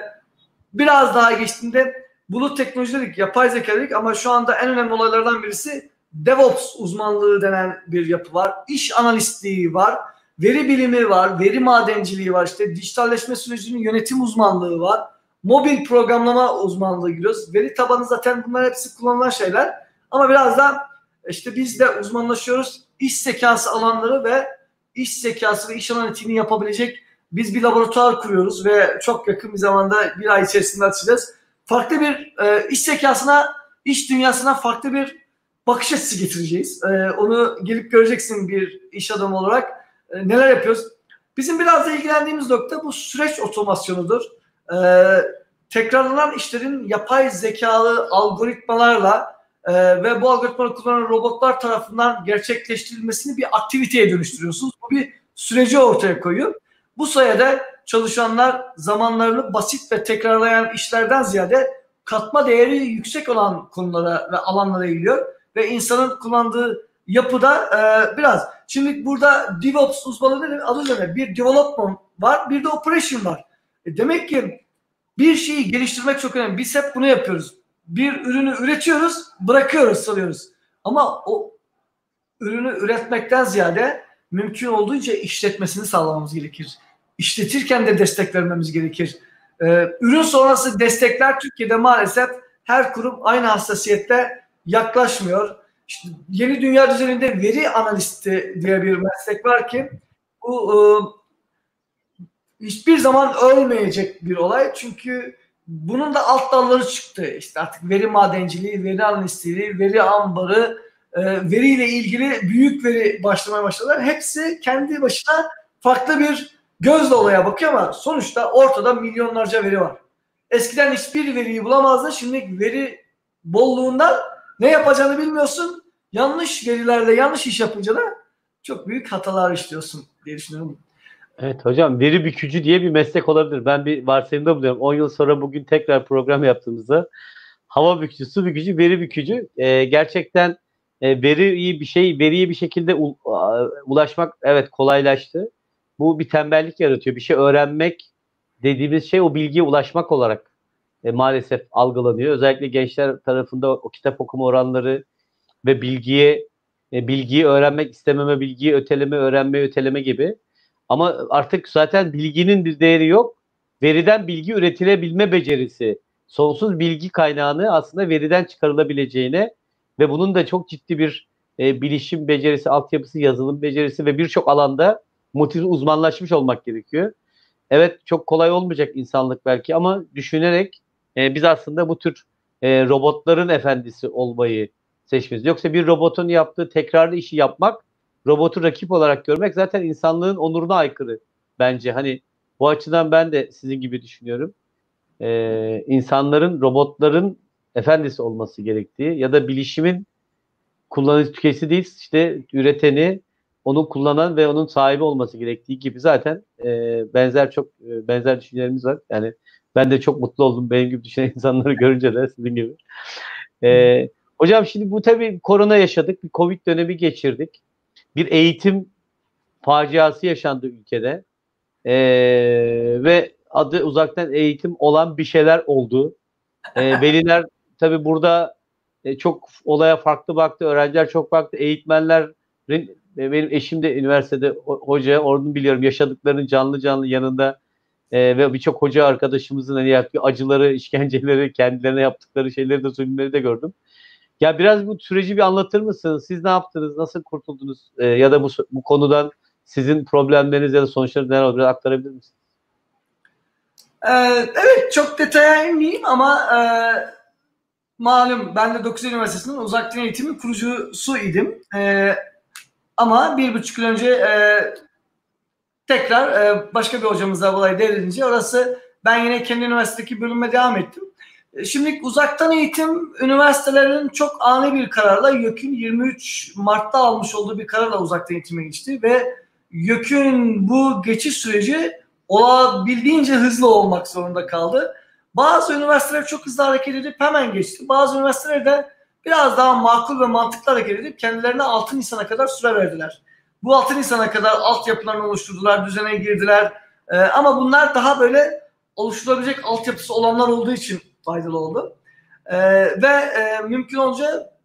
biraz daha geçtiğinde bulut teknoloji dedik, yapay zeka dedik ama şu anda en önemli olaylardan birisi DevOps uzmanlığı denen bir yapı var. İş analistliği var. Veri bilimi var, veri madenciliği var, işte dijitalleşme sürecinin yönetim uzmanlığı var. Mobil programlama uzmanlığı giriyoruz. Veri tabanı zaten bunlar hepsi kullanılan şeyler. Ama biraz da işte biz de uzmanlaşıyoruz. İş zekası alanları ve iş zekası ve iş analitiğini yapabilecek biz bir laboratuvar kuruyoruz ve çok yakın bir zamanda bir ay içerisinde açacağız. Farklı bir e, iş zekasına, iş dünyasına farklı bir bakış açısı getireceğiz. E, onu gelip göreceksin bir iş adamı olarak. E, neler yapıyoruz? Bizim biraz da ilgilendiğimiz nokta bu süreç otomasyonudur. E, tekrarlanan işlerin yapay zekalı algoritmalarla e, ve bu algoritmaları kullanan robotlar tarafından gerçekleştirilmesini bir aktiviteye dönüştürüyorsunuz. Bu bir süreci ortaya koyuyor. Bu sayede çalışanlar zamanlarını basit ve tekrarlayan işlerden ziyade katma değeri yüksek olan konulara ve alanlara eğiliyor ve insanın kullandığı yapıda e, biraz. Şimdi burada DevOps uzmanı ne demek? Adı üzerine bir development var, bir de operation var. E demek ki bir şeyi geliştirmek çok önemli. Biz hep bunu yapıyoruz. Bir ürünü üretiyoruz, bırakıyoruz, salıyoruz. Ama o ürünü üretmekten ziyade mümkün olduğunca işletmesini sağlamamız gerekir. İşletirken de destek vermemiz gerekir. Ee, ürün sonrası destekler Türkiye'de maalesef her kurum aynı hassasiyette yaklaşmıyor. İşte yeni dünya düzeninde veri analisti diye bir meslek var ki bu e, hiçbir zaman ölmeyecek bir olay. Çünkü bunun da alt dalları çıktı. İşte artık veri madenciliği, veri analistliği, veri ambarı, e, veriyle ilgili büyük veri başlamaya başladılar. Hepsi kendi başına farklı bir gözle olaya bakıyor ama sonuçta ortada milyonlarca veri var. Eskiden hiçbir veriyi bulamazdın. Şimdi veri bolluğundan ne yapacağını bilmiyorsun. Yanlış verilerle yanlış iş yapınca da çok büyük hatalar işliyorsun diye düşünüyorum. Evet hocam veri bükücü diye bir meslek olabilir. Ben bir varsayımda buluyorum. 10 yıl sonra bugün tekrar program yaptığımızda hava bükücü, su bükücü, veri bükücü. Ee, gerçekten e, veri iyi bir şey, veriye bir şekilde u, ulaşmak evet kolaylaştı. Bu bir tembellik yaratıyor. Bir şey öğrenmek dediğimiz şey o bilgiye ulaşmak olarak e, maalesef algılanıyor. Özellikle gençler tarafında o kitap okuma oranları ve bilgiye e, bilgiyi öğrenmek istememe, bilgiyi öteleme, öğrenme, öteleme gibi. Ama artık zaten bilginin bir değeri yok. Veriden bilgi üretilebilme becerisi, sonsuz bilgi kaynağını aslında veriden çıkarılabileceğine ve bunun da çok ciddi bir e, bilişim becerisi, altyapısı, yazılım becerisi ve birçok alanda motiv uzmanlaşmış olmak gerekiyor. Evet çok kolay olmayacak insanlık belki ama düşünerek e, biz aslında bu tür e, robotların efendisi olmayı seçmeliyiz. Yoksa bir robotun yaptığı tekrarlı işi yapmak, robotu rakip olarak görmek zaten insanlığın onuruna aykırı bence. Hani bu açıdan ben de sizin gibi düşünüyorum. Ee, insanların, robotların efendisi olması gerektiği ya da bilişimin kullanıcı tüketici değil, işte üreteni, onu kullanan ve onun sahibi olması gerektiği gibi zaten e, benzer çok e, benzer düşüncelerimiz var. Yani ben de çok mutlu oldum benim gibi düşünen insanları görünce de sizin gibi. E, hocam şimdi bu tabii korona yaşadık, bir Covid dönemi geçirdik. Bir eğitim faciası yaşandı ülkede. E, ve adı uzaktan eğitim olan bir şeyler oldu. E, veliler tabii burada e, çok olaya farklı baktı, öğrenciler çok baktı, eğitmenlerin benim eşim de üniversitede hoca, onu biliyorum yaşadıklarının canlı canlı yanında e, ve birçok hoca arkadaşımızın hani yaptığı acıları, işkenceleri, kendilerine yaptıkları şeyleri de zulümleri de gördüm. Ya biraz bu süreci bir anlatır mısınız? Siz ne yaptınız? Nasıl kurtuldunuz? E, ya da bu, bu konudan sizin problemleriniz ya da sonuçları neler olur? Aktarabilir misiniz? Ee, evet çok detaya inmeyeyim ama e, malum ben de 9 Üniversitesi'nin uzaktan eğitimi kurucusu idim. E, ama bir buçuk yıl önce e, tekrar e, başka bir hocamızla olayı devredince orası ben yine kendi üniversitedeki bölüme devam ettim. E, şimdi uzaktan eğitim üniversitelerinin çok ani bir kararla YÖK'ün 23 Mart'ta almış olduğu bir kararla uzaktan eğitime geçti ve YÖK'ün bu geçiş süreci olabildiğince hızlı olmak zorunda kaldı. Bazı üniversiteler çok hızlı hareket edip hemen geçti. Bazı üniversiteler de biraz daha makul ve mantıklı hareket edip kendilerine 6 Nisan'a kadar süre verdiler. Bu 6 Nisan'a kadar altyapılarını oluşturdular, düzene girdiler. Ee, ama bunlar daha böyle oluşturabilecek altyapısı olanlar olduğu için faydalı oldu. Ee, ve e, mümkün olunca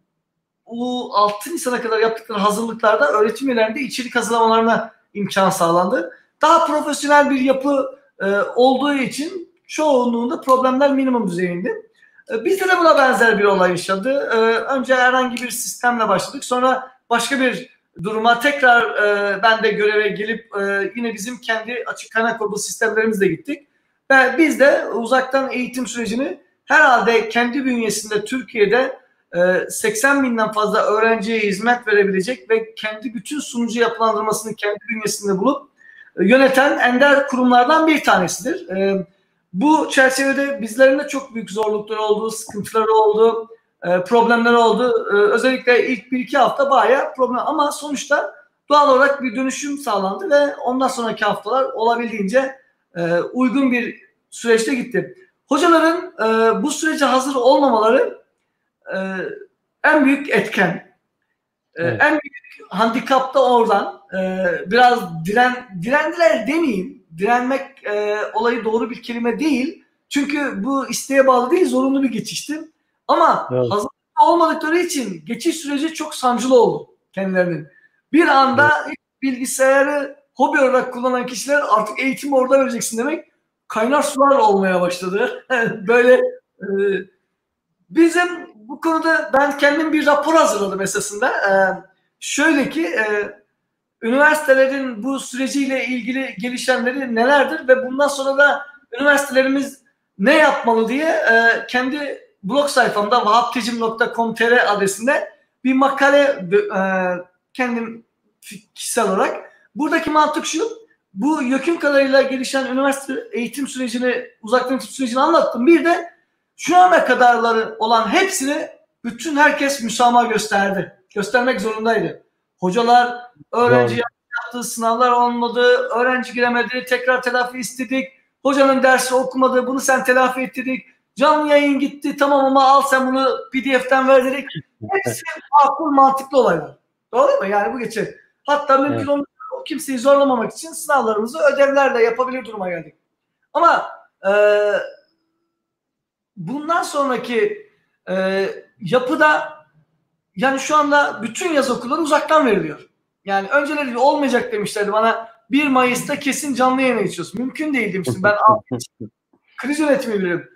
bu 6 Nisan'a kadar yaptıkları hazırlıklarda öğretim üyelerinde içerik hazırlamalarına imkan sağlandı. Daha profesyonel bir yapı e, olduğu için çoğunluğunda problemler minimum düzeyinde. E, bizde de buna benzer bir olay yaşadı. E, önce herhangi bir sistemle başladık. Sonra başka bir duruma tekrar e, ben de göreve gelip yine bizim kendi açık kaynak kodlu sistemlerimizle gittik. Ve biz de uzaktan eğitim sürecini herhalde kendi bünyesinde Türkiye'de 80 binden fazla öğrenciye hizmet verebilecek ve kendi bütün sunucu yapılandırmasını kendi bünyesinde bulup yöneten ender kurumlardan bir tanesidir. Bu çerçevede bizlerin de çok büyük zorlukları oldu, sıkıntıları oldu. E, problemler oldu. E, özellikle ilk bir iki hafta bayağı problem ama sonuçta doğal olarak bir dönüşüm sağlandı ve ondan sonraki haftalar olabildiğince e, uygun bir süreçte gitti. Hocaların e, bu sürece hazır olmamaları e, en büyük etken. E, Evet. En büyük handikap da oradan. E, biraz diren direndiler demeyeyim. Direnmek e, olayı doğru bir kelime değil. Çünkü bu isteğe bağlı değil, zorunlu bir geçişti. Ama Evet. hazır olmadıkları için geçiş süreci çok sancılı oldu kendilerinin. Bir anda bilgisayarı hobi olarak kullanan kişiler artık eğitimi orada vereceksin demek kaynar sular olmaya başladı. Böyle e, bizim bu konuda ben kendim bir rapor hazırladım esasında. E, şöyle ki e, üniversitelerin bu süreciyle ilgili gelişenleri nelerdir ve bundan sonra da üniversitelerimiz ne yapmalı diye e, kendi blog sayfamda vahaptecim.com.tr adresinde bir makale e, kendim kişisel olarak. Buradaki mantık şu. Bu YÖK'ün kadarıyla gelişen üniversite eğitim sürecini, uzaktan eğitim sürecini anlattım. Bir de şu ana kadarları olan hepsini bütün herkes müsamaha gösterdi. Göstermek zorundaydı. Hocalar, öğrenci Doğru. yaptığı sınavlar olmadı, öğrenci giremedi, tekrar telafi istedik. Hocanın dersi okumadı, bunu sen telafi et dedik. Canlı yayın gitti, tamam ama al sen bunu PDF'ten ver dedik. Hepsi makul, mantıklı olaylar. Doğru mu? Yani bu geçer. Hatta mümkün Evet. olduğunca kimseyi zorlamamak için sınavlarımızı ödevlerle yapabilir duruma geldik. Ama e, bundan sonraki e, yapıda yani şu anda bütün yaz okulları uzaktan veriliyor. Yani önceleri olmayacak demişlerdi bana 1 Mayıs'ta kesin canlı yayına geçiyoruz. Mümkün değil demiştim. Ben kriz yönetimi bilirim.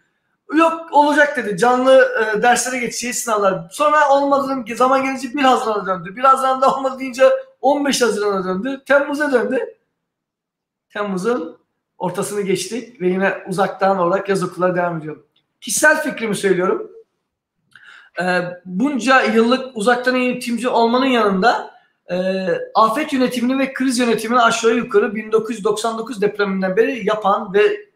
Yok olacak dedi. Canlı e, derslere geçeceğiz sınavlar. Sonra olmadı ki zaman gelince 1 Haziran'a döndü. 1 Haziran'da olmadı deyince 15 Haziran'a döndü. Temmuz'a döndü. Temmuz'un ortasını geçtik ve yine uzaktan olarak yaz okulları devam ediyor. Kişisel fikrimi söylüyorum. Ee, bunca yıllık uzaktan eğitimci olmanın yanında e, afet yönetimini ve kriz yönetimini aşağı yukarı 1999 depreminden beri yapan ve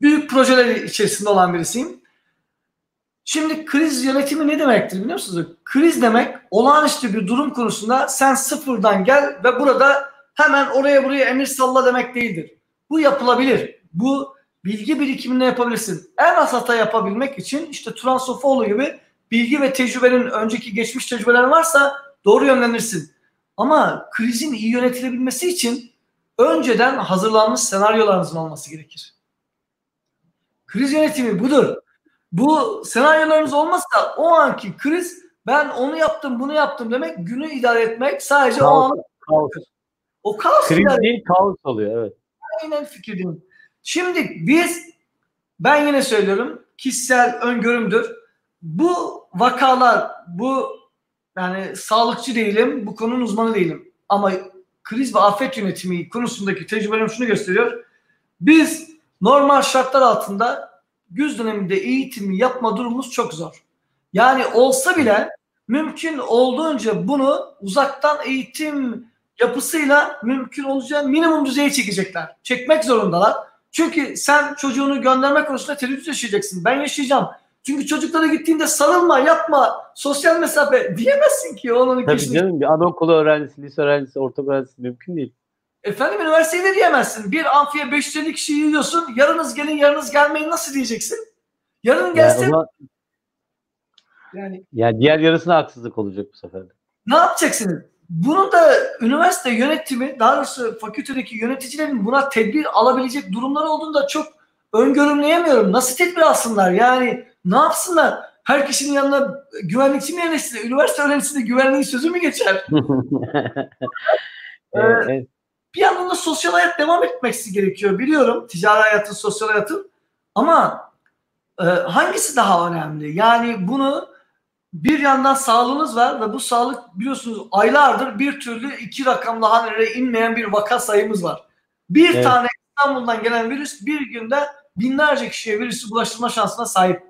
büyük projeler içerisinde olan birisiyim. Şimdi kriz yönetimi ne demektir biliyor musunuz? Kriz demek olağanüstü bir durum konusunda sen sıfırdan gel ve burada hemen oraya buraya emir salla demek değildir. Bu yapılabilir. Bu bilgi birikiminde yapabilirsin. En az hata yapabilmek için işte Turan Sofoğlu gibi bilgi ve tecrübenin önceki geçmiş tecrübeler varsa doğru yönlenirsin. Ama krizin iyi yönetilebilmesi için önceden hazırlanmış senaryolarınızın olması gerekir. Kriz yönetimi budur. Bu senaryolarınız olmazsa o anki kriz ben onu yaptım bunu yaptım demek günü idare etmek sadece o Kaos. an Kaos. o kaos Kriz idare değil kaos oluyor evet. aynen fikirdeyim. Şimdi biz ben yine söylüyorum kişisel öngörümdür. Bu vakalar bu yani sağlıkçı değilim bu konunun uzmanı değilim ama kriz ve afet yönetimi konusundaki tecrübelerim şunu gösteriyor. Biz normal şartlar altında güz döneminde eğitimi yapma durumumuz çok zor. Yani olsa bile mümkün olduğunca bunu uzaktan eğitim yapısıyla mümkün olacağı minimum düzeye çekecekler. Çekmek zorundalar. Çünkü sen çocuğunu gönderme konusunda tereddüt yaşayacaksın. Ben yaşayacağım. Çünkü çocuklara gittiğinde sarılma, yapma, sosyal mesafe diyemezsin ki onun Tabii kişinin. canım bir anaokulu öğrencisi, lise öğrencisi, ortaokul öğrencisi mümkün değil. Efendim üniversitede diyemezsin. Bir amfiye 550 kişi yiyorsun. Yarınız gelin, yarınız gelmeyin nasıl diyeceksin? Yarın Yani, gelse zaman- yani yani diğer yarısına haksızlık olacak bu sefer. de. ne yapacaksınız? Bunu da üniversite yönetimi, daha doğrusu fakültedeki yöneticilerin buna tedbir alabilecek durumlar olduğunu da çok öngörümleyemiyorum. Nasıl tedbir alsınlar? Yani ne yapsınlar? Her kişinin yanına güvenlikçi mi yerleşsin? Üniversite öğrencisi de güvenliğin sözü mü geçer? Evet, evet. Bir yandan da sosyal hayat devam etmesi gerekiyor. Biliyorum ticari hayatın, sosyal hayatın. Ama e, hangisi daha önemli? Yani bunu bir yandan sağlığınız var ve bu sağlık biliyorsunuz aylardır bir türlü iki rakamlı hanelere inmeyen bir vaka sayımız var. Bir Evet. tane İstanbul'dan gelen virüs bir günde binlerce kişiye virüsü bulaştırma şansına sahip.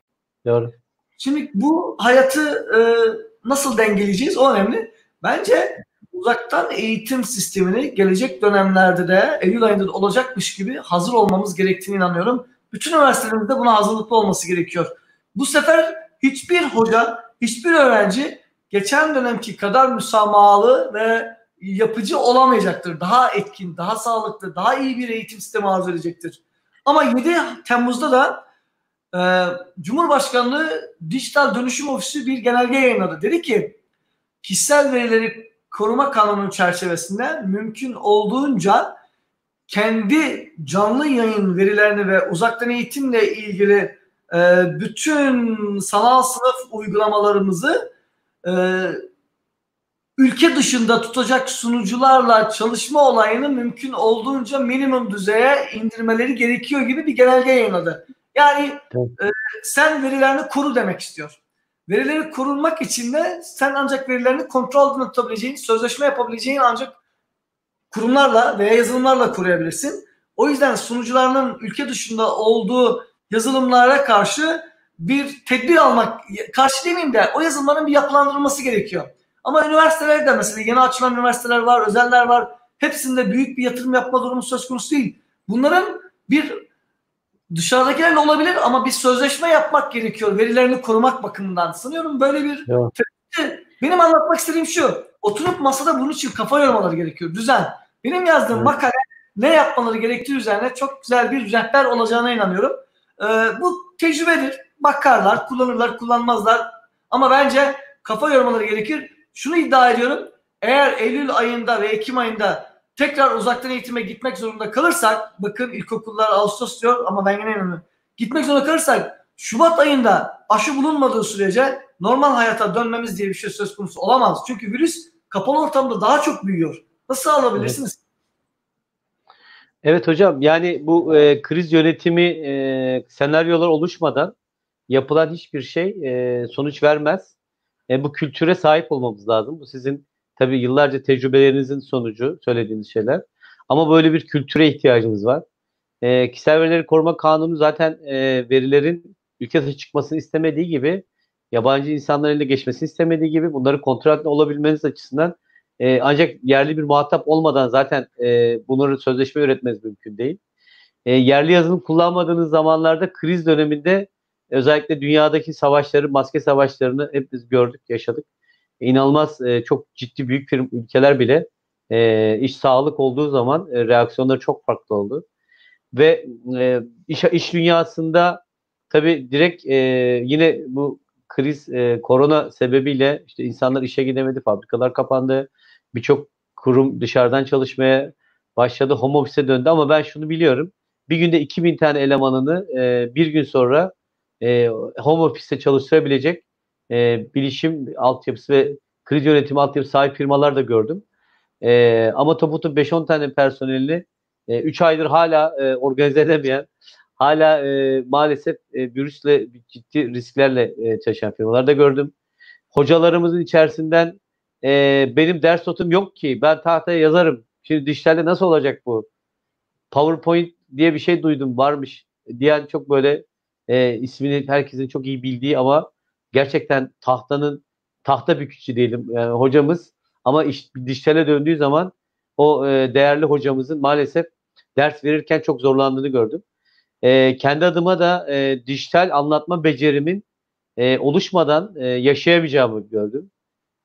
Doğru. Şimdi bu hayatı e, nasıl dengeleyeceğiz o önemli. Bence uzaktan eğitim sistemini gelecek dönemlerde de Eylül ayında da olacakmış gibi hazır olmamız gerektiğini inanıyorum. Bütün üniversitelerimizde buna hazırlıklı olması gerekiyor. Bu sefer hiçbir hoca, hiçbir öğrenci geçen dönemki kadar müsamahalı ve yapıcı olamayacaktır. Daha etkin, daha sağlıklı, daha iyi bir eğitim sistemi arzu edecektir. Ama 7 Temmuz'da da e, Cumhurbaşkanlığı Dijital Dönüşüm Ofisi bir genelge yayınladı. Dedi ki kişisel verileri koruma kanunu çerçevesinde mümkün olduğunca kendi canlı yayın verilerini ve uzaktan eğitimle ilgili e, bütün sanal sınıf uygulamalarımızı e, ülke dışında tutacak sunucularla çalışma olayını mümkün olduğunca minimum düzeye indirmeleri gerekiyor gibi bir genelge yayınladı. Yani e, sen verilerini koru demek istiyor. Verileri korunmak için de sen ancak verilerini kontrol altında tutabileceğin, sözleşme yapabileceğin ancak kurumlarla veya yazılımlarla koruyabilirsin. O yüzden sunucularının ülke dışında olduğu yazılımlara karşı bir tedbir almak, karşı demeyeyim de o yazılımların bir yapılandırılması gerekiyor. Ama üniversitelerde mesela yeni açılan üniversiteler var, özeller var. Hepsinde büyük bir yatırım yapma durumu söz konusu değil. Bunların bir dışarıdakilerle olabilir ama bir sözleşme yapmak gerekiyor verilerini korumak bakımından. Sanıyorum böyle bir Evet. benim anlatmak istediğim şu. Oturup masada bunun için kafa yormaları gerekiyor. Düzen. Benim yazdığım Evet. makale ne yapmaları gerektiği üzerine çok güzel bir rehber olacağına inanıyorum. Ee, bu tecrübedir. Bakarlar, kullanırlar, kullanmazlar. Ama bence kafa yormaları gerekir. Şunu iddia ediyorum. Eğer Eylül ayında ve Ekim ayında tekrar uzaktan eğitime gitmek zorunda kalırsak, bakın ilkokullar Ağustos diyor ama ben yine inanıyorum. Gitmek zorunda kalırsak Şubat ayında aşı bulunmadığı sürece normal hayata dönmemiz diye bir şey söz konusu olamaz. Çünkü virüs kapalı ortamda daha çok büyüyor. Nasıl alabilirsiniz? Evet hocam yani bu e, kriz yönetimi e, senaryolar oluşmadan yapılan hiçbir şey e, sonuç vermez. E, bu kültüre sahip olmamız lazım. Bu sizin tabii yıllarca tecrübelerinizin sonucu söylediğiniz şeyler. Ama böyle bir kültüre ihtiyacımız var. E, kişisel verileri koruma kanunu zaten e, verilerin ülke dışı çıkmasını istemediği gibi yabancı insanların eline geçmesini istemediği gibi bunları kontrol altında olabilmeniz açısından e, ancak yerli bir muhatap olmadan zaten e, bunları sözleşme üretmeniz mümkün değil. E, yerli yazılım kullanmadığınız zamanlarda kriz döneminde özellikle dünyadaki savaşları, maske savaşlarını hep biz gördük, yaşadık. İnanılmaz e, çok ciddi büyük firm, ülkeler bile e, iş sağlık olduğu zaman e, reaksiyonları çok farklı oldu. Ve e, iş, iş dünyasında tabii direkt e, yine bu kriz e, korona sebebiyle işte insanlar işe gidemedi, fabrikalar kapandı, birçok kurum dışarıdan çalışmaya başladı, home office'e döndü ama ben şunu biliyorum. Bir günde 2000 tane elemanını e, bir gün sonra e, home office'te çalıştırabilecek e, bilişim altyapısı ve kriz yönetimi altyapısı sahip firmalar da gördüm. E, ama toputu 5-10 tane personelini 3 aydır hala e, organize edemeyen, hala e, maalesef e, virüsle ciddi risklerle e, çalışan firmalar da gördüm. Hocalarımızın içerisinden e, benim ders notum yok ki ben tahtaya yazarım. Şimdi dijitalde nasıl olacak bu? PowerPoint diye bir şey duydum varmış diyen çok böyle e, ismini herkesin çok iyi bildiği ama gerçekten tahtanın tahta bükücü diyelim yani hocamız ama iş dijitale döndüğü zaman o e, değerli hocamızın maalesef ders verirken çok zorlandığını gördüm. E, kendi adıma da e, dijital anlatma becerimin e, oluşmadan e, yaşayamayacağımı gördüm.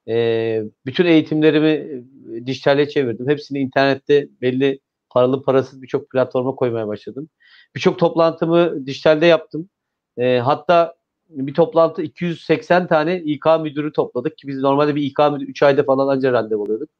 E, bütün eğitimlerimi e, dijitale çevirdim. Hepsini internette belli paralı parasız birçok platforma koymaya başladım. Birçok toplantımı dijitalde yaptım. E, hatta bir toplantı 280 tane İK müdürü topladık ki biz normalde bir İK müdürü 3 ayda falan anca randevu alıyorduk.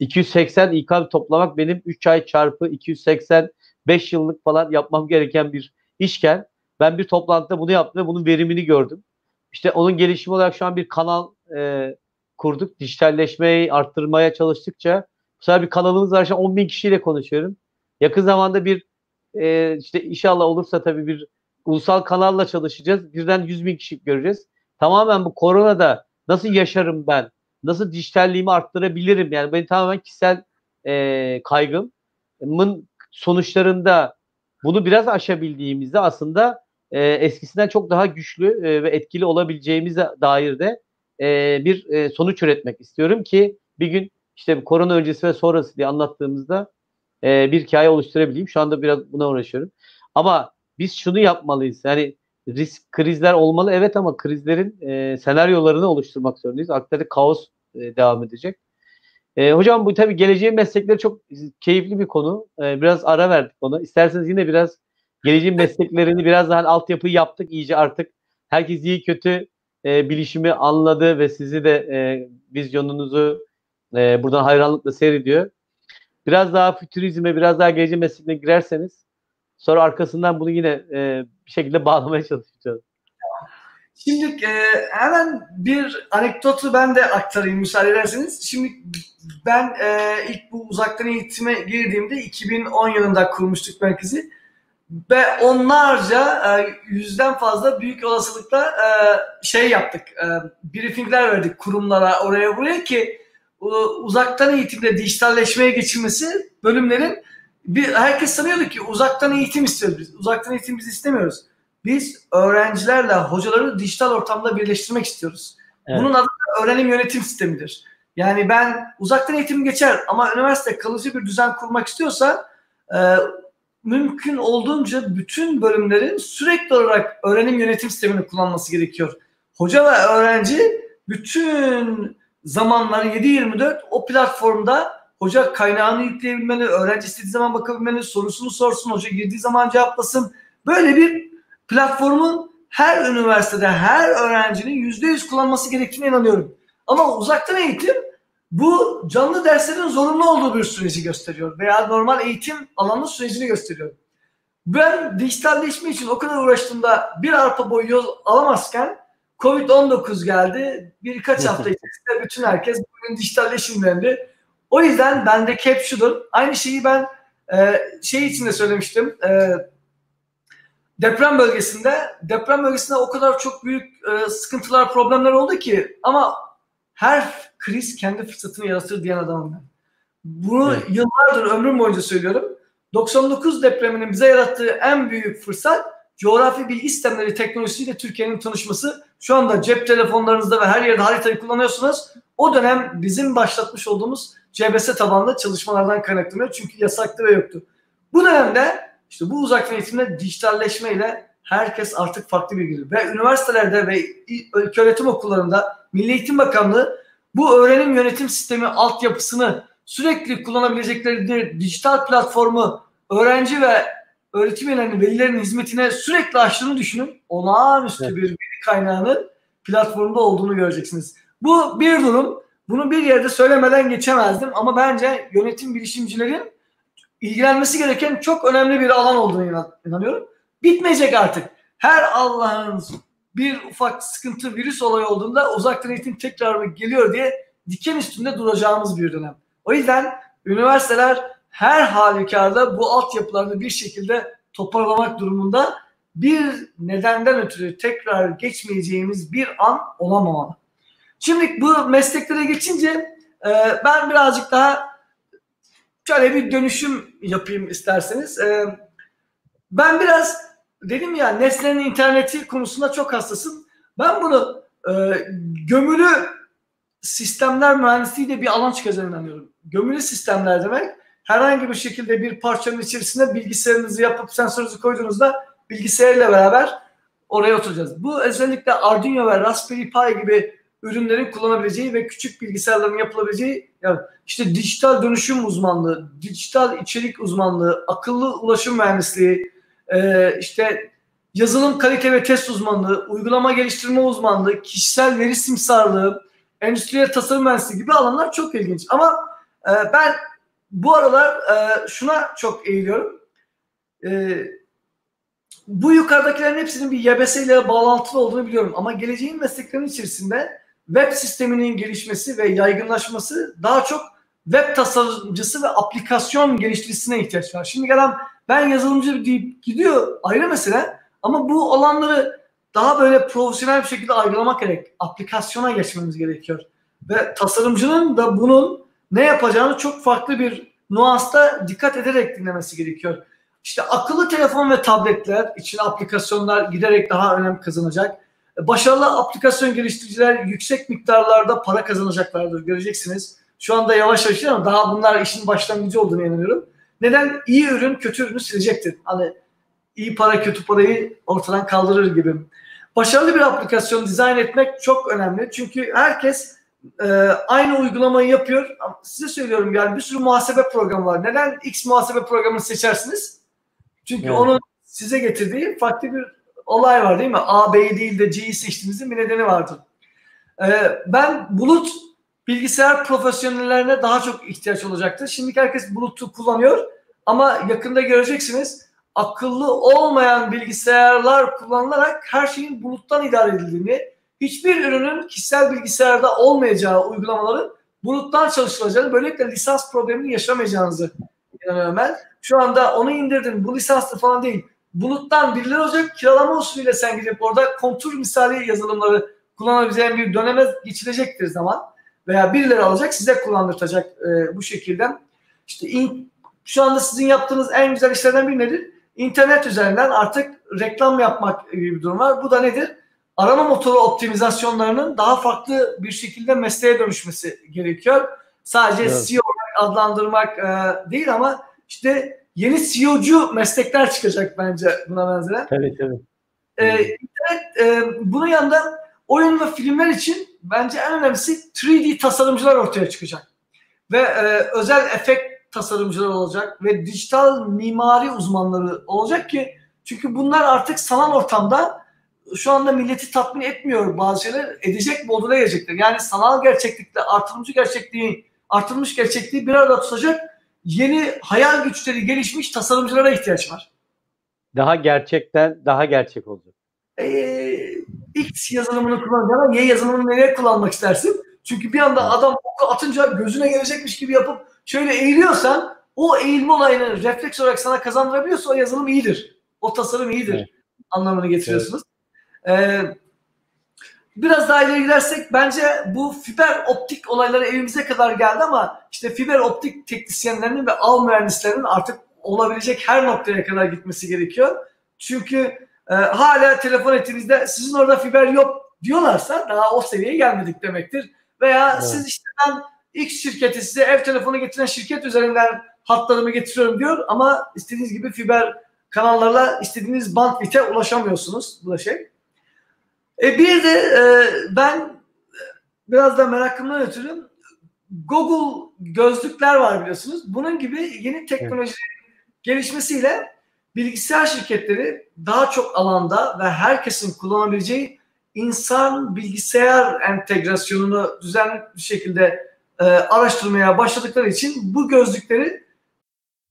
280 İK toplamak benim 3 ay çarpı 280 5 yıllık falan yapmam gereken bir işken ben bir toplantıda bunu yaptım ve bunun verimini gördüm. İşte onun gelişimi olarak şu an bir kanal e, kurduk. Dijitalleşmeyi arttırmaya çalıştıkça bu sefer bir kanalımız var. Şu an 10 bin kişiyle konuşuyorum. Yakın zamanda bir e, işte inşallah olursa tabii bir ulusal kanalla çalışacağız. Birden 100 bin kişi göreceğiz. Tamamen bu koronada nasıl yaşarım ben? Nasıl dijitalliğimi arttırabilirim? Yani benim tamamen kişisel e, kaygımın sonuçlarında bunu biraz aşabildiğimizde aslında e, eskisinden çok daha güçlü e, ve etkili olabileceğimize dair de e, bir e, sonuç üretmek istiyorum ki bir gün işte korona öncesi ve sonrası diye anlattığımızda e, bir hikaye oluşturabileyim. Şu anda biraz buna uğraşıyorum. Ama biz şunu yapmalıyız. Yani risk krizler olmalı evet ama krizlerin e, senaryolarını oluşturmak zorundayız. Aktarı kaos e, devam edecek. E, hocam bu tabii geleceğin meslekleri çok keyifli bir konu. E, biraz ara verdik ona. İsterseniz yine biraz geleceğin mesleklerini biraz daha altyapı yaptık iyice artık. Herkes iyi kötü e, bilişimi anladı ve sizi de e, vizyonunuzu e, buradan hayranlıkla seyrediyor. Biraz daha fütürizme, biraz daha geleceğin meslekine girerseniz sonra arkasından bunu yine e, bir şekilde bağlamaya çalışacağız. Şimdi e, hemen bir anekdotu ben de aktarayım müsaade ederseniz. Şimdi ben e, ilk bu uzaktan eğitime girdiğimde 2010 yılında kurmuştuk merkezi. Ve onlarca e, yüzden fazla büyük olasılıkla e, şey yaptık. E, briefingler verdik kurumlara oraya buraya ki uzaktan eğitimde dijitalleşmeye geçilmesi bölümlerin bir herkes sanıyordu ki uzaktan eğitim istiyoruz biz. Uzaktan eğitim biz istemiyoruz biz öğrencilerle hocaları dijital ortamda birleştirmek istiyoruz. Evet. Bunun adı öğrenim yönetim sistemidir. Yani ben uzaktan eğitim geçer ama üniversite kalıcı bir düzen kurmak istiyorsa e, mümkün olduğunca bütün bölümlerin sürekli olarak öğrenim yönetim sistemini kullanması gerekiyor. Hoca ve öğrenci bütün zamanları 7-24 o platformda hoca kaynağını yükleyebilmeli, öğrenci istediği zaman bakabilmeli, sorusunu sorsun, hoca girdiği zaman cevaplasın. Böyle bir platformun her üniversitede her öğrencinin yüzde yüz kullanması gerektiğine inanıyorum. Ama uzaktan eğitim bu canlı derslerin zorunlu olduğu bir süreci gösteriyor veya normal eğitim alanı sürecini gösteriyor. Ben dijitalleşme için o kadar uğraştığımda bir arpa boyu yol alamazken Covid-19 geldi. Birkaç hafta içerisinde bütün herkes bugün dijitalleşim dendi. O yüzden bendeki hep şudur. Aynı şeyi ben e, şey için de söylemiştim. E, deprem bölgesinde deprem bölgesinde o kadar çok büyük e, sıkıntılar, problemler oldu ki ama her kriz kendi fırsatını yaratır diyen adamım ben. Bunu evet. yıllardır ömrüm boyunca söylüyorum. 99 depreminin bize yarattığı en büyük fırsat coğrafi bilgi sistemleri teknolojisiyle Türkiye'nin tanışması. Şu anda cep telefonlarınızda ve her yerde haritayı kullanıyorsunuz. O dönem bizim başlatmış olduğumuz CBS tabanlı çalışmalardan kaynaklanıyor. Çünkü yasaktı ve yoktu. Bu dönemde işte bu uzaktan eğitimde dijitalleşmeyle herkes artık farklı bir bilgi ve üniversitelerde ve ülke öğretim okullarında Milli Eğitim Bakanlığı bu öğrenim yönetim sistemi altyapısını sürekli kullanabilecekleri dijital platformu öğrenci ve öğretim üyelerinin velilerin hizmetine sürekli açtığını düşünün. Olağanüstü evet. bir veri kaynağının platformda olduğunu göreceksiniz. Bu bir durum. Bunu bir yerde söylemeden geçemezdim ama bence yönetim bilişimcilerin ilgilenmesi gereken çok önemli bir alan olduğunu inanıyorum. Bitmeyecek artık. Her Allah'ın bir ufak sıkıntı virüs olayı olduğunda uzaktan eğitim tekrar geliyor diye diken üstünde duracağımız bir dönem. O yüzden üniversiteler her halükarda bu altyapılarını bir şekilde toparlamak durumunda bir nedenden ötürü tekrar geçmeyeceğimiz bir an olamamalı. Şimdi bu mesleklere geçince e, ben birazcık daha şöyle bir dönüşüm yapayım isterseniz. E, ben biraz dedim ya nesnenin interneti konusunda çok hassasım. Ben bunu e, gömülü sistemler mühendisliği de bir alan çıkacağına inanıyorum. Gömülü sistemler demek herhangi bir şekilde bir parçanın içerisine bilgisayarınızı yapıp sensörünüzü koyduğunuzda bilgisayarla beraber oraya oturacağız. Bu özellikle Arduino ve Raspberry Pi gibi ürünlerin kullanabileceği ve küçük bilgisayarların yapılabileceği yani işte dijital dönüşüm uzmanlığı, dijital içerik uzmanlığı, akıllı ulaşım mühendisliği, e, işte yazılım kalite ve test uzmanlığı, uygulama geliştirme uzmanlığı, kişisel veri simsarlığı, endüstriyel tasarım mühendisliği gibi alanlar çok ilginç. Ama e, ben bu aralar e, şuna çok eğiliyorum. E, bu yukarıdakilerin hepsinin bir YBS ile bağlantılı olduğunu biliyorum. Ama geleceğin mesleklerinin içerisinde web sisteminin gelişmesi ve yaygınlaşması daha çok web tasarımcısı ve aplikasyon geliştiricisine ihtiyaç var. Şimdi gelen ben yazılımcı deyip gidiyor ayrı mesele ama bu alanları daha böyle profesyonel bir şekilde aygılamak gerek. Aplikasyona geçmemiz gerekiyor. Ve tasarımcının da bunun ne yapacağını çok farklı bir nuansta dikkat ederek dinlemesi gerekiyor. İşte akıllı telefon ve tabletler için aplikasyonlar giderek daha önem kazanacak. Başarılı aplikasyon geliştiriciler yüksek miktarlarda para kazanacaklardır göreceksiniz. Şu anda yavaş yavaş ama daha bunlar işin başlangıcı olduğunu inanıyorum. Neden? İyi ürün kötü ürünü silecektir. Hani iyi para kötü parayı ortadan kaldırır gibi. Başarılı bir aplikasyon dizayn etmek çok önemli. Çünkü herkes e, aynı uygulamayı yapıyor. Size söylüyorum yani bir sürü muhasebe programı var. Neden X muhasebe programını seçersiniz? Çünkü evet. onun size getirdiği farklı bir olay var değil mi? A, B'yi değil de C'yi seçtiğinizin bir nedeni vardır. Ee, ben bulut bilgisayar profesyonellerine daha çok ihtiyaç olacaktır. Şimdi herkes bulutu kullanıyor ama yakında göreceksiniz akıllı olmayan bilgisayarlar kullanılarak her şeyin buluttan idare edildiğini, hiçbir ürünün kişisel bilgisayarda olmayacağı uygulamaların buluttan çalışılacağını, böylelikle lisans problemini yaşamayacağınızı inanıyorum ben. Şu anda onu indirdin, bu lisanslı falan değil. Buluttan birileri olacak, kiralama usulüyle sen gidip orada kontur misali yazılımları kullanabileceğin bir döneme geçilecektir zaman. Veya birileri alacak, size kullandırtacak e, bu şekilde. İşte in, şu anda sizin yaptığınız en güzel işlerden biri nedir? İnternet üzerinden artık reklam yapmak gibi bir durum var. Bu da nedir? Arama motoru optimizasyonlarının daha farklı bir şekilde mesleğe dönüşmesi gerekiyor. Sadece evet. CEO adlandırmak e, değil ama işte yeni CEO'cu meslekler çıkacak bence buna benzer. Evet evet. Ee, internet, e, bunun yanında oyun ve filmler için bence en önemlisi 3D tasarımcılar ortaya çıkacak. Ve e, özel efekt tasarımcılar olacak ve dijital mimari uzmanları olacak ki çünkü bunlar artık sanal ortamda şu anda milleti tatmin etmiyor bazı şeyler edecek moduna gelecekler. Yani sanal gerçeklikle artırılmış gerçekliği artırılmış gerçekliği bir arada tutacak yeni hayal güçleri gelişmiş tasarımcılara ihtiyaç var. Daha gerçekten daha gerçek olacak. Ee, X yazılımını kullanacağına Y yazılımını nereye kullanmak istersin? Çünkü bir anda adam oku atınca gözüne gelecekmiş gibi yapıp şöyle eğiliyorsan o eğilme olayını refleks olarak sana kazandırabiliyorsa o yazılım iyidir. O tasarım iyidir evet. anlamını getiriyorsunuz. Evet. Ee, biraz daha ileri gidersek bence bu fiber optik olayları evimize kadar geldi ama işte fiber optik teknisyenlerinin ve av mühendislerinin artık olabilecek her noktaya kadar gitmesi gerekiyor. Çünkü e, hala telefon ettiğinizde sizin orada fiber yok diyorlarsa daha o seviyeye gelmedik demektir. Veya evet. siz işte ben X şirketi size ev telefonu getiren şirket üzerinden hatlarımı getiriyorum diyor ama istediğiniz gibi fiber kanallarla istediğiniz bandwidth'e ulaşamıyorsunuz. Bu da şey. E bir de e, ben biraz da merakımdan ötürü Google gözlükler var biliyorsunuz. Bunun gibi yeni teknolojilerin gelişmesiyle bilgisayar şirketleri daha çok alanda ve herkesin kullanabileceği insan bilgisayar entegrasyonunu düzenli bir şekilde e, araştırmaya başladıkları için bu gözlükleri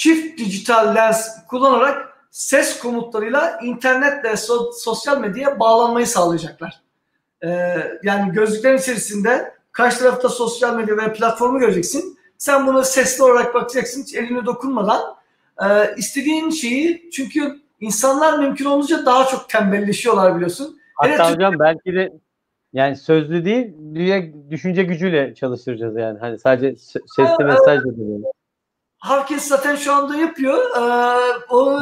Çift dijital lens kullanarak ses komutlarıyla internetle so- sosyal medyaya bağlanmayı sağlayacaklar. Ee, yani gözlüklerin içerisinde karşı tarafta sosyal medya ve platformu göreceksin. Sen bunu sesli olarak bakacaksın hiç eline dokunmadan. Ee, istediğin şeyi çünkü insanlar mümkün olunca daha çok tembelleşiyorlar biliyorsun. Hatta Evet, hocam belki de yani sözlü değil, düşünce gücüyle çalıştıracağız yani. Hani sadece sesli mesaj da Herkes zaten şu anda yapıyor. Ee, o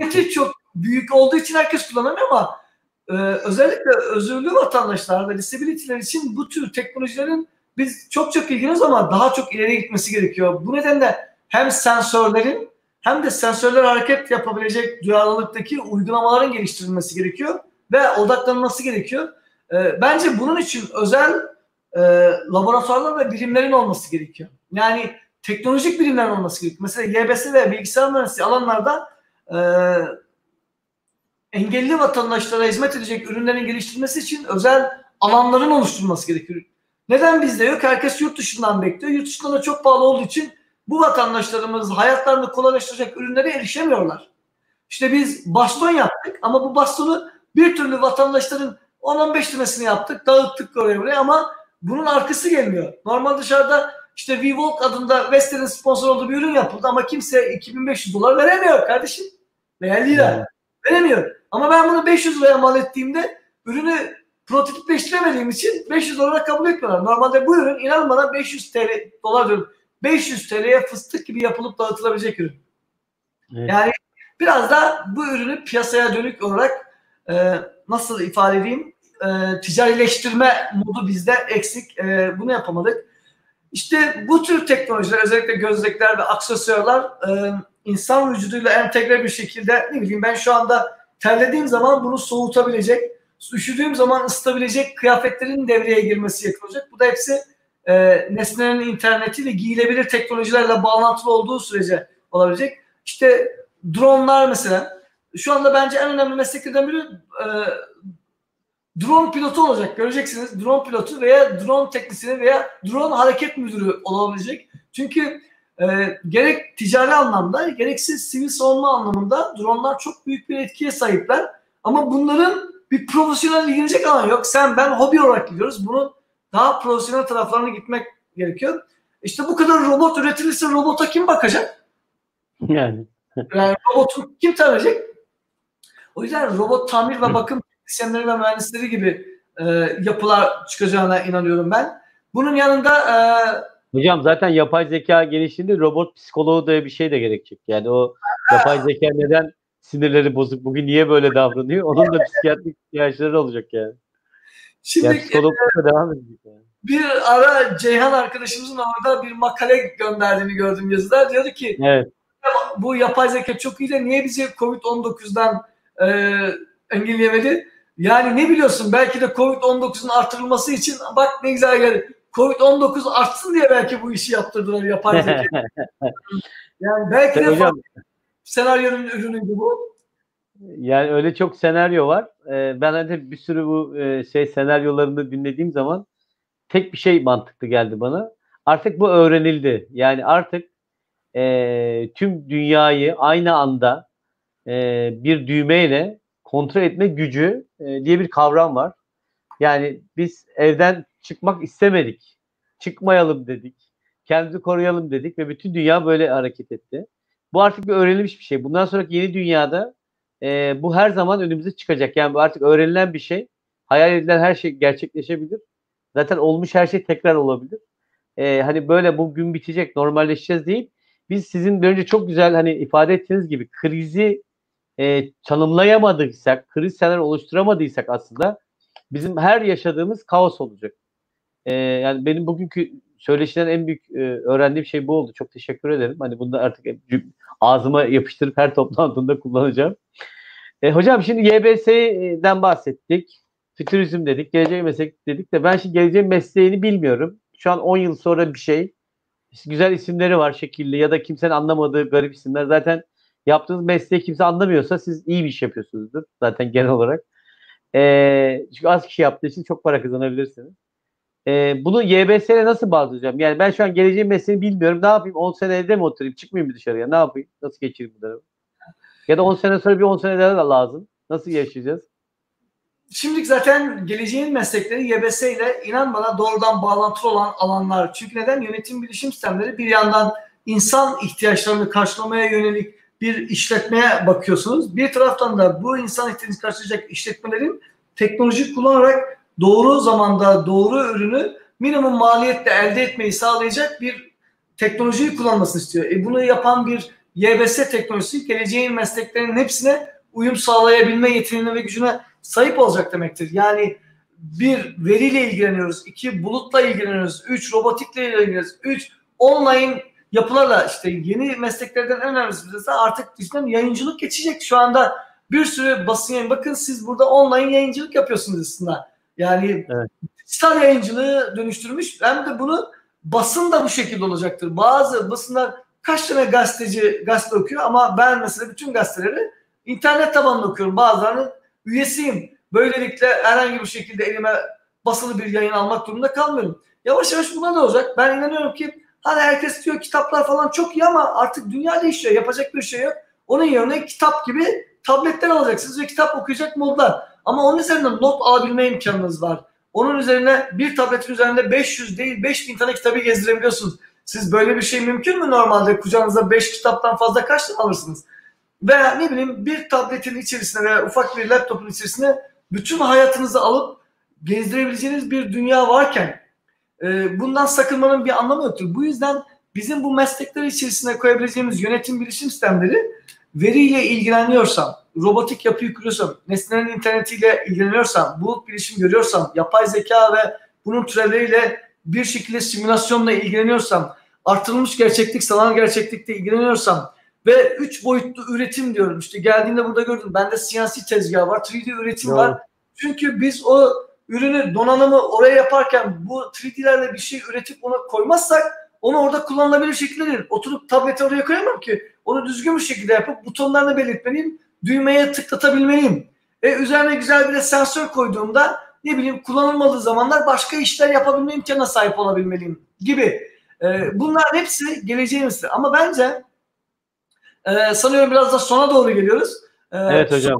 maliyeti çok büyük olduğu için herkes kullanamıyor ama e, özellikle özürlü vatandaşlar ve disability'ler için bu tür teknolojilerin biz çok çok ilgileniyoruz ama daha çok ileri gitmesi gerekiyor. Bu nedenle hem sensörlerin hem de sensörler hareket yapabilecek duyarlılıktaki uygulamaların geliştirilmesi gerekiyor ve odaklanması gerekiyor. E, bence bunun için özel e, laboratuvarlar ve birimlerin olması gerekiyor. Yani teknolojik birimlerin olması gerekiyor. Mesela YBS ve bilgisayar mühendisliği alanlarda e, engelli vatandaşlara hizmet edecek ürünlerin geliştirilmesi için özel alanların oluşturulması gerekiyor. Neden bizde yok? Herkes yurt dışından bekliyor. Yurt dışında da çok pahalı olduğu için bu vatandaşlarımız hayatlarını kolaylaştıracak ürünlere erişemiyorlar. İşte biz baston yaptık ama bu bastonu bir türlü vatandaşların 10-15 lirasını yaptık, dağıttık oraya buraya ama bunun arkası gelmiyor. Normal dışarıda işte WeWalk adında Western'in sponsor olduğu bir ürün yapıldı ama kimse 2500 dolar veremiyor kardeşim. Veya lira. Evet. Veremiyor. Ama ben bunu 500 liraya mal ettiğimde ürünü prototipleştiremediğim için 500 olarak kabul etmiyorlar. Normalde bu ürün inan bana 500 TL dolar diyorum. 500 TL'ye fıstık gibi yapılıp dağıtılabilecek ürün. Evet. Yani biraz da bu ürünü piyasaya dönük olarak e, nasıl ifade edeyim e, ticarileştirme modu bizde eksik. E, bunu yapamadık. İşte bu tür teknolojiler özellikle gözlükler ve aksesuarlar e, insan vücuduyla entegre bir şekilde ne bileyim ben şu anda terlediğim zaman bunu soğutabilecek, üşüdüğüm zaman ısıtabilecek kıyafetlerin devreye girmesi yapılacak. Bu da hepsi e, nesnelerin interneti ve giyilebilir teknolojilerle bağlantılı olduğu sürece olabilecek. İşte dronlar mesela. Şu anda bence en önemli mesleklerden biri e, drone pilotu olacak. Göreceksiniz drone pilotu veya drone teknisyeni veya drone hareket müdürü olabilecek. Çünkü e, gerek ticari anlamda gerekse sivil savunma anlamında dronlar çok büyük bir etkiye sahipler. Ama bunların bir profesyonel ilgilenecek alan yok. Sen ben hobi olarak gidiyoruz. Bunun daha profesyonel taraflarına gitmek gerekiyor. İşte bu kadar robot üretilirse robota kim bakacak? Yani. Yani robotu kim tanıyacak? O yüzden robot tamir ve bakım teknisyenleri ve mühendisleri gibi e, yapılar çıkacağına inanıyorum ben. Bunun yanında e, Hocam zaten yapay zeka geliştiğinde robot psikoloğu diye bir şey de gerekecek. Yani o yapay zeka neden sinirleri bozuk, bugün niye böyle davranıyor? Onun da psikiyatrik ihtiyaçları olacak yani. şimdi Yani psikologlukla devam edecek yani. bir ara Ceyhan arkadaşımızın orada bir makale gönderdiğini gördüm yazıda. Diyordu ki Evet. bu yapay zeka çok iyi de niye bizi Covid-19'dan e, engelleyemedi? Yani ne biliyorsun belki de Covid-19'un artırılması için bak ne güzel geldi. Covid-19 artsın diye belki bu işi yaptırdılar yapay zeka. Yani belki de Hocam senaryonun ürünüydü bu. yani öyle çok senaryo var. Ee, ben hani bir sürü bu e, şey senaryolarını dinlediğim zaman tek bir şey mantıklı geldi bana. Artık bu öğrenildi. Yani artık e, tüm dünyayı aynı anda e, bir düğmeyle kontrol etme gücü e, diye bir kavram var. Yani biz evden çıkmak istemedik. Çıkmayalım dedik. Kendimizi koruyalım dedik ve bütün dünya böyle hareket etti. Bu artık bir öğrenilmiş bir şey. Bundan sonraki yeni dünyada e, bu her zaman önümüze çıkacak. Yani bu artık öğrenilen bir şey. Hayal edilen her şey gerçekleşebilir. Zaten olmuş her şey tekrar olabilir. E, hani böyle bu gün bitecek, normalleşeceğiz değil. Biz sizin önce çok güzel hani ifade ettiğiniz gibi krizi e, tanımlayamadıysak, kriz senaryo oluşturamadıysak aslında bizim her yaşadığımız kaos olacak. E, yani benim bugünkü söyleşiden en büyük e, öğrendiğim şey bu oldu. Çok teşekkür ederim. Hani bunu da artık ağzıma yapıştırıp her toplantımda kullanacağım. E, hocam şimdi YBS'den bahsettik. Fütürizm dedik, geleceği meslek dedik de ben şimdi geleceğin mesleğini bilmiyorum. Şu an 10 yıl sonra bir şey. Güzel isimleri var şekilli ya da kimsenin anlamadığı garip isimler. Zaten yaptığınız mesleği kimse anlamıyorsa siz iyi bir iş yapıyorsunuzdur zaten genel olarak. E, çünkü az kişi yaptığı için çok para kazanabilirsiniz. E, bunu YBS'ye nasıl bağlayacağım? Yani ben şu an geleceğin mesleğini bilmiyorum. Ne yapayım? 10 sene evde mi oturayım? Çıkmayayım mı dışarıya? Ne yapayım? Nasıl geçireyim bunları? Ya da 10 sene sonra bir 10 sene daha da lazım. Nasıl yaşayacağız? Şimdilik zaten geleceğin meslekleri YBS ile inan bana doğrudan bağlantılı olan alanlar. Çünkü neden? Yönetim bilişim sistemleri bir yandan insan ihtiyaçlarını karşılamaya yönelik bir işletmeye bakıyorsunuz. Bir taraftan da bu insan ihtiyacını karşılayacak işletmelerin teknoloji kullanarak doğru zamanda doğru ürünü minimum maliyetle elde etmeyi sağlayacak bir teknolojiyi kullanmasını istiyor. E bunu yapan bir YBS teknolojisi geleceğin mesleklerinin hepsine uyum sağlayabilme yeteneğine ve gücüne sahip olacak demektir. Yani bir veriyle ilgileniyoruz, iki bulutla ilgileniyoruz, üç robotikle ilgileniyoruz, üç online yapılarla işte yeni mesleklerden en önemlisi de artık düşünün yayıncılık geçecek. Şu anda bir sürü basın yayın. Bakın siz burada online yayıncılık yapıyorsunuz aslında. Yani Evet. dijital yayıncılığı dönüştürmüş. Hem de bunu basın da bu şekilde olacaktır. Bazı basınlar kaç tane gazeteci gazete okuyor ama ben mesela bütün gazeteleri internet tabanlı okuyorum. Bazılarının üyesiyim. Böylelikle herhangi bir şekilde elime basılı bir yayın almak durumunda kalmıyorum. Yavaş yavaş buna da olacak. Ben inanıyorum ki hani herkes diyor kitaplar falan çok iyi ama artık dünya değişiyor. Yapacak bir şey yok. Onun yerine kitap gibi tabletler alacaksınız ve kitap okuyacak modlar. Ama onun üzerinden not alabilme imkanınız var. Onun üzerine bir tabletin üzerinde 500 değil 5000 tane kitabı gezdirebiliyorsunuz. Siz böyle bir şey mümkün mü normalde? Kucağınıza 5 kitaptan fazla kaç tane alırsınız? Veya ne bileyim bir tabletin içerisine veya ufak bir laptopun içerisine bütün hayatınızı alıp gezdirebileceğiniz bir dünya varken e, bundan sakınmanın bir anlamı yoktur. Bu yüzden bizim bu meslekler içerisine koyabileceğimiz yönetim bilişim sistemleri veriyle ilgileniyorsam, robotik yapıyı kuruyorsam, nesnelerin internetiyle ilgileniyorsam, bulut bilişim görüyorsam, yapay zeka ve bunun türevleriyle bir şekilde simülasyonla ilgileniyorsam, artırılmış gerçeklik, sanal gerçeklikle ilgileniyorsam ve üç boyutlu üretim diyorum. İşte geldiğinde burada gördüm. Bende CNC tezgahı var, 3D üretim Doğru. var. Çünkü biz o ürünü, donanımı oraya yaparken bu 3D'lerle bir şey üretip ona koymazsak onu orada kullanılabilir şekilde değil. Oturup tableti oraya koyamam ki. Onu düzgün bir şekilde yapıp butonlarını belirtmeliyim. Düğmeye tıklatabilmeliyim. E üzerine güzel bir de sensör koyduğumda ne bileyim kullanılmadığı zamanlar başka işler yapabilme imkanına sahip olabilmeliyim gibi. E, bunların hepsi geleceğimizdir. Ama bence e, sanıyorum biraz da sona doğru geliyoruz. E, Evet hocam.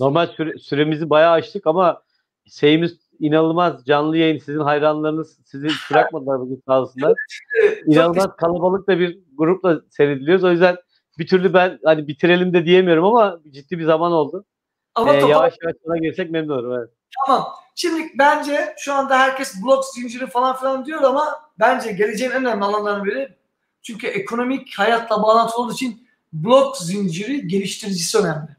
Normal süre- süremizi bayağı açtık ama şeyimiz inanılmaz canlı yayın. Sizin hayranlarınız sizi bırakmadılar bugün sağ olsunlar. İnanılmaz kalabalık da bir grupla seyrediliyoruz. O yüzden bir türlü ben hani bitirelim de diyemiyorum ama ciddi bir zaman oldu. Ama Ee, yavaş yavaş sona gelsek memnun olurum. Evet. Tamam. Şimdi bence şu anda herkes blok zinciri falan filan diyor ama bence geleceğin en önemli alanlarından biri. Çünkü ekonomik hayatla bağlantılı olduğu için blok zinciri geliştiricisi önemli.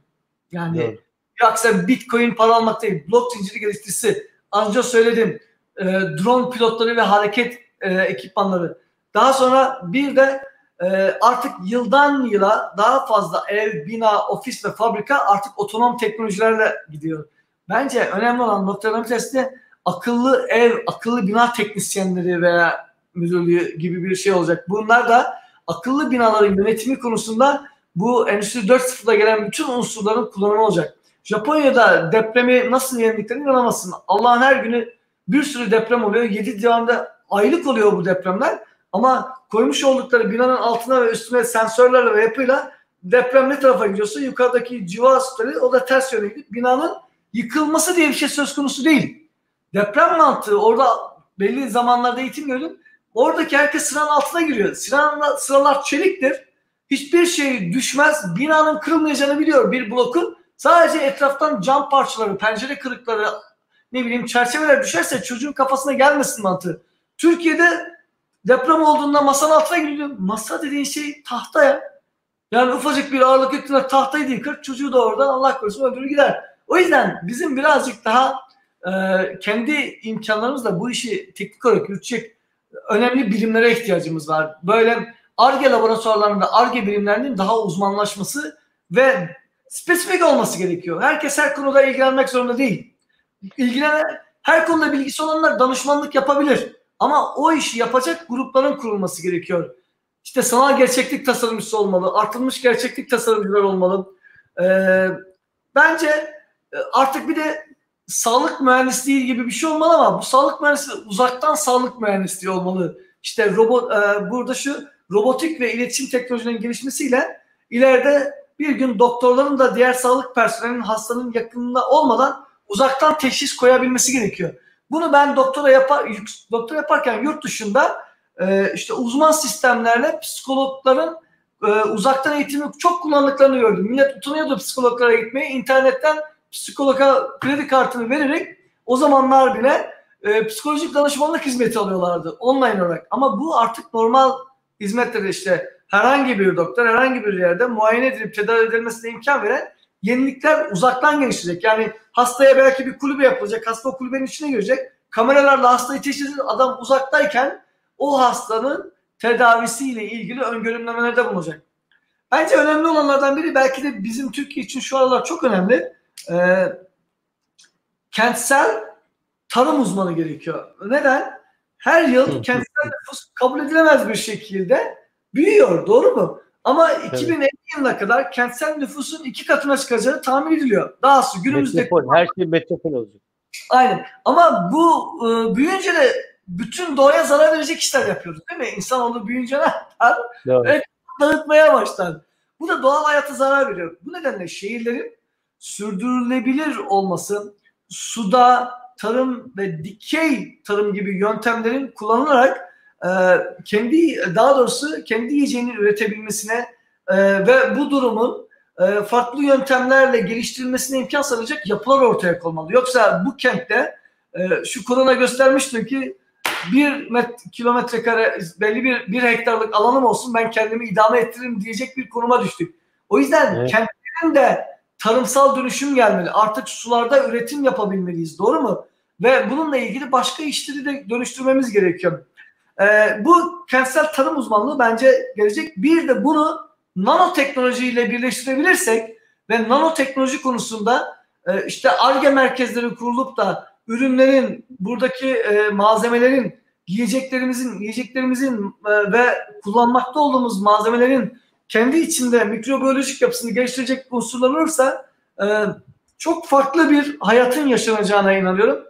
Yani Doğru. Yoksa bitcoin para almak değil. Blok zinciri geliştiricisi. Az önce söyledim. E, drone pilotları ve hareket e, ekipmanları. Daha sonra bir de e, artık yıldan yıla daha fazla ev, bina, ofis ve fabrika artık otonom teknolojilerle gidiyor. Bence önemli olan noktaların de akıllı ev, akıllı bina teknisyenleri veya müdürlüğü gibi bir şey olacak. Bunlar da akıllı binaların yönetimi konusunda bu Endüstri 4.0'da gelen bütün unsurların kullanımı olacak. Japonya'da depremi nasıl yendiklerini inanamazsın. Allah'ın her günü bir sürü deprem oluyor. 7 civarında aylık oluyor bu depremler. Ama koymuş oldukları binanın altına ve üstüne sensörlerle ve yapıyla deprem ne tarafa gidiyorsa yukarıdaki civa asitleri o da ters yöne gidip binanın yıkılması diye bir şey söz konusu değil. Deprem mantığı orada belli zamanlarda eğitim gördüm. Oradaki herkes sıranın altına giriyor. Sıralar, sıralar çeliktir. Hiçbir şey düşmez. Binanın kırılmayacağını biliyor bir blokun. Sadece etraftan cam parçaları, pencere kırıkları, ne bileyim çerçeveler düşerse çocuğun kafasına gelmesin mantığı. Türkiye'de deprem olduğunda masanın altına giriyor. Masa dediğin şey tahta ya. Yani ufacık bir ağırlık yükle tahtayı yıkar. Çocuğu da oradan Allah korusun öldürür gider. O yüzden bizim birazcık daha e, kendi imkanlarımızla bu işi teknik olarak yürütecek önemli bilimlere ihtiyacımız var. Böyle ARGE laboratuvarlarında ARGE bilimlerinin daha uzmanlaşması ve spesifik olması gerekiyor. Herkes her konuda ilgilenmek zorunda değil. İlgilenen, her konuda bilgisi olanlar danışmanlık yapabilir. Ama o işi yapacak grupların kurulması gerekiyor. İşte sanal gerçeklik tasarımcısı olmalı, artılmış gerçeklik tasarımcılar olmalı. Ee, bence e, artık bir de sağlık mühendisliği gibi bir şey olmalı ama bu sağlık mühendisliği uzaktan sağlık mühendisliği olmalı. İşte robot e, burada şu robotik ve iletişim teknolojilerinin gelişmesiyle ileride bir gün doktorların da diğer sağlık personelinin hastanın yakınında olmadan uzaktan teşhis koyabilmesi gerekiyor. Bunu ben doktora yapar doktora yaparken yurt dışında e, işte uzman sistemlerle psikologların e, uzaktan eğitimi çok kullandıklarını gördüm. Millet utanıyordu psikologlara gitmeye. İnternetten psikologa kredi kartını vererek o zamanlar bile e, psikolojik danışmanlık hizmeti alıyorlardı online olarak. Ama bu artık normal hizmetler işte herhangi bir doktor herhangi bir yerde muayene edilip tedavi edilmesine imkan veren yenilikler uzaktan gelişecek. Yani hastaya belki bir kulübe yapılacak. Hasta o kulübenin içine girecek. Kameralarla hastayı teşhis. Adam uzaktayken o hastanın tedavisiyle ilgili öngörümlemelerde bulunacak. Bence önemli olanlardan biri belki de bizim Türkiye için şu aralar çok önemli. Ee, kentsel tarım uzmanı gerekiyor. Neden? Her yıl kentsel nüfus kabul edilemez bir şekilde büyüyor. Doğru mu? Ama 2050 yılına kadar kentsel nüfusun iki katına çıkacağı tahmin ediliyor. Dahası günümüzde... Metropol, her şey metropol olacak. Aynen. Ama bu e, büyüyünce de bütün doğaya zarar verecek işler yapıyoruz değil mi? İnsanoğlu büyüyünce ne yapar? Evet. Dağıtmaya başlar. Bu da doğal hayata zarar veriyor. Bu nedenle şehirlerin sürdürülebilir olması, suda tarım ve dikey tarım gibi yöntemlerin kullanılarak e, kendi daha doğrusu kendi yiyeceğini üretebilmesine e, ve bu durumun e, farklı yöntemlerle geliştirilmesine imkan sağlayacak yapılar ortaya konmalı. Yoksa bu kentte e, şu korona göstermiştir ki bir met- kilometre kare belli bir, bir hektarlık alanım olsun ben kendimi idame ettiririm diyecek bir konuma düştük. O yüzden evet. kentlerin de tarımsal dönüşüm gelmeli. Artık sularda üretim yapabilmeliyiz. Doğru mu? Ve bununla ilgili başka işleri de dönüştürmemiz gerekiyor. Ee, bu kentsel tarım uzmanlığı bence gelecek. Bir de bunu nanoteknolojiyle birleştirebilirsek ve nanoteknoloji konusunda e, işte ARGE merkezleri kurulup da ürünlerin, buradaki e, malzemelerin, yiyeceklerimizin, yiyeceklerimizin e, ve kullanmakta olduğumuz malzemelerin kendi içinde mikrobiyolojik yapısını geliştirecek unsurlar olursa çok farklı bir hayatın yaşanacağına inanıyorum.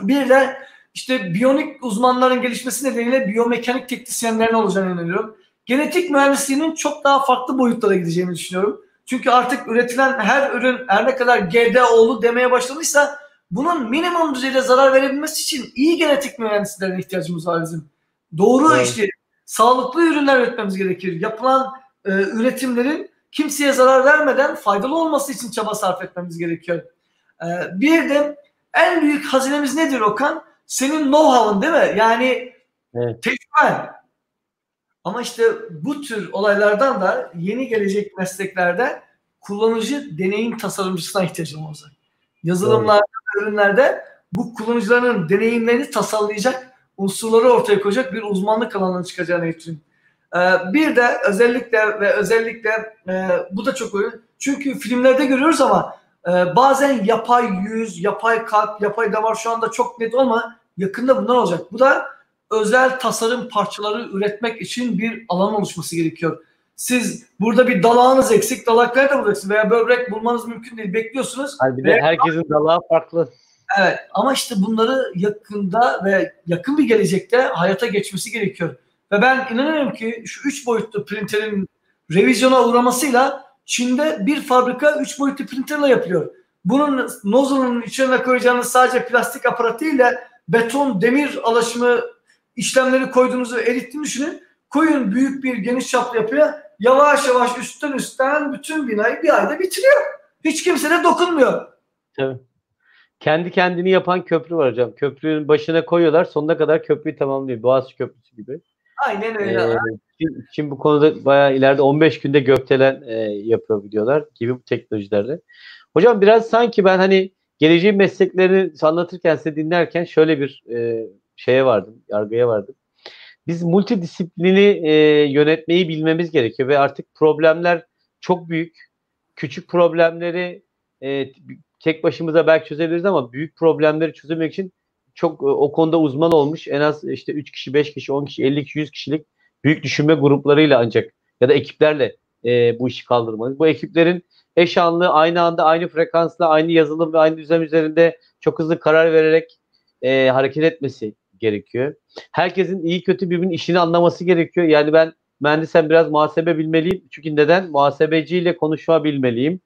Bir de işte biyonik uzmanların gelişmesi nedeniyle biyomekanik teknisyenlerin olacağını inanıyorum. Genetik mühendisliğinin çok daha farklı boyutlara gideceğini düşünüyorum. Çünkü artık üretilen her ürün her ne kadar GDO'lu demeye başladıysa bunun minimum düzeyde zarar verebilmesi için iyi genetik mühendislerine ihtiyacımız var bizim. Doğru evet. işte sağlıklı ürünler üretmemiz gerekir. Yapılan e, üretimlerin kimseye zarar vermeden faydalı olması için çaba sarf etmemiz gerekiyor. E, bir de en büyük hazinemiz nedir Okan? Senin know-how'ın değil mi? Yani evet. tecrüben. Ama işte bu tür olaylardan da yeni gelecek mesleklerde kullanıcı deneyim tasarımcısına ihtiyacım olacak. Yazılımlarda, evet. ürünlerde bu kullanıcıların deneyimlerini tasarlayacak unsurları ortaya koyacak bir uzmanlık alanına çıkacağını düşünüyorum. Ee, bir de özellikle ve özellikle e, bu da çok önemli. Çünkü filmlerde görüyoruz ama e, bazen yapay yüz, yapay kalp, yapay damar şu anda çok net olma yakında bunlar olacak. Bu da özel tasarım parçaları üretmek için bir alan oluşması gerekiyor. Siz burada bir dalağınız eksik, dalak nerede bulacaksınız veya böbrek bulmanız mümkün değil. Bekliyorsunuz. Hani bir de Ve- herkesin dalağı farklı. Evet ama işte bunları yakında ve yakın bir gelecekte hayata geçmesi gerekiyor. Ve ben inanıyorum ki şu üç boyutlu printerin revizyona uğramasıyla Çin'de bir fabrika üç boyutlu printerle yapılıyor. Bunun nozzle'ın içine koyacağınız sadece plastik aparatıyla beton, demir alaşımı işlemleri koyduğunuzu erittiğini düşünün. Koyun büyük bir geniş çaplı yapıya yavaş yavaş üstten üstten bütün binayı bir ayda bitiriyor. Hiç kimse de dokunmuyor. Tabii. Kendi kendini yapan köprü var hocam. Köprünün başına koyuyorlar. Sonuna kadar köprüyü tamamlıyor. Boğaziçi Köprüsü gibi. Aynen öyle. Ee, Çin, bu konuda bayağı ileride 15 günde gökdelen e, yapıyor videolar gibi bu teknolojilerle. Hocam biraz sanki ben hani geleceğin mesleklerini anlatırken size dinlerken şöyle bir e, şeye vardım, yargıya vardım. Biz multidisiplini e, yönetmeyi bilmemiz gerekiyor ve artık problemler çok büyük. Küçük problemleri e, tek başımıza belki çözebiliriz ama büyük problemleri çözmek için çok e, o konuda uzman olmuş en az işte 3 kişi, 5 kişi, 10 kişi, 50 kişi, 100 kişilik büyük düşünme gruplarıyla ancak ya da ekiplerle e, bu işi kaldırmalıyız. Bu ekiplerin eş anlı, aynı anda, aynı frekansla, aynı yazılım ve aynı düzen üzerinde çok hızlı karar vererek e, hareket etmesi gerekiyor. Herkesin iyi kötü birbirinin işini anlaması gerekiyor. Yani ben mühendisem biraz muhasebe bilmeliyim. Çünkü neden? Muhasebeciyle konuşma bilmeliyim.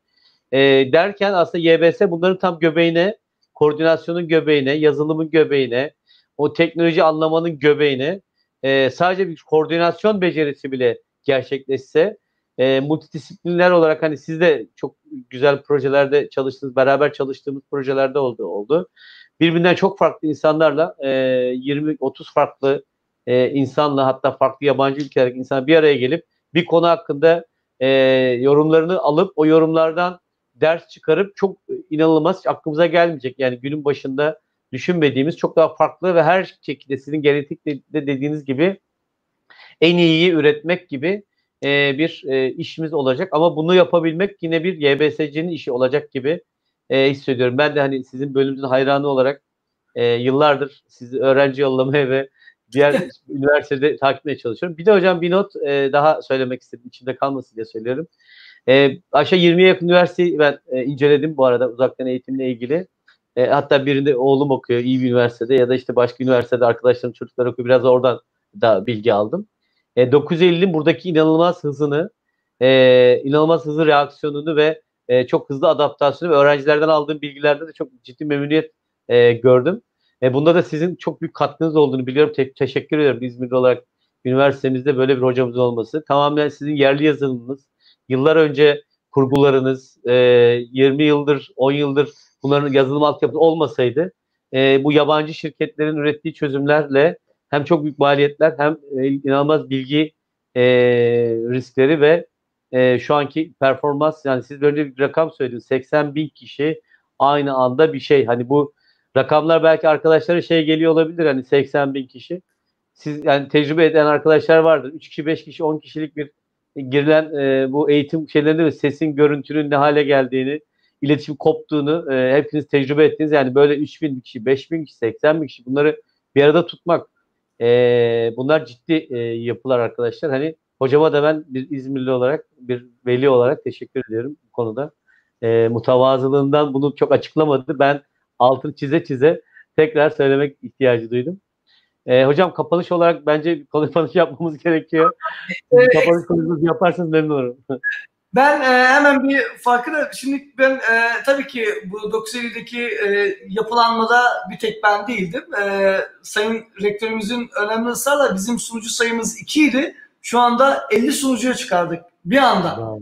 E, derken aslında YBS bunların tam göbeğine, koordinasyonun göbeğine, yazılımın göbeğine, o teknoloji anlamanın göbeğine e, sadece bir koordinasyon becerisi bile gerçekleşse e, multidisipliner olarak hani siz de çok güzel projelerde çalıştınız, beraber çalıştığımız projelerde oldu. oldu. Birbirinden çok farklı insanlarla e, 20-30 farklı e, insanla hatta farklı yabancı ülkelerdeki insan bir araya gelip bir konu hakkında e, yorumlarını alıp o yorumlardan ders çıkarıp çok inanılmaz aklımıza gelmeyecek. Yani günün başında düşünmediğimiz çok daha farklı ve her şekilde sizin genetikte de dediğiniz gibi en iyiyi üretmek gibi e, bir e, işimiz olacak. Ama bunu yapabilmek yine bir YBSC'nin işi olacak gibi e, hissediyorum. Ben de hani sizin bölümünüzün hayranı olarak e, yıllardır sizi öğrenci yollamaya ve diğer üniversitede takip etmeye çalışıyorum. Bir de hocam bir not e, daha söylemek istedim. İçimde kalmasın diye söylüyorum. E, aşağı 20'ye yakın üniversiteyi ben e, inceledim bu arada uzaktan eğitimle ilgili. E, hatta birinde oğlum okuyor iyi bir üniversitede ya da işte başka üniversitede arkadaşlarım çocuklar okuyor. Biraz oradan da bilgi aldım. E, 950'nin buradaki inanılmaz hızını, e, inanılmaz hızlı reaksiyonunu ve e, çok hızlı adaptasyonu ve öğrencilerden aldığım bilgilerde de çok ciddi memnuniyet e, gördüm. E, bunda da sizin çok büyük katkınız olduğunu biliyorum. Te- teşekkür ediyorum İzmir'de olarak üniversitemizde böyle bir hocamız olması. Tamamen sizin yerli yazılımınız, yıllar önce kurgularınız, e, 20 yıldır, 10 yıldır bunların yazılım altyapısı olmasaydı e, bu yabancı şirketlerin ürettiği çözümlerle hem çok büyük maliyetler hem e, inanılmaz bilgi e, riskleri ve e, şu anki performans yani siz böyle bir rakam söylediniz 80 bin kişi aynı anda bir şey. Hani bu rakamlar belki arkadaşlara şey geliyor olabilir hani 80 bin kişi. Siz yani tecrübe eden arkadaşlar vardır 3 kişi 5 kişi 10 kişilik bir girilen e, bu eğitim şeylerinde de sesin görüntünün ne hale geldiğini iletişim koptuğunu e, hepiniz tecrübe ettiniz yani böyle 3000 kişi 5000 kişi 80 bin kişi bunları bir arada tutmak e, bunlar ciddi e, yapılar arkadaşlar. Hani hocama da ben bir İzmirli olarak, bir veli olarak teşekkür ediyorum bu konuda. E, mutavazılığından bunu çok açıklamadı. Ben altını çize çize tekrar söylemek ihtiyacı duydum. E, hocam kapanış olarak bence kapanış yapmamız gerekiyor. Evet. kapanış konuşması yaparsanız memnun olurum. Ben e, hemen bir farkını, şimdi ben e, tabii ki bu 950'deki e, yapılanmada bir tek ben değildim. E, Sayın Rektörümüzün önemli ısrarla bizim sunucu sayımız 2 idi. Şu anda 50 sunucuya çıkardık bir anda. Bravo.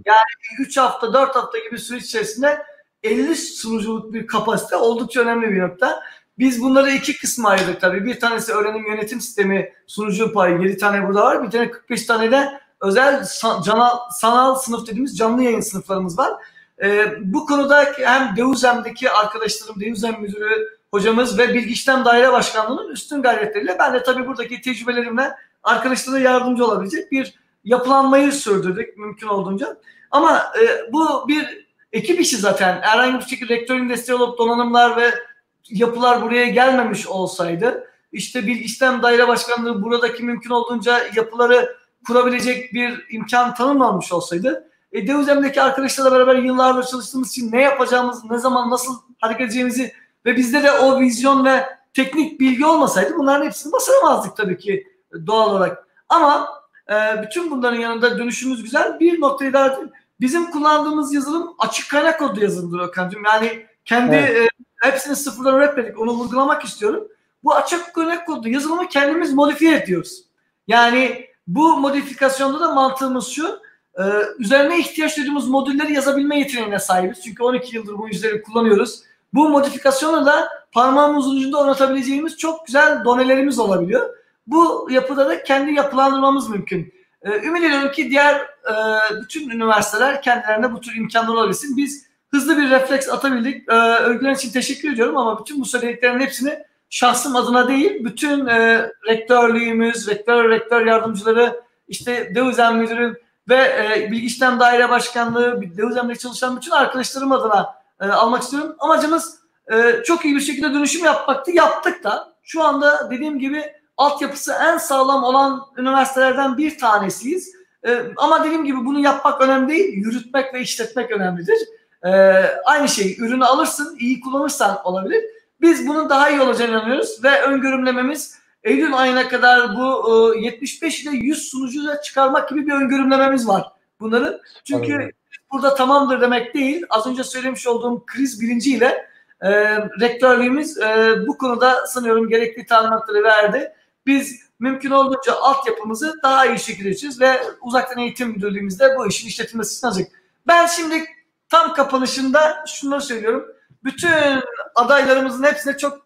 3 hafta, 4 hafta gibi süreç içerisinde 50 sunuculuk bir kapasite oldukça önemli bir nokta. Biz bunları iki kısma ayırdık tabii. Bir tanesi öğrenim yönetim sistemi sunucu payı 7 tane burada var. Bir tane 45 tane de özel sa- canal, sanal sınıf dediğimiz canlı yayın sınıflarımız var. Ee, bu konuda hem Deuzem'deki arkadaşlarım, Deuzem müdürü hocamız ve Bilgi İşlem Daire Başkanlığı'nın üstün gayretleriyle ben de tabii buradaki tecrübelerimle arkadaşlara yardımcı olabilecek bir yapılanmayı sürdürdük mümkün olduğunca. Ama e, bu bir ekip işi zaten. Herhangi bir şekilde rektörün desteği olup donanımlar ve yapılar buraya gelmemiş olsaydı işte bir işlem daire başkanlığı buradaki mümkün olduğunca yapıları kurabilecek bir imkan tanınmamış olsaydı e, Devuzem'deki arkadaşlarla beraber yıllardır çalıştığımız için ne yapacağımız, ne zaman nasıl hareket edeceğimizi ve bizde de o vizyon ve teknik bilgi olmasaydı bunların hepsini basamazdık tabii ki doğal olarak. Ama e, bütün bunların yanında dönüşümüz güzel. Bir noktayı daha bizim kullandığımız yazılım açık kaynak kodlu yazılımdır Okan'cığım. Yani kendi Evet. e, hepsini sıfırdan üretmedik. Onu vurgulamak istiyorum. Bu açık kaynak kodlu yazılımı kendimiz modifiye ediyoruz. Yani bu modifikasyonda da mantığımız şu. e, üzerine ihtiyaç duyduğumuz modülleri yazabilme yeteneğine sahibiz. Çünkü 12 yıldır bu yüzleri kullanıyoruz. Bu modifikasyonu da parmağımızın ucunda oynatabileceğimiz çok güzel donelerimiz olabiliyor. Bu yapıda da kendi yapılandırmamız mümkün. Ee, ümit ediyorum ki diğer e, bütün üniversiteler kendilerine bu tür imkanlar olabilsin. Biz hızlı bir refleks atabildik. Ee, övgüler için teşekkür ediyorum ama bütün bu söylediklerin hepsini şahsım adına değil, bütün e, rektörlüğümüz, rektör, rektör yardımcıları, işte Devuzem Müdürü ve e, Bilgi İşlem Daire Başkanlığı, Devuzem'de çalışan bütün arkadaşlarım adına e, almak istiyorum. Amacımız e, çok iyi bir şekilde dönüşüm yapmaktı. Yaptık da. Şu anda dediğim gibi altyapısı en sağlam olan üniversitelerden bir tanesiyiz. E, ama dediğim gibi bunu yapmak önemli değil, yürütmek ve işletmek önemlidir. E, aynı şey, ürünü alırsın, iyi kullanırsan olabilir. Biz bunun daha iyi olacağını inanıyoruz ve öngörümlememiz Eylül ayına kadar bu e, 75 ile 100 sunucu da çıkarmak gibi bir öngörümlememiz var bunları. Çünkü Anladım. burada tamamdır demek değil. Az önce söylemiş olduğum kriz bilinciyle e, rektörlüğümüz e, bu konuda sanıyorum gerekli talimatları verdi. Biz mümkün olduğunca altyapımızı daha iyi şekilde içeceğiz ve uzaktan eğitim müdürlüğümüzde bu işin işletilmesi için hazır. Ben şimdi tam kapanışında şunları söylüyorum. Bütün adaylarımızın hepsine çok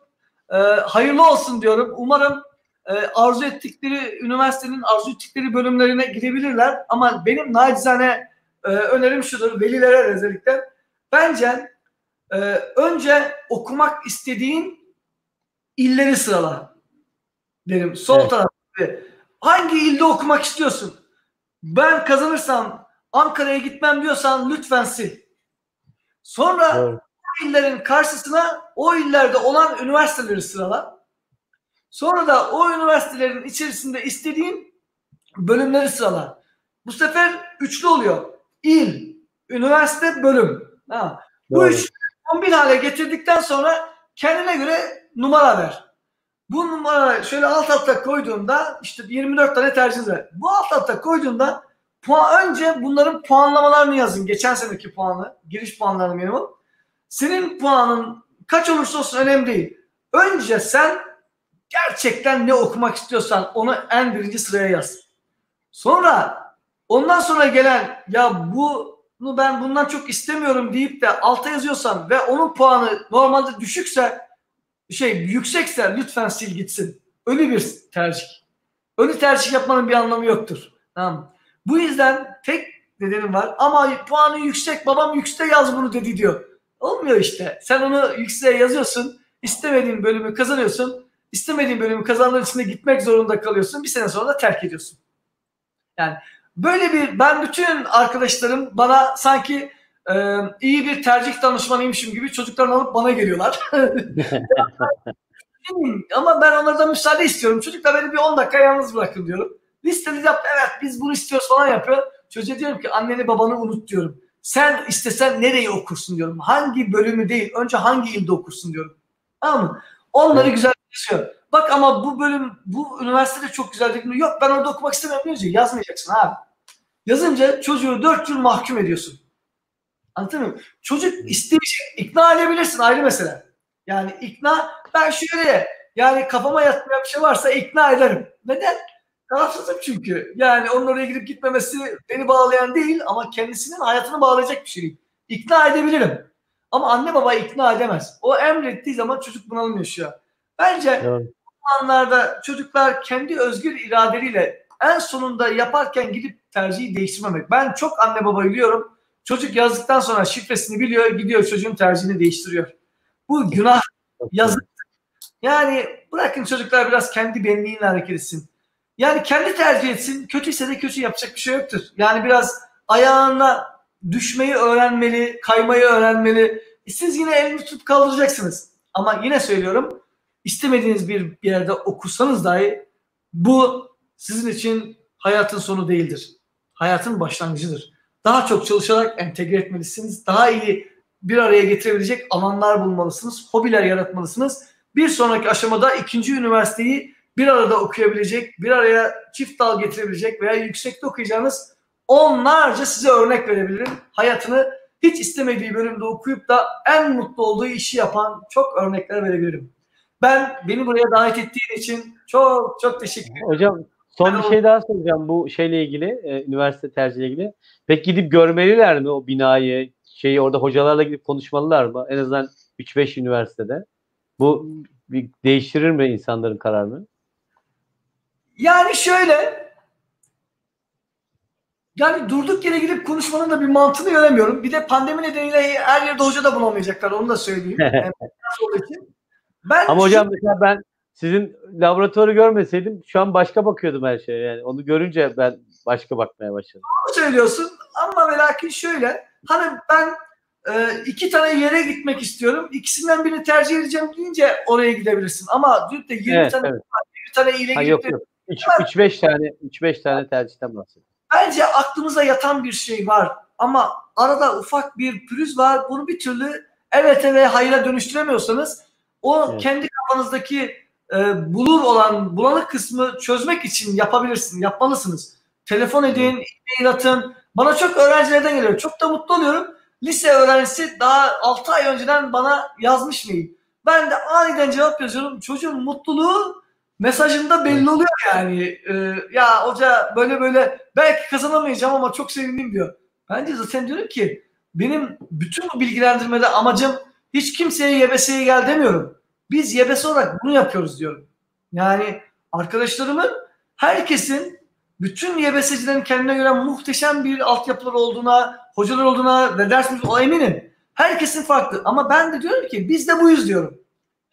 e, hayırlı olsun diyorum. Umarım e, arzu ettikleri üniversitenin arzu ettikleri bölümlerine girebilirler. Ama benim nacizane e, önerim şudur velilere özellikle. Bence e, önce okumak istediğin illeri sırala derim. Sol Evet. tarafta. Hangi ilde okumak istiyorsun? Ben kazanırsam Ankara'ya gitmem diyorsan lütfen sil. Sonra Doğru. İllerin karşısına o illerde olan üniversiteleri sırala. Sonra da o üniversitelerin içerisinde istediğin bölümleri sırala. Bu sefer üçlü oluyor. İl, üniversite, bölüm. Ha. Bu Doğru. üç kombin hale getirdikten sonra kendine göre numara ver. Bu numara şöyle alt alta koyduğunda işte 24 tane tercih var. Bu alt alta koyduğunda puan, önce bunların puanlamalarını yazın. Geçen seneki puanı, giriş puanlarını minimum. Senin puanın kaç olursa olsun önemli değil. Önce sen gerçekten ne okumak istiyorsan onu en birinci sıraya yaz. Sonra ondan sonra gelen ya bunu ben bundan çok istemiyorum deyip de alta yazıyorsan ve onun puanı normalde düşükse şey yüksekse lütfen sil gitsin. Ölü bir tercih. Ölü tercih yapmanın bir anlamı yoktur. Tamam. Bu yüzden tek nedenim var ama puanı yüksek babam yüksek yaz bunu dedi diyor. Olmuyor işte. Sen onu yükseğe yazıyorsun. istemediğin bölümü kazanıyorsun. istemediğin bölümü kazandığın için de gitmek zorunda kalıyorsun. Bir sene sonra da terk ediyorsun. Yani böyle bir ben bütün arkadaşlarım bana sanki e, iyi bir tercih danışmanıymışım gibi çocuklarını alıp bana geliyorlar. Ama ben onlardan müsaade istiyorum. Çocuklar beni bir 10 dakika yalnız bırakın diyorum. Listenizi yap. Evet biz bunu istiyoruz falan yapıyor. Çocuğa diyorum ki anneni babanı unut diyorum. Sen istesen nereyi okursun diyorum. Hangi bölümü değil. Önce hangi ilde okursun diyorum. Tamam mı? Onları Evet. güzel yaşıyor. Bak ama bu bölüm, bu üniversitede çok güzel değil? Yok ben orada okumak istemiyorum diyorsun. Yazmayacaksın abi. Yazınca çocuğu dört yıl mahkum ediyorsun. Anladın mı? Çocuk isteyecek. ikna edebilirsin ayrı mesele. Yani ikna ben şöyle yani kafama yatmayan bir şey varsa ikna ederim. Neden? Tarafsızım çünkü. Yani onun oraya gidip gitmemesi beni bağlayan değil ama kendisinin hayatını bağlayacak bir şey. İkna edebilirim. Ama anne baba ikna edemez. O emrettiği zaman çocuk bunalım yaşıyor. Bence Doğru. bu anlarda çocuklar kendi özgür iradeleriyle en sonunda yaparken gidip tercihi değiştirmemek. Ben çok anne baba biliyorum. Çocuk yazdıktan sonra şifresini biliyor, gidiyor çocuğun tercihini değiştiriyor. Bu günah yazık. Yani bırakın çocuklar biraz kendi benliğiyle hareket etsin. Yani kendi tercih etsin. Kötüyse de kötü yapacak bir şey yoktur. Yani biraz ayağına düşmeyi öğrenmeli, kaymayı öğrenmeli. Siz yine elini tutup kaldıracaksınız. Ama yine söylüyorum istemediğiniz bir yerde okusanız dahi bu sizin için hayatın sonu değildir. Hayatın başlangıcıdır. Daha çok çalışarak entegre etmelisiniz. Daha iyi bir araya getirebilecek alanlar bulmalısınız. Hobiler yaratmalısınız. Bir sonraki aşamada ikinci üniversiteyi bir arada okuyabilecek, bir araya çift dal getirebilecek veya yüksekte okuyacağınız onlarca size örnek verebilirim. Hayatını hiç istemediği bölümde okuyup da en mutlu olduğu işi yapan çok örnekler verebilirim. Ben beni buraya davet ettiğin için çok çok teşekkür ederim. Hocam son bir şey daha soracağım bu şeyle ilgili, e, üniversite tercihiyle ilgili. Peki gidip görmeliler mi o binayı, şeyi orada hocalarla gidip konuşmalılar mı? En azından 3-5 üniversitede. Bu bir değiştirir mi insanların kararını? Yani şöyle yani durduk yere gidip konuşmanın da bir mantığını göremiyorum. Bir de pandemi nedeniyle her yerde hoca da bulamayacaklar. Onu da söyleyeyim. Yani. Ben Ama hocam mesela ben sizin laboratuvarı görmeseydim şu an başka bakıyordum her şeye. Yani onu görünce ben başka bakmaya başladım. söylüyorsun ama ve lakin şöyle hani ben e, iki tane yere gitmek istiyorum. İkisinden birini tercih edeceğim deyince oraya gidebilirsin. Ama dün de 20 Evet, tane evet. 20 tane ile gidip yok yok. 3-5 tane 3-5 tane tercihten bahsediyorum. bence aklımıza yatan bir şey var. Ama arada ufak bir pürüz var. Bunu bir türlü evet ve hayra dönüştüremiyorsanız o Evet. kendi kafanızdaki e, bulur olan bulanık kısmı çözmek için yapabilirsin, yapmalısınız. Telefon edin, e-mail atın. Bana çok öğrencilerden geliyor. Çok da mutlu oluyorum. Lise öğrencisi daha 6 ay önceden bana yazmış mail. Ben de aniden cevap yazıyorum. Çocuğun mutluluğu mesajında belli oluyor yani. Ee, ya hoca böyle böyle belki kazanamayacağım ama çok sevindim diyor. Bence zaten diyorum ki benim bütün bu bilgilendirmede amacım hiç kimseye YBS'ye gel demiyorum. Biz YBS olarak bunu yapıyoruz diyorum. Yani arkadaşlarımın herkesin bütün YBS'cilerin kendine göre muhteşem bir altyapıları olduğuna, hocalar olduğuna ve ders o eminim. Herkesin farklı ama ben de diyorum ki biz de buyuz diyorum.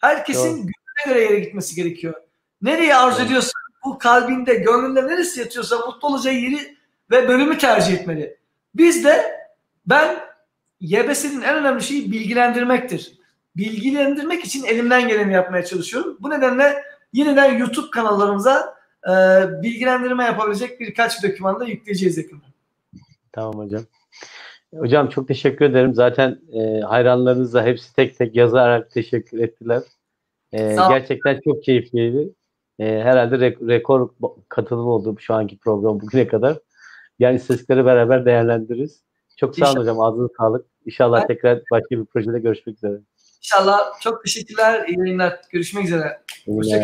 Herkesin Doğru. göre yere gitmesi gerekiyor. Nereye arzu Evet. ediyorsa bu kalbinde, gönlünde neresi yatıyorsa mutlu olacağı yeri ve bölümü tercih etmeli. Biz de ben YBS'nin en önemli şeyi bilgilendirmektir. Bilgilendirmek için elimden geleni yapmaya çalışıyorum. Bu nedenle yeniden YouTube kanallarımıza e, bilgilendirme yapabilecek birkaç doküman da yükleyeceğiz yakında. Tamam hocam. Hocam çok teşekkür ederim. Zaten e, hayranlarınız da hepsi tek tek yazarak teşekkür ettiler. E, gerçekten çok keyifliydi. E, herhalde re- rekor katılım oldu şu anki program bugüne kadar. Yani istatistikleri beraber değerlendiririz. Çok sağ olun hocam. Ağzınıza sağlık. İnşallah Ben- tekrar başka bir projede görüşmek üzere. İnşallah çok teşekkürler. İyi yayınlar. Görüşmek üzere. Hoşça